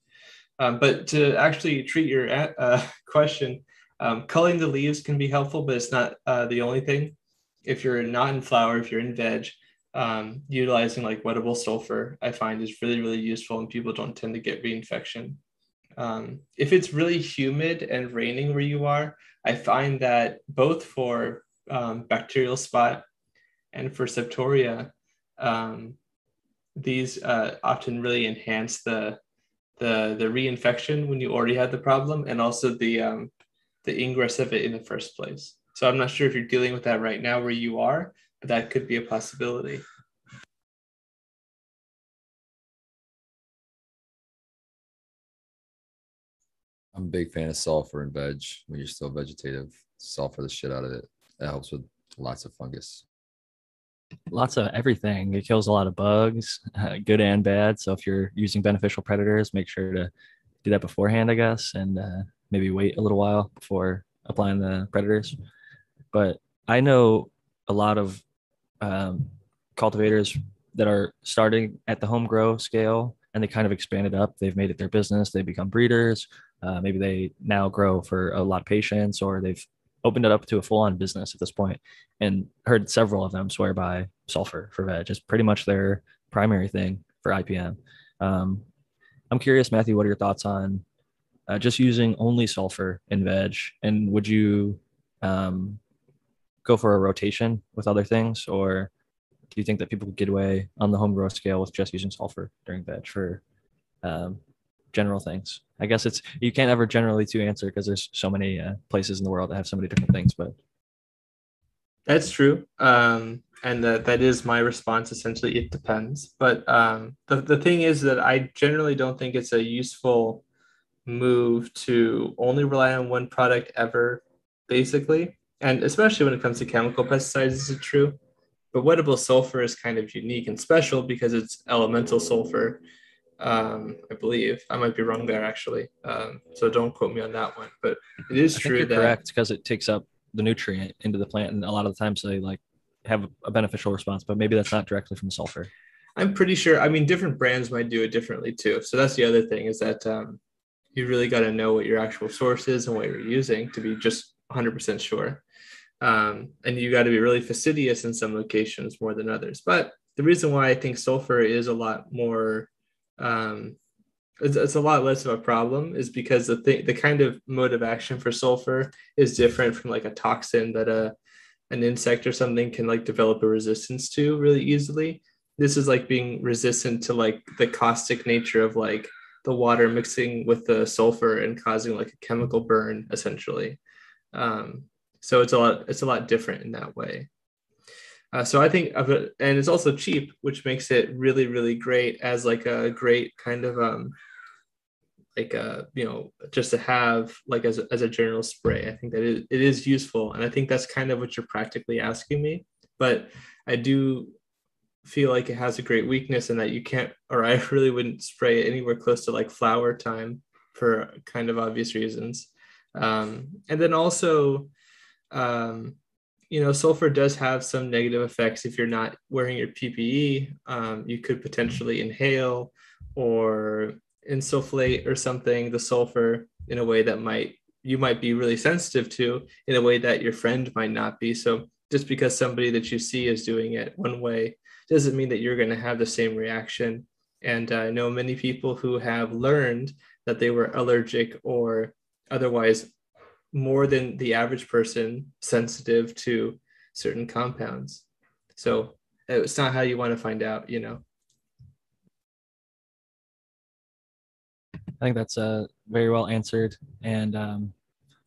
Um, but to actually treat your uh, question, um, culling the leaves can be helpful, but it's not uh, the only thing. If you're not in flower, if you're in veg, um, utilizing like wettable sulfur, I find is really, really useful, and people don't tend to get reinfection. Um, if it's really humid and raining where you are, I find that both for um, bacterial spot and for Septoria, um, these uh, often really enhance the the the reinfection when you already had the problem, and also the um, the ingress of it in the first place. So I'm not sure if you're dealing with that right now where you are, but that could be a possibility. I'm a big fan of sulfur and veg when you're still vegetative. Sulfur the shit out of it. That helps with lots of fungus. Lots of everything. It kills a lot of bugs, uh, good and bad. So if you're using beneficial predators, make sure to do that beforehand, I guess, and uh, maybe wait a little while before applying the predators. But I know a lot of um, cultivators that are starting at the home grow scale and they kind of expanded up. They've made it their business. They become breeders. Uh, maybe they now grow for a lot of patients or they've opened it up to a full on business at this point and heard several of them swear by sulfur for veg. It's pretty much their primary thing for IPM. Um, I'm curious, Matthew, what are your thoughts on uh, just using only sulfur in veg? And would you um, go for a rotation with other things, or do you think that people could get away on the home grow scale with just using sulfur during veg for um, general things? I guess it's you can't ever generally to answer because there's so many uh, places in the world that have so many different things, but That's true. Um, and that that is my response. Essentially, it depends. But um, the the thing is that I generally don't think it's a useful move to only rely on one product ever, basically, and especially when it comes to chemical pesticides, is true. But wettable sulfur is kind of unique and special because it's elemental sulfur. Um, I believe I might be wrong there actually. Um, so don't quote me on that one. But it is I true that correct because it takes up the nutrient into the plant, and a lot of the times they like have a beneficial response, but maybe that's not directly from sulfur. I'm pretty sure. I mean, different brands might do it differently too. So that's the other thing is that um, you really got to know what your actual source is and what you're using to be just 100% sure. Um, and you got to be really fastidious in some locations more than others. But the reason why I think sulfur is a lot more, um, it's, it's a lot less of a problem is because the thing, the kind of mode of action for sulfur is different from like a toxin that a an insect or something can like develop a resistance to really easily. This is like being resistant to like the caustic nature of like the water mixing with the sulfur and causing like a chemical burn essentially. Um, so it's a lot it's a lot different in that way. Uh, so I think of it, and it's also cheap, which makes it really really great as like a great kind of um like a you know just to have like as a, as a general spray. I think that it, it is useful, and I think that's kind of what you're practically asking me. But I do feel like it has a great weakness in that you can't, or I really wouldn't spray it anywhere close to like flower time for kind of obvious reasons. Um, and then also, um, you know, sulfur does have some negative effects if you're not wearing your PPE. Um, you could potentially inhale or insufflate or something the sulfur in a way that might you might be really sensitive to in a way that your friend might not be. So just because somebody that you see is doing it one way doesn't mean that you're going to have the same reaction. And I know many people who have learned that they were allergic or otherwise more than the average person sensitive to certain compounds. So it's not how you want to find out, you know. I think that's uh, very well answered, and um,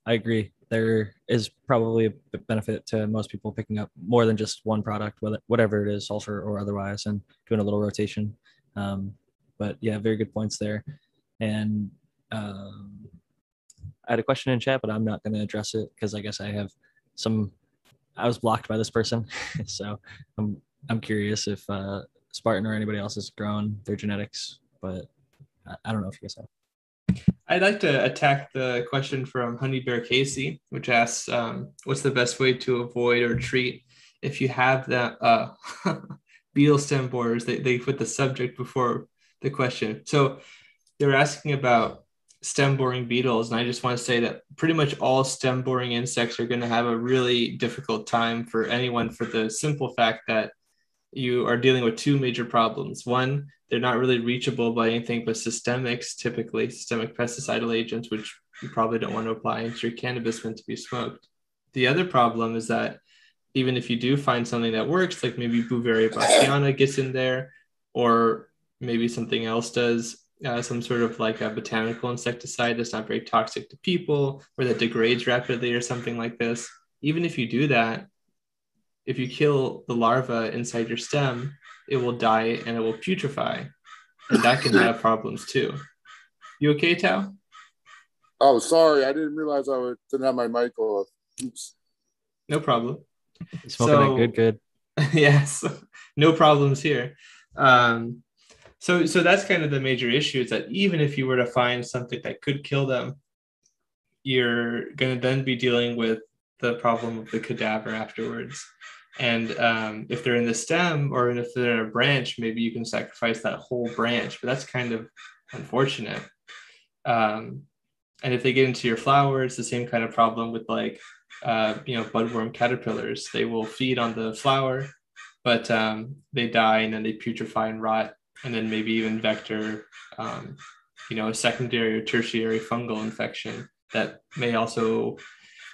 I agree. There is probably a benefit to most people picking up more than just one product, whether whatever it is, sulfur or otherwise, and doing a little rotation. Um, but yeah, very good points there. And um, I had a question in chat, but I'm not going to address it because I guess I have some. I was blocked by this person, so I'm I'm curious if uh, Spartan or anybody else has grown their genetics, but I, I don't know if you guys have. I'd like to attack the question from Honey Bear Casey, which asks, um, "What's the best way to avoid or treat if you have that uh, beetle stem borers?" They they put the subject before the question, so they're asking about stem boring beetles, and I just want to say that pretty much all stem boring insects are going to have a really difficult time for anyone for the simple fact that you are dealing with two major problems. One, they're not really reachable by anything but systemics, typically systemic pesticidal agents, which you probably don't want to apply into your cannabis meant to be smoked. The other problem is that even if you do find something that works, like maybe Beauveria bassiana gets in there, or maybe something else does, uh, some sort of like a botanical insecticide that's not very toxic to people or that degrades rapidly or something like this. Even if you do that, if you kill the larva inside your stem, it will die and it will putrefy. And that can have problems too. You okay, Tao? Oh, sorry, I didn't realize I would, didn't have my mic off. Oops. No problem. Smoking So- that good, good. yes, no problems here. Um, so, so that's kind of the major issue is that even if you were to find something that could kill them, you're going to then be dealing with the problem of the cadaver afterwards. And um, if they're in the stem or if they're in a branch, maybe you can sacrifice that whole branch, but that's kind of unfortunate. Um, and if they get into your flower, it's the same kind of problem with like uh, you know, budworm caterpillars. They will feed on the flower, but um, they die and then they putrefy and rot, and then maybe even vector, um, you know, a secondary or tertiary fungal infection that may also,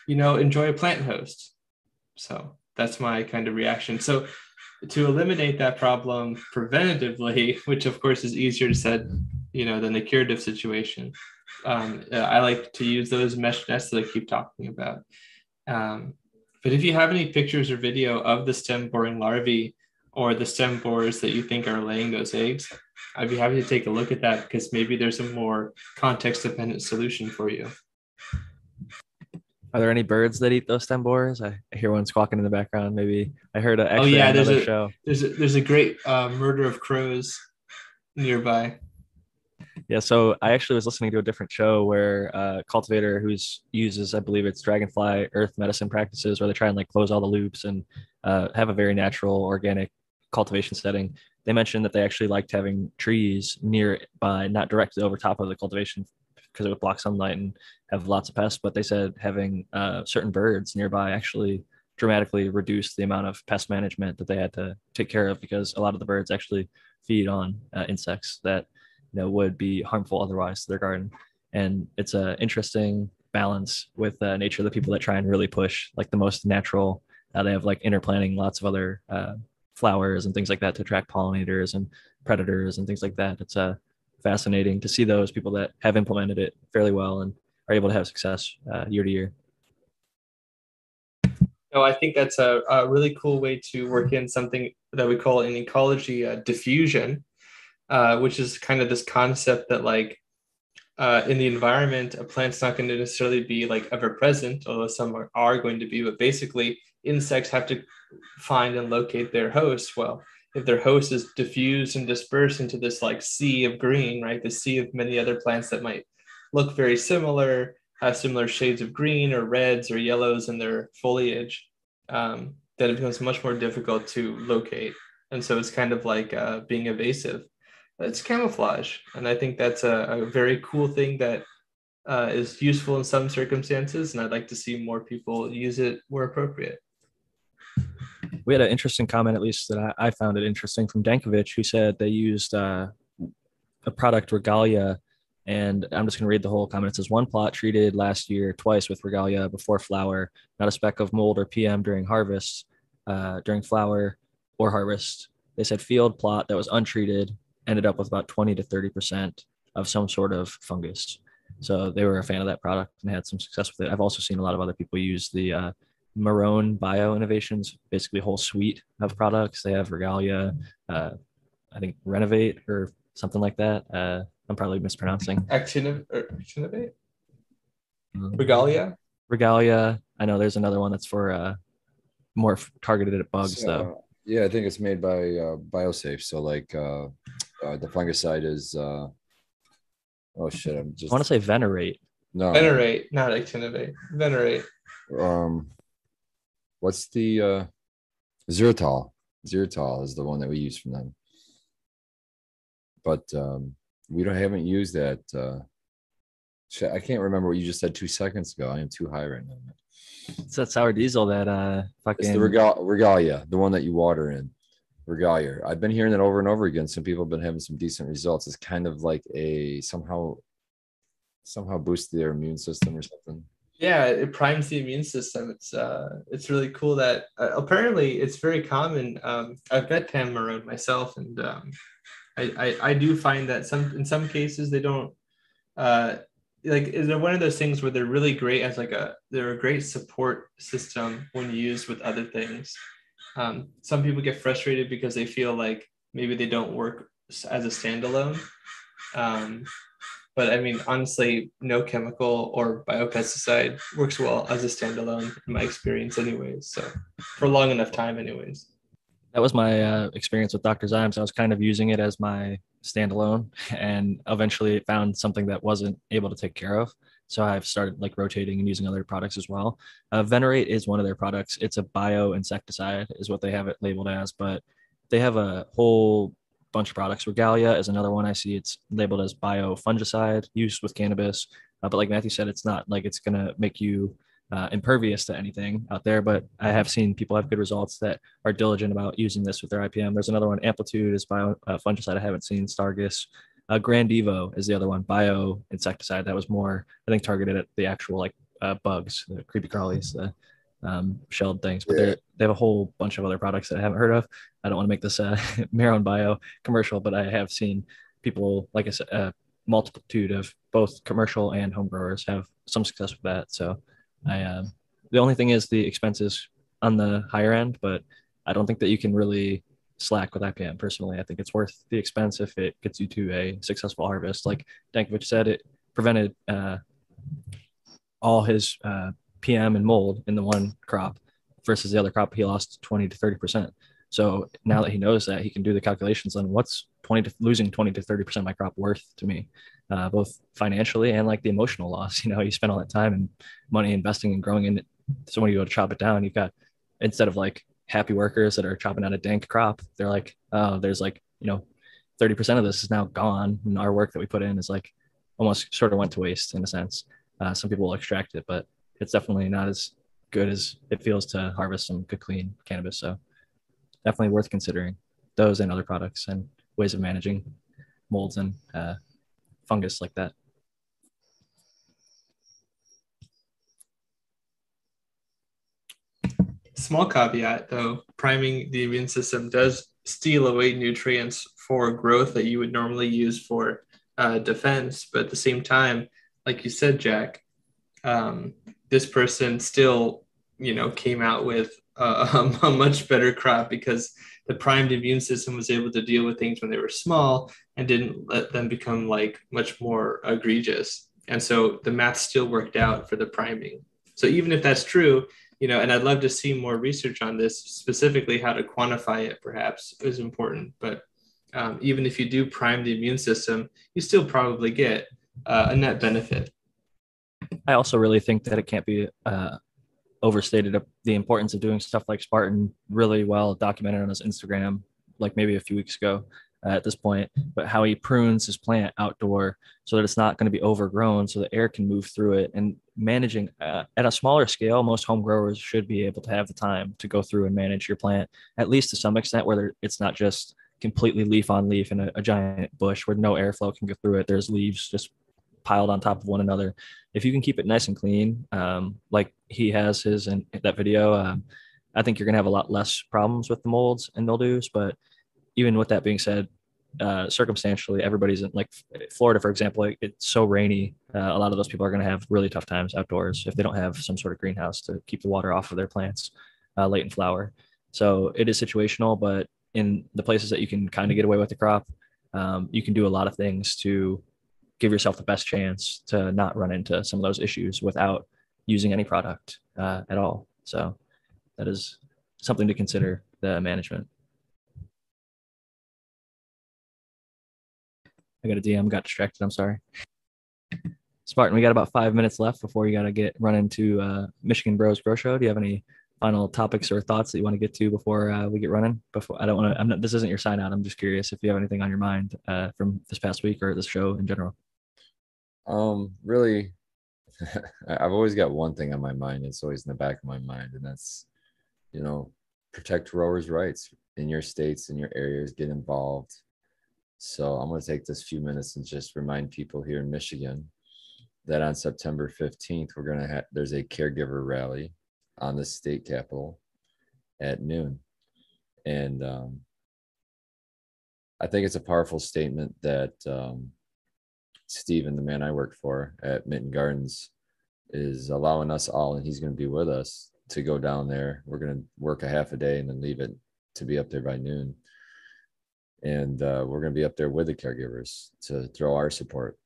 you know, enjoy a plant host. So that's my kind of reaction. So to eliminate that problem preventatively, which of course is easier said, you know, than the curative situation. Um, uh, I like to use those mesh nets that I keep talking about. Um, but if you have any pictures or video of the stem boring larvae or the stem borers that you think are laying those eggs, I'd be happy to take a look at that because maybe there's a more context dependent solution for you. Are there any birds that eat those stem borers? I, hear one squawking in the background. Maybe I heard a, Oh, yeah, there's a- show. There's a, there's a great uh, murder of crows nearby. Yeah, so I actually was listening to a different show where a cultivator who's uses, I believe it's dragonfly earth medicine practices, where they try and like close all the loops and uh, have a very natural organic cultivation setting. They mentioned that they actually liked having trees nearby, not directly over top of the cultivation because it would block sunlight and have lots of pests. But they said having uh, certain birds nearby actually dramatically reduced the amount of pest management that they had to take care of because a lot of the birds actually feed on uh, insects that you know would be harmful otherwise to their garden and it's an interesting balance with uh, nature the people that try and really push like the most natural uh, they have like interplanting lots of other uh, flowers and things like that to attract pollinators and predators and things like that it's uh, fascinating to see those people that have implemented it fairly well and are able to have success uh, year to year No, I think that's a, a really cool way to work in something that we call in ecology uh, diffusion, uh, which is kind of this concept that like uh, in the environment, a plant's not going to necessarily be like ever present, although some are, are going to be. But basically, insects have to find and locate their host. Well, if their host is diffused and dispersed into this like sea of green, right, the sea of many other plants that might look very similar, have similar shades of green or reds or yellows in their foliage, um, then it becomes much more difficult to locate. And so it's kind of like uh, being evasive. It's camouflage. And I think that's a, a very cool thing that uh, is useful in some circumstances. And I'd like to see more people use it where appropriate. We had an interesting comment, at least that I, I found it interesting from Dankovich, who said they used uh, a product Regalia. And I'm just going to read the whole comment. It says one plot treated last year twice with Regalia before flower, not a speck of mold or PM during harvest, uh, during flower or harvest. They said field plot that was untreated ended up with about 20 to 30% of some sort of fungus. So they were a fan of that product and had some success with it. I've also seen a lot of other people use the uh, Marrone Bio Innovations, basically a whole suite of products. They have Regalia, uh, I think Renovate or something like that. Uh, I'm probably mispronouncing. Actinov- or Actinovate? Regalia? Regalia. I know there's another one that's for uh, more f- targeted at bugs, So, though. yeah, I think it's made by uh, BioSafe. So like uh, uh, the fungicide is uh, oh shit, I'm just. I just want to say Venerate. no Venerate, not Actinovate. Venerate. um what's the uh Zerotol. Zerotol is the one that we use from them. But um we don't haven't used that uh I can't remember what you just said two seconds ago. I am too high right now. It's that sour diesel that uh, fucking. It's the regal- regalia, the one that you water in. Regalia. I've been hearing that over and over again. Some people have been having some decent results. It's kind of like a somehow somehow boost their immune system or something. Yeah it primes the immune system. It's uh it's really cool that uh, apparently it's very common um i've met pam marrone myself and um I, I i do find that some in some cases they don't uh like they're one of those things where they're really great as like a they're a great support system when used with other things? Um some people get frustrated because they feel like maybe they don't work as a standalone. Um But I mean, honestly, no chemical or biopesticide works well as a standalone in my experience, anyways. So for long enough time, anyways. That was my uh, experience with Dr. Zymes. I was kind of using it as my standalone and eventually found something that wasn't able to take care of. So I've started like rotating and using other products as well. Uh, Venerate is one of their products. It's a bio insecticide, is what they have it labeled as, but they have a whole bunch of products. Regalia is another one I see. It's labeled as bio fungicide used with cannabis. Uh, but like Matthew said, it's not like it's going to make you uh, impervious to anything out there. But I have seen people have good results that are diligent about using this with their IPM. There's another one, Amplitude is bio uh, fungicide. I haven't seen Stargus. Uh, Grandevo is the other one, bio insecticide that was more, I think, targeted at the actual like uh, bugs, the creepy crawlies, the um, shelled things. But yeah. they have a whole bunch of other products that I haven't heard of. I don't want to make this a Marrone Bio commercial, but I have seen people, like I said, a multitude of both commercial and home growers have some success with that. So I, um, the only thing is the expenses on the higher end, but I don't think that you can really slack with IPM personally. I think it's worth the expense if it gets you to a successful harvest. Like Dankovich said, it prevented uh, all his uh, PM and mold in the one crop versus the other crop, he lost 20 to 30%. So now that he knows that, he can do the calculations on what's 20 to losing 20 to 30% of my crop worth to me, uh, both financially and like the emotional loss. You know, you spend all that time and money investing and growing in it. So when you go to chop it down, you've got instead of like happy workers that are chopping out a dank crop, they're like, oh, there's like, you know, 30% of this is now gone. And our work that we put in is like almost sort of went to waste in a sense. Uh, some people will extract it, but it's definitely not as good as it feels to harvest some good clean cannabis. So definitely worth considering those and other products and ways of managing molds and uh, fungus like that. Small caveat though, priming the immune system does steal away nutrients for growth that you would normally use for uh, defense. But at the same time, like you said, Jack, um, this person still, you know, came out with a, a much better crop because the primed immune system was able to deal with things when they were small and didn't let them become like much more egregious. And so the math still worked out for the priming. So even if that's true, you know, and I'd love to see more research on this, specifically how to quantify it, perhaps is important. But um, even if you do prime the immune system, you still probably get uh, a net benefit. I also really think that it can't be uh, overstated the importance of doing stuff like Spartan really well documented on his Instagram, like maybe a few weeks ago uh, at this point, but how he prunes his plant outdoor so that it's not going to be overgrown so the air can move through it and managing uh, at a smaller scale most home growers should be able to have the time to go through and manage your plant at least to some extent where it's not just completely leaf on leaf in a, a giant bush where no airflow can go through it. There's leaves just piled on top of one another. If you can keep it nice and clean, um, like he has his in that video, um, I think you're gonna have a lot less problems with the molds and mildews. But even with that being said, uh, circumstantially, everybody's in like Florida, for example, it, it's so rainy. Uh, a lot of those people are going to have really tough times outdoors if they don't have some sort of greenhouse to keep the water off of their plants uh, late in flower. So it is situational, but in the places that you can kind of get away with the crop, um, you can do a lot of things to give yourself the best chance to not run into some of those issues without using any product uh, at all. So that is something to consider the management. I got a DM, got distracted. I'm sorry. Spartan, we got about five minutes left before you got to get run into uh, Michigan Bros Grow Show. Do you have any final topics or thoughts that you want to get to before uh, we get running? Before I don't want to. I'm not. This isn't your sign out. I'm just curious if you have anything on your mind uh, from this past week or this show in general. Um, really, I've always got one thing on my mind. It's always in the back of my mind, and that's, you know, protect rowers' rights in your states, in your areas, get involved. So I'm going to take this few minutes and just remind people here in Michigan that on September 15th, we're going to have, there's a caregiver rally on the state capitol at noon. And um, I think it's a powerful statement that um, Steven, the man I work for at Minton Gardens, is allowing us all, and he's going to be with us to go down there. We're going to work a half a day and then leave it to be up there by noon. And uh, we're going to be up there with the caregivers to throw our support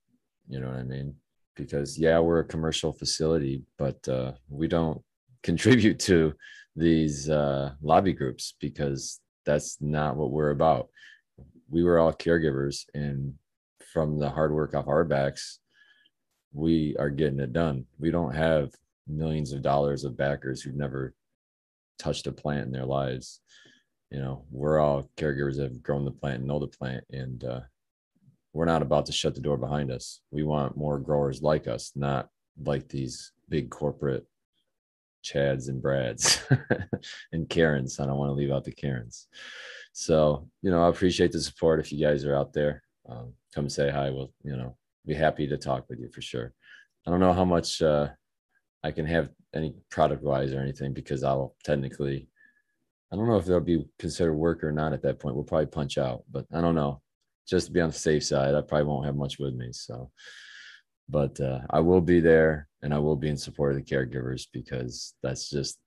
You know what I mean? Because yeah, we're a commercial facility, but uh, we don't contribute to these uh, lobby groups because that's not what we're about. We were all caregivers, and from the hard work off our backs, we are getting it done. We don't have millions of dollars of backers who've never touched a plant in their lives. You know, we're all caregivers that have grown the plant and know the plant, and uh, we're not about to shut the door behind us. We want more growers like us, not like these big corporate Chads and Brads and Karens. I don't want to leave out the Karens. So, you know, I appreciate the support. If you guys are out there, um, come say hi. We'll, you know, be happy to talk with you for sure. I don't know how much uh, I can have any product wise or anything because I'll technically, I don't know if there'll be considered work or not at that point. We'll probably punch out, but I don't know. Just to be on the safe side, I probably won't have much with me. So, but uh, I will be there and I will be in support of the caregivers because that's just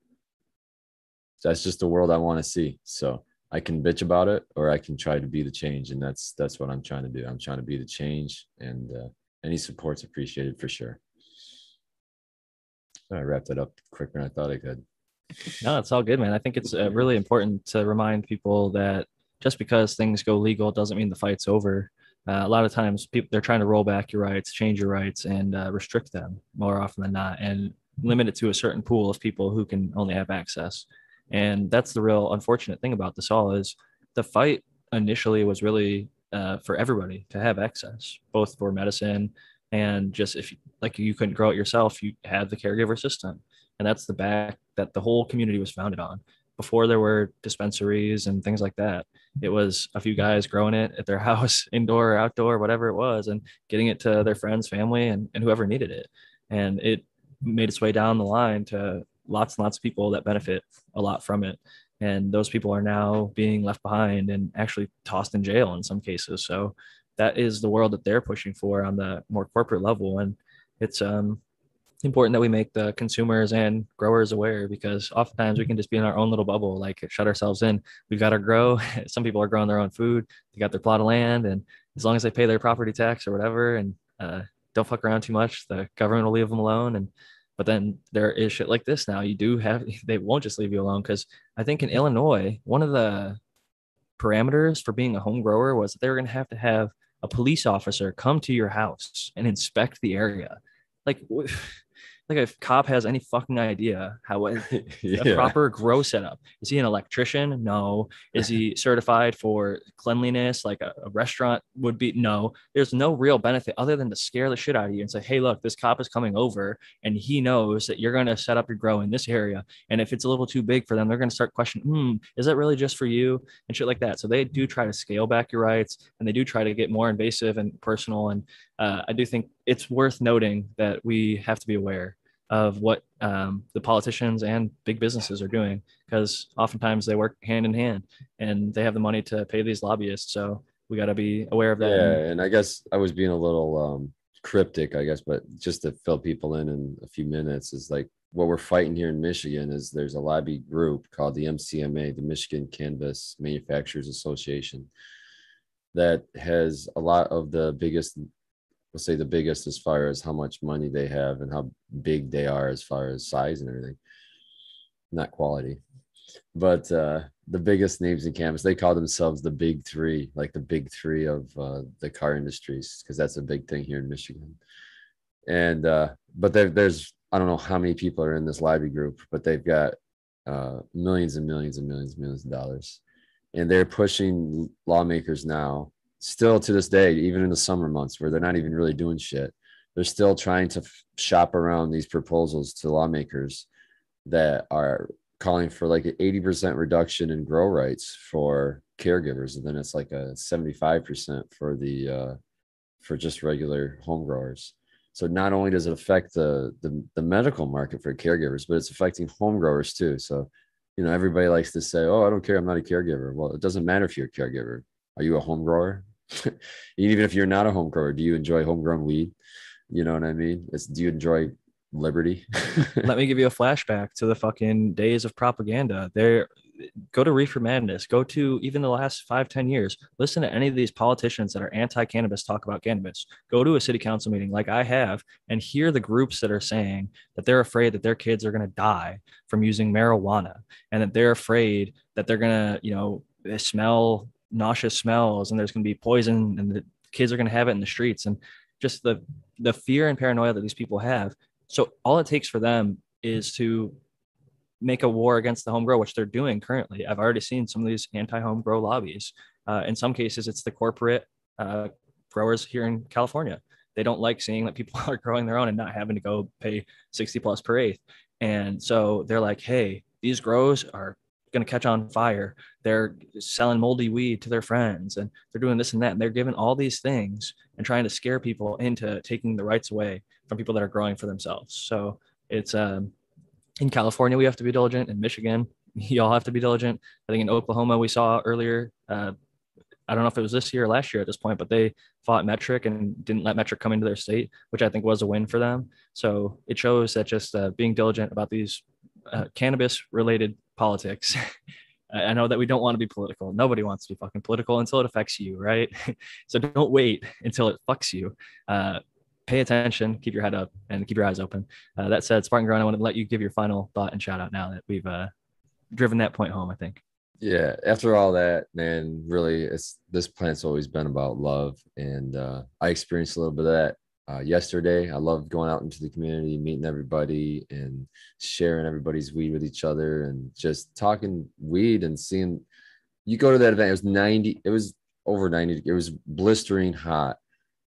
that's just the world I want to see. So I can bitch about it or I can try to be the change, and that's that's what I'm trying to do. I'm trying to be the change, and uh, any support's appreciated for sure. I wrapped it up quicker than I thought I could. No, it's all good, man. I think it's uh, really important to remind people that just because things go legal doesn't mean the fight's over. Uh, a lot of times, people they're trying to roll back your rights, change your rights, and uh, restrict them more often than not, and limit it to a certain pool of people who can only have access. And that's the real unfortunate thing about this all is the fight initially was really uh, for everybody to have access, both for medicine and just if like you couldn't grow it yourself, you had the caregiver system, and that's the back that the whole community was founded on. Before there were dispensaries and things like that, it was a few guys growing it at their house, indoor or outdoor, whatever it was, and getting it to their friends, family, and, and whoever needed it. And it made its way down the line to lots and lots of people that benefit a lot from it. And those people are now being left behind and actually tossed in jail in some cases. So that is the world that they're pushing for on the more corporate level. And it's um important that we make the consumers and growers aware because oftentimes we can just be in our own little bubble, like shut ourselves in. We've got to grow. Some people are growing their own food. They got their plot of land, and as long as they pay their property tax or whatever, and uh, don't fuck around too much, the government will leave them alone. And but then there is shit like this now. You do have they won't just leave you alone because I think in Illinois, one of the parameters for being a home grower was that they were going to have to have a police officer come to your house and inspect the area. Like like if a cop has any fucking idea how a, yeah. a proper grow setup. Is he an electrician? No. Is he certified for cleanliness like a, a, restaurant would be? No. There's no real benefit other than to scare the shit out of you and say hey look this cop is coming over and he knows that you're going to set up your grow in this area. And if it's a little too big for them they're going to start questioning hmm is that really just for you? and shit like that. So they do try to scale back your rights and they do try to get more invasive and personal and uh, I do think it's worth noting that we have to be aware of what um, the politicians and big businesses are doing because oftentimes they work hand in hand and they have the money to pay these lobbyists. So we got to be aware of that. Yeah, and I guess I was being a little um, cryptic, I guess, but just to fill people in in a few minutes is like what we're fighting here in Michigan is there's a lobby group called the MCMA, the Michigan Cannabis Manufacturers Association, that has a lot of the biggest let's say the biggest as far as how much money they have and how big they are as far as size and everything. Not quality. But uh the biggest names in cannabis they call themselves the big three like the big three of uh, the car industries because that's a big thing here in michigan. And uh but there's i don't know how many people are in this lobby group but they've got uh millions and millions and millions and millions of dollars. And they're pushing lawmakers now still to this day, even in the summer months where they're not even really doing shit, they're still trying to f- shop around these proposals to lawmakers that are calling for like an 80% reduction in grow rights for caregivers. And then it's like a 75% for the, uh, for just regular home growers. So not only does it affect the, the, the medical market for caregivers, but it's affecting home growers too. So, you know, everybody likes to say, "Oh, I don't care, I'm not a caregiver." Well, it doesn't matter if you're a caregiver. Are you a home grower? even if you're not a home grower, do you enjoy homegrown weed? You know what I mean? It's, do you enjoy liberty? Let me give you a flashback to the fucking days of propaganda. There, go to Reefer Madness, go to even the last five, ten years, listen to any of these politicians that are anti cannabis talk about cannabis. Go to a city council meeting like I have and hear the groups that are saying that they're afraid that their kids are going to die from using marijuana and that they're afraid that they're going to, you know, smell nauseous smells and there's going to be poison and the kids are going to have it in the streets and just the the fear and paranoia that these people have. So all it takes for them is to make a war against the home grow, which they're doing currently. I've already seen some of these anti-home grow lobbies. Uh, in some cases, it's the corporate uh, growers here in California. They don't like seeing that people are growing their own and not having to go pay 60 plus per eighth. And so they're like, hey, these grows are going to catch on fire. They're selling moldy weed to their friends and they're doing this and that. And they're giving all these things and trying to scare people into taking the rights away from people that are growing for themselves. So it's um, in California, we have to be diligent. In Michigan, you all have to be diligent. I think in Oklahoma, we saw earlier, uh, I don't know if it was this year or last year at this point, but they fought Metrc and didn't let Metrc come into their state, which I think was a win for them. So it shows that just uh, being diligent about these uh, cannabis related politics. I know that we don't want to be political. Nobody wants to be fucking political until it affects you, right? so don't wait until it fucks you. Uh, pay attention, keep your head up, and keep your eyes open. Uh, that said, Spartan Grown, I want to let you give your final thought and shout out now that we've uh, driven that point home. I think. Yeah, after all that, man, really, it's this plant's always been about love, and uh, I experienced a little bit of that uh, yesterday. I loved going out into the community, meeting everybody, and sharing everybody's weed with each other, and just talking weed and seeing. You go to that event. It was ninety. It was over ninety. It was blistering hot,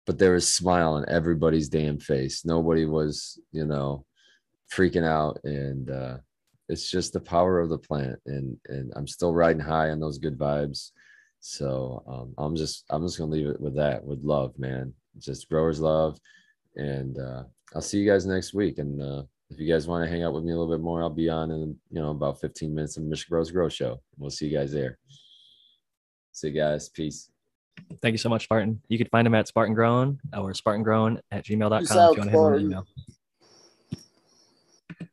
but there was a smile on everybody's damn face. Nobody was, you know, freaking out, and uh, it's just the power of the plant. And and I'm still riding high on those good vibes. So um, I'm just I'm just gonna leave it with that, with love, man. Just growers love, and uh, I'll see you guys next week. And uh, if you guys want to hang out with me a little bit more, I'll be on in you know about 15 minutes of Michigan Bros Grow Show. We'll see you guys there. See you guys. Peace. Thank you so much, Spartan. You can find him at Spartan Grown or Spartan Grown at gmail.com Peace if you want to have an Spartan. email.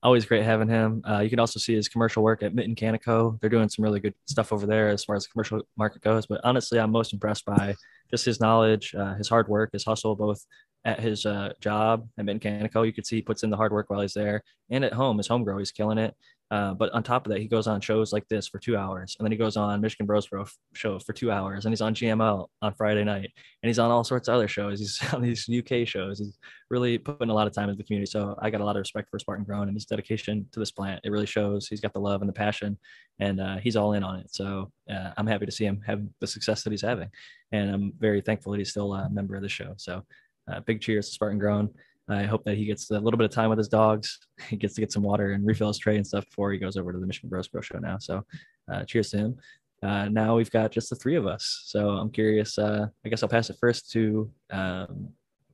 Always great having him. Uh, you can also see his commercial work at Mitten Canico. They're doing some really good stuff over there as far as the commercial market goes. But honestly, I'm most impressed by just his knowledge, uh, his hard work, his hustle, both at his uh, job at Mitten Canico. You can see he puts in the hard work while he's there, and at home, his home grow, he's killing it. Uh, but on top of that, he goes on shows like this for two hours, and then he goes on Michigan Bros Grow Show for two hours, and he's on GML on Friday night, and he's on all sorts of other shows. He's on these UK shows. He's really putting a lot of time into the community. So I got a lot of respect for Spartan Grown and his dedication to this plant. It really shows. He's got the love and the passion, and uh, he's all in on it. So uh, I'm happy to see him have the success that he's having, and I'm very thankful that he's still a member of the show. So uh, big cheers to Spartan Grown. I hope that he gets a little bit of time with his dogs. He gets to get some water and refill his tray and stuff before he goes over to the Michigan Bros Grow Show now. So, uh, cheers to him. Uh, now we've got just the three of us. So I'm curious. Uh, I guess I'll pass it first to um,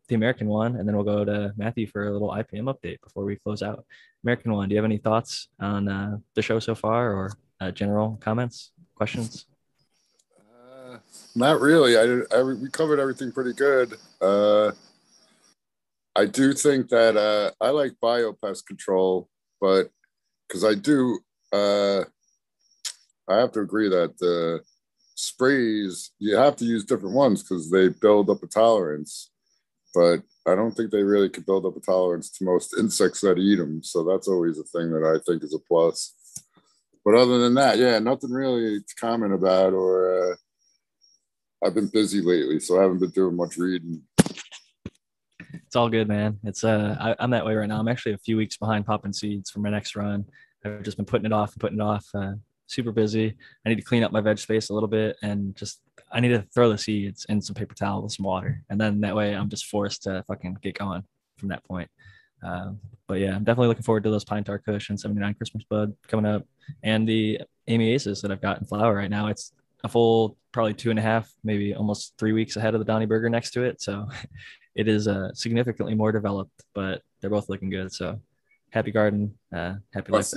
the American one, and then we'll go to Matthew for a little IPM update before we close out. American one, do you have any thoughts on uh, the show so far, or uh, general comments, questions? Uh, not really. I, I we covered everything pretty good. I do think that uh, I like biopest control, but because I do, uh, I have to agree that the sprays you have to use different ones because they build up a tolerance. But I don't think they really could build up a tolerance to most insects that eat them. So that's always a thing that I think is a plus. But other than that, yeah, nothing really to comment about. Or uh, I've been busy lately, so I haven't been doing much reading. It's all good, man. It's uh, I, I'm that way right now. I'm actually a few weeks behind popping seeds for my next run. I've just been putting it off and putting it off. Uh, super busy. I need to clean up my veg space a little bit and just I need to throw the seeds in some paper towel with some water, and then that way I'm just forced to fucking get going from that point. Um, but yeah, I'm definitely looking forward to those pine tar kush and 79 Christmas bud coming up, and the Amy Aces that I've got in flower right now. It's a full probably two and a half, maybe almost three weeks ahead of the Donny Burger next to it. So it is uh, significantly more developed, but they're both looking good. So happy garden, uh, happy life.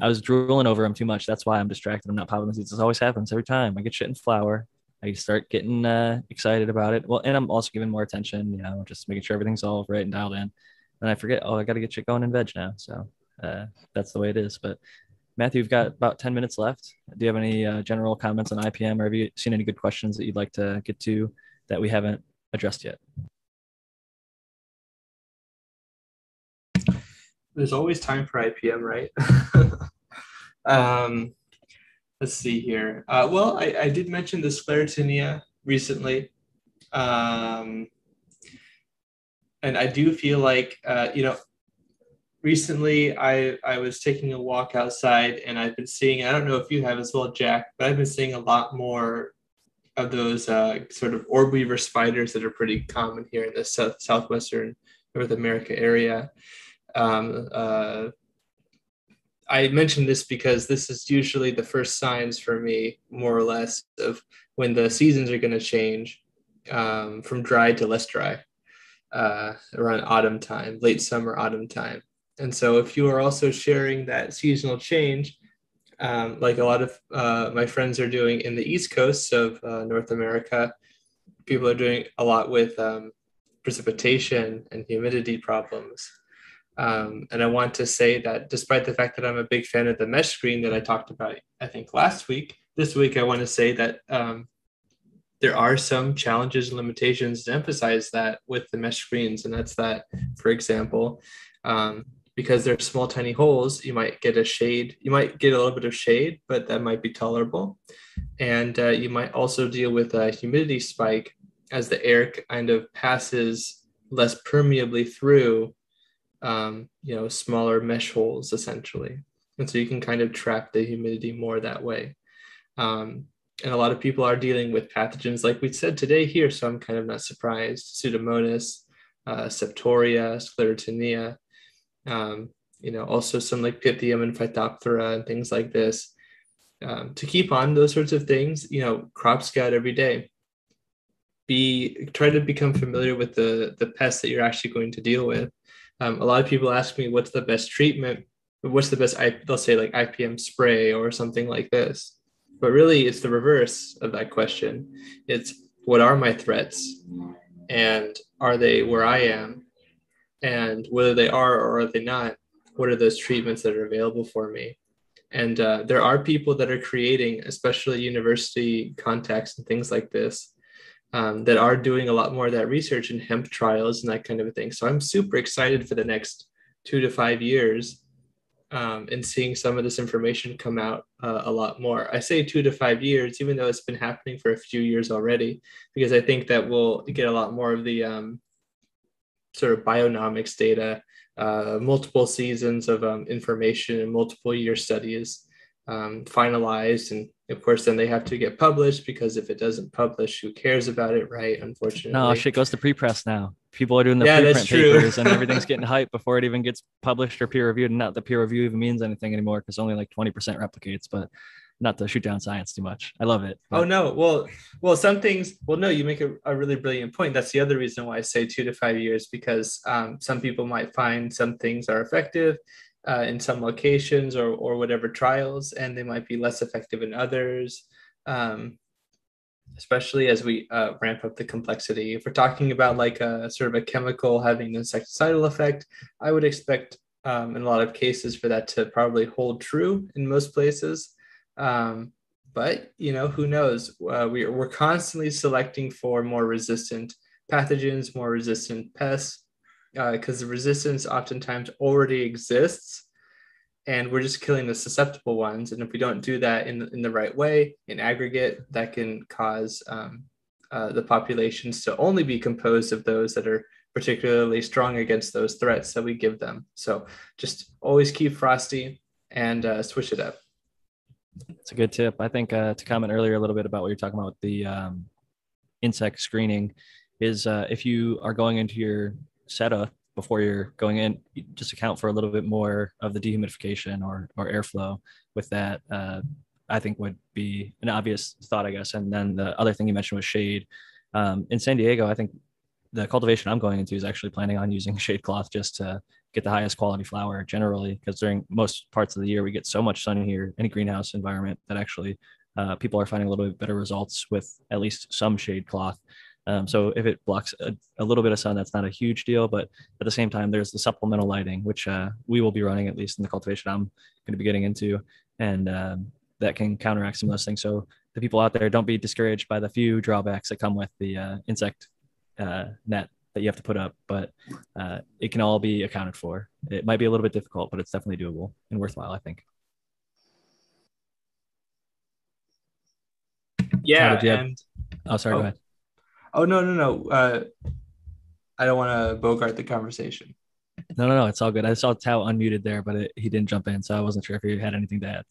I was drooling over them too much. That's why I'm distracted. I'm not popping the seeds. This always happens every time I get shit in flower. I start getting uh, excited about it. Well, and I'm also giving more attention, you know, just making sure everything's all right and dialed in. And I forget, oh, I got to get shit going in veg now. So uh, that's the way it is. But Matthew, you've got about 10 minutes left. Do you have any uh, general comments on IPM or have you seen any good questions that you'd like to get to that we haven't addressed yet? There's always time for IPM, right? um, let's see here. Uh, well, I, I did mention the sclerotinia recently. Um, and I do feel like, uh, you know, recently I, I was taking a walk outside and I've been seeing, I don't know if you have as well, Jack, but I've been seeing a lot more of those uh, sort of orb weaver spiders that are pretty common here in the south, southwestern North America area. Um, uh, I mentioned this because this is usually the first signs for me, more or less, of when the seasons are going to change um, from dry to less dry uh, around autumn time, late summer, autumn time. And so, if you are also sharing that seasonal change, um, like a lot of uh, my friends are doing in the East Coast of uh, North America, people are doing a lot with um, precipitation and humidity problems. Um, and I want to say that despite the fact that I'm a big fan of the mesh screen that I talked about, I think last week, this week I want to say that um, there are some challenges and limitations to emphasize that with the mesh screens. And that's that, for example, um, because they're small, tiny holes, you might get a shade, you might get a little bit of shade, but that might be tolerable. And uh, you might also deal with a humidity spike as the air kind of passes less permeably through um, you know, smaller mesh holes essentially. And so you can kind of trap the humidity more that way. Um, and a lot of people are dealing with pathogens like we said today here. So I'm kind of not surprised. Pseudomonas, uh, Septoria, Sclerotinia, um, you know, also some like Pythium and Phytophthora and things like this. Um, to keep on those sorts of things, you know, crop scout every day. Be try to become familiar with the the pests that you're actually going to deal with. Um, a lot of people ask me what's the best treatment, what's the best, they'll say like IPM spray or something like this. But really, it's the reverse of that question. It's what are my threats? And are they where I am? And whether they are or are they not, what are those treatments that are available for me? And uh, there are people that are creating, especially university contacts and things like this, um, that are doing a lot more of that research in hemp trials and that kind of a thing. So I'm super excited for the next two to five years um, and seeing some of this information come out uh, a lot more. I say two to five years, even though it's been happening for a few years already, because I think that we'll get a lot more of the um, sort of bionomics data, uh, multiple seasons of um, information and multiple year studies um, finalized. And of course then they have to get published because if it doesn't publish who cares about it right? Unfortunately. no shit goes to pre-press now. People are doing the yeah, preprint papers and everything's getting hyped before it even gets published or peer reviewed and not the peer review even means anything anymore because only like 20% replicates but not to shoot down science too much i love it but. oh no well well some things well no you make a, a, really brilliant point that's the other reason why i say two to five years because um, some people might find some things are effective uh, in some locations or, or whatever trials, and they might be less effective in others, um, especially as we uh, ramp up the complexity. If we're talking about like a sort of a chemical having an insecticidal effect, I would expect um, in a lot of cases for that to probably hold true in most places. Um, but you know, who knows? Uh, we, we're constantly selecting for more resistant pathogens, more resistant pests, because uh, the resistance oftentimes already exists and we're just killing the susceptible ones. And if we don't do that in, in the right way, in aggregate, that can cause um, uh, the populations to only be composed of those that are particularly strong against those threats that we give them. So just always keep frosty and uh, switch it up. It's a good tip. I think uh, to comment earlier a little bit about what you're talking about with the um, insect screening is uh, if you are going into your setup before you're going in, just account for a little bit more of the dehumidification or or airflow with that. Uh, I think would be an obvious thought, I guess. And then the other thing you mentioned was shade. Um, in San Diego, I think the cultivation I'm going into is actually planning on using shade cloth just to get the highest quality flower generally, because during most parts of the year we get so much sun here, in a greenhouse environment that actually uh, people are finding a little bit better results with at least some shade cloth. Um, so if it blocks a, a, little bit of sun, that's not a huge deal. But at the same time, there's the supplemental lighting, which uh, we will be running at least in the cultivation I'm going to be getting into. and um, that can counteract some of those things. So the people out there, don't be discouraged by the few drawbacks that come with the uh, insect uh, net that you have to put up, but uh, it can all be accounted for. It might be a little bit difficult, but it's definitely doable and worthwhile, I think. Yeah, have- and Oh, sorry, Oh. go ahead. oh no no no, uh, I don't want to bogart the conversation. No, no, no, it's all good. I saw Tao unmuted there, but it, he didn't jump in, so I wasn't sure if he had anything to add.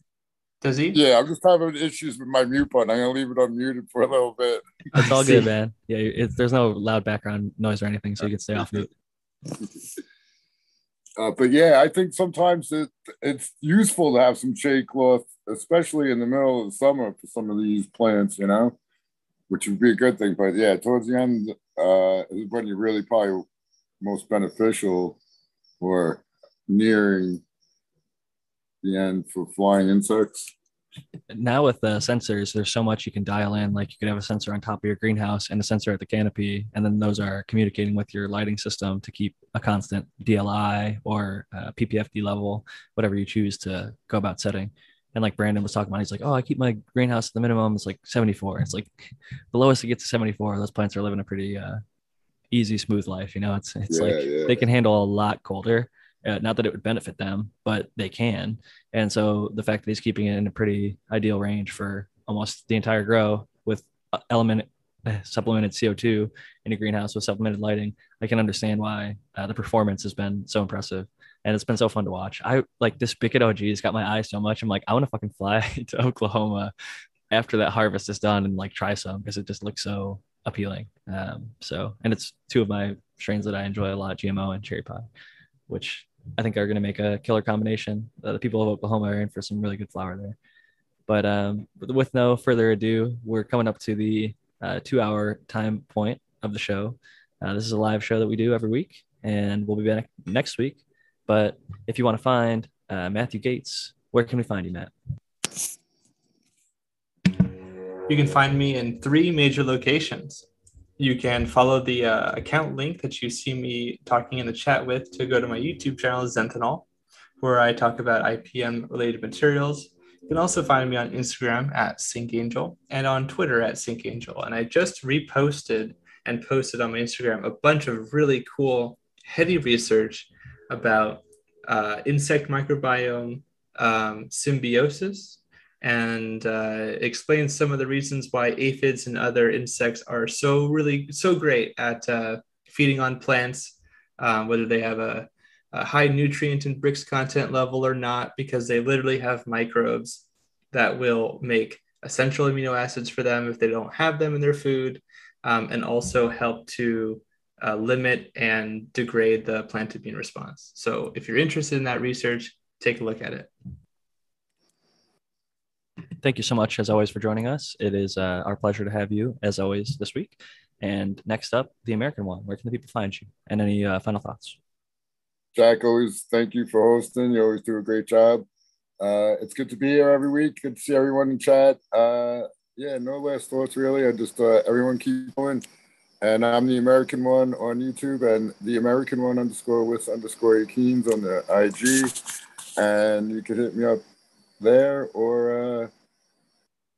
Does he? Yeah, I'm just having issues with my mute button. I'm gonna leave it unmuted for a little bit. It's all good, man. Yeah, it's, there's no loud background noise or anything, so you can stay off mute. Uh, but yeah, I think sometimes it, it's useful to have some shade cloth, especially in the middle of the summer for some of these plants, you know, which would be a good thing. But yeah, towards the end uh, is when you're really probably most beneficial or nearing the end for flying insects. now with the sensors, there's so much you can dial in. Like you could have a sensor on top of your greenhouse and a sensor at the canopy, and then those are communicating with your lighting system to keep a constant DLI or uh, PPFD level, whatever you choose to go about setting. And like Brandon was talking about, he's like, "Oh, I keep my greenhouse at the minimum It's like 74." It's like the lowest it gets to 74. Those plants are living a pretty uh, easy, smooth life. You know, it's it's Yeah, like yeah. they can handle a lot colder. Uh, not that it would benefit them, but they can. And so the fact that he's keeping it in a pretty ideal range for almost the entire grow with uh, element uh, supplemented CO2 in a greenhouse with supplemented lighting, I can understand why uh, the performance has been so impressive. And it's been so fun to watch. I like this Bicket OG has got my eye so much. I'm like, I want to fucking fly to Oklahoma after that harvest is done and like try some because it just looks so appealing. Um, so, and it's two of my strains that I enjoy a lot, GMO and cherry pie, which I think are going to make a killer combination. Uh, the people of Oklahoma are in for some really good flour there. But um, with no further ado, we're coming up to the uh, two hour time point of the show. Uh, this is a live show that we do every week, and we'll be back next week. But if you want to find uh, Matthew Gates, where can we find you, Matt? You can find me in three major locations. You can follow the uh, account link that you see me talking in the chat with to go to my YouTube channel, Zentanol, where I talk about IPM related materials. You can also find me on Instagram at SyncAngel and on Twitter at SyncAngel. And I just reposted and posted on my Instagram a bunch of really cool, heavy research about uh, insect microbiome um, symbiosis and uh, explains some of the reasons why aphids and other insects are so really so great at uh, feeding on plants, um, whether they have a, a high nutrient and Brix content level or not, because they literally have microbes that will make essential amino acids for them if they don't have them in their food, um, and also help to uh, limit and degrade the plant immune response. So if you're interested in that research, take a look at it. Thank you so much, as always, for joining us. It is uh, our pleasure to have you, as always, this week. And next up, the American one. Where can the people find you? And any uh, final thoughts? Jack, always thank you for hosting. You always do a great job. Uh, it's good to be here every week. Good to see everyone in chat. Uh, yeah, no last thoughts really. I just uh, everyone keep going. And I'm the American one on YouTube and the American one underscore with underscore Keens on the IG. And you can hit me up there or uh,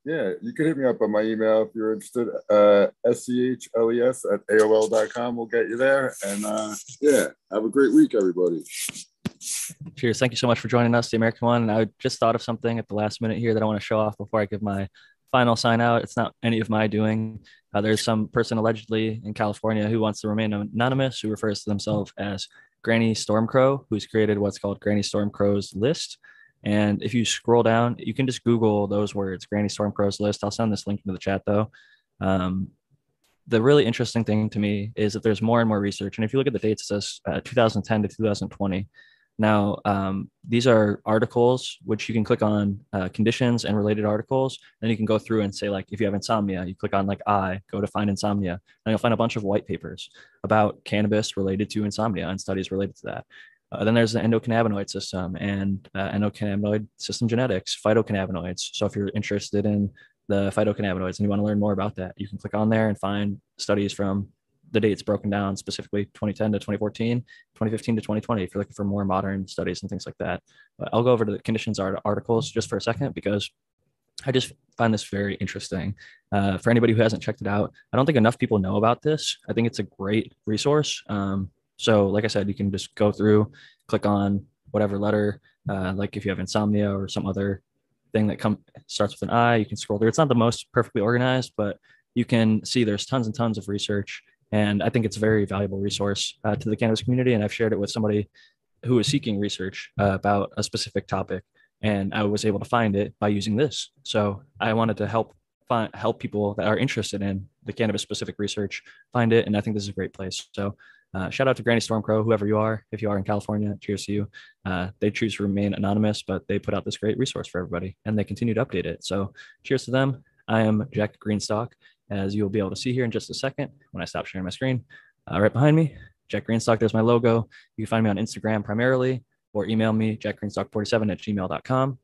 yeah, you can hit me up on my email if you're interested. Uh, S-C-H-L-E-S at AOL.com. We'll get you there. And uh, yeah, have a great week, everybody. Cheers. Thank you so much for joining us, the American one. And I just thought of something at the last minute here that I want to show off before I give my final sign out. It's not any of my doing. Uh, there's some person allegedly in California who wants to remain anonymous, who refers to themselves as Granny Stormcrow, who's created what's called Granny Stormcrow's list. And if you scroll down, you can just Google those words, Granny Stormcrow's list. I'll send this link into the chat though. Um, the really interesting thing to me is that there's more and more research. And if you look at the dates, it says uh, 2010 to 2020. Now, um, these are articles which you can click on uh, conditions and related articles. Then you can go through and say, like, if you have insomnia, you click on like I, go to find insomnia, and you'll find a bunch of white papers about cannabis related to insomnia and studies related to that. Uh, then there's the endocannabinoid system and uh, endocannabinoid system genetics, phytocannabinoids. So if you're interested in the phytocannabinoids and you want to learn more about that, you can click on there and find studies from the dates broken down specifically 2010 to 2014, 2015 to 2020 if you're looking for more modern studies and things like that. But I'll go over to the conditions art articles just for a second because I just find this very interesting. Uh, for anybody who hasn't checked it out, I don't think enough people know about this. I think it's a great resource. Um, so, like I said, you can just go through, click on whatever letter, uh, like if you have insomnia or some other thing that come starts with an I, you can scroll through. It's not the most perfectly organized, but you can see there's tons and tons of research and I think it's a very valuable resource uh, to the cannabis community. And I've shared it with somebody who is seeking research uh, about a specific topic. And I was able to find it by using this. So I wanted to help find, help people that are interested in the cannabis specific research find it. And I think this is a great place. So uh, shout out to Granny Stormcrow, whoever you are. If you are in California, cheers to you. Uh, they choose to remain anonymous, but they put out this great resource for everybody and they continue to update it. So cheers to them. I am Jack Greenstock, as you'll be able to see here in just a second when I stop sharing my screen. Uh, right behind me, Jack Greenstock, there's my logo. You can find me on Instagram primarily or email me, jackgreenstock47 at gmail.com.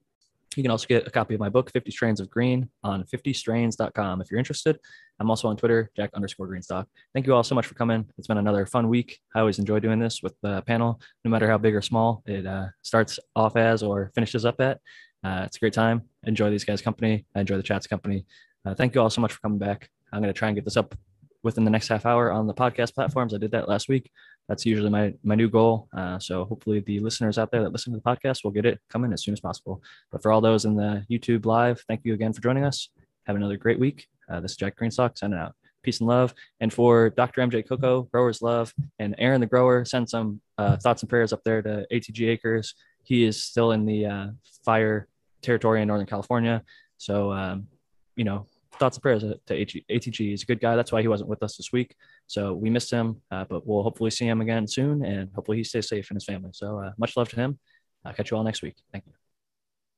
You can also get a copy of my book, 50 Strains of Green, on 50strains.com if you're interested. I'm also on Twitter, Jack underscore Greenstock. Thank you all so much for coming. It's been another fun week. I always enjoy doing this with the panel, no matter how big or small it uh, starts off as or finishes up at. Uh, it's a great time. Enjoy these guys' company. I enjoy the chat's company. Uh, thank you all so much for coming back. I'm going to try and get this up within the next half hour on the podcast platforms. I did that last week. That's usually my my new goal. Uh, so hopefully the listeners out there that listen to the podcast will get it coming as soon as possible. But for all those in the YouTube live, thank you again for joining us. Have another great week. Uh, this is Jack Greenstock signing out. Peace and love. And for Dr. MJ Coco, Growers Love, and Aaron the Grower, send some uh, thoughts and prayers up there to ATG Acres. He is still in the uh, fire territory in Northern California. So, um, you know, thoughts and prayers to ATG. He's a good guy. That's why he wasn't with us this week. So we missed him, uh, but we'll hopefully see him again soon, and hopefully he stays safe and his family. So uh, much love to him. I'll catch you all next week. Thank you.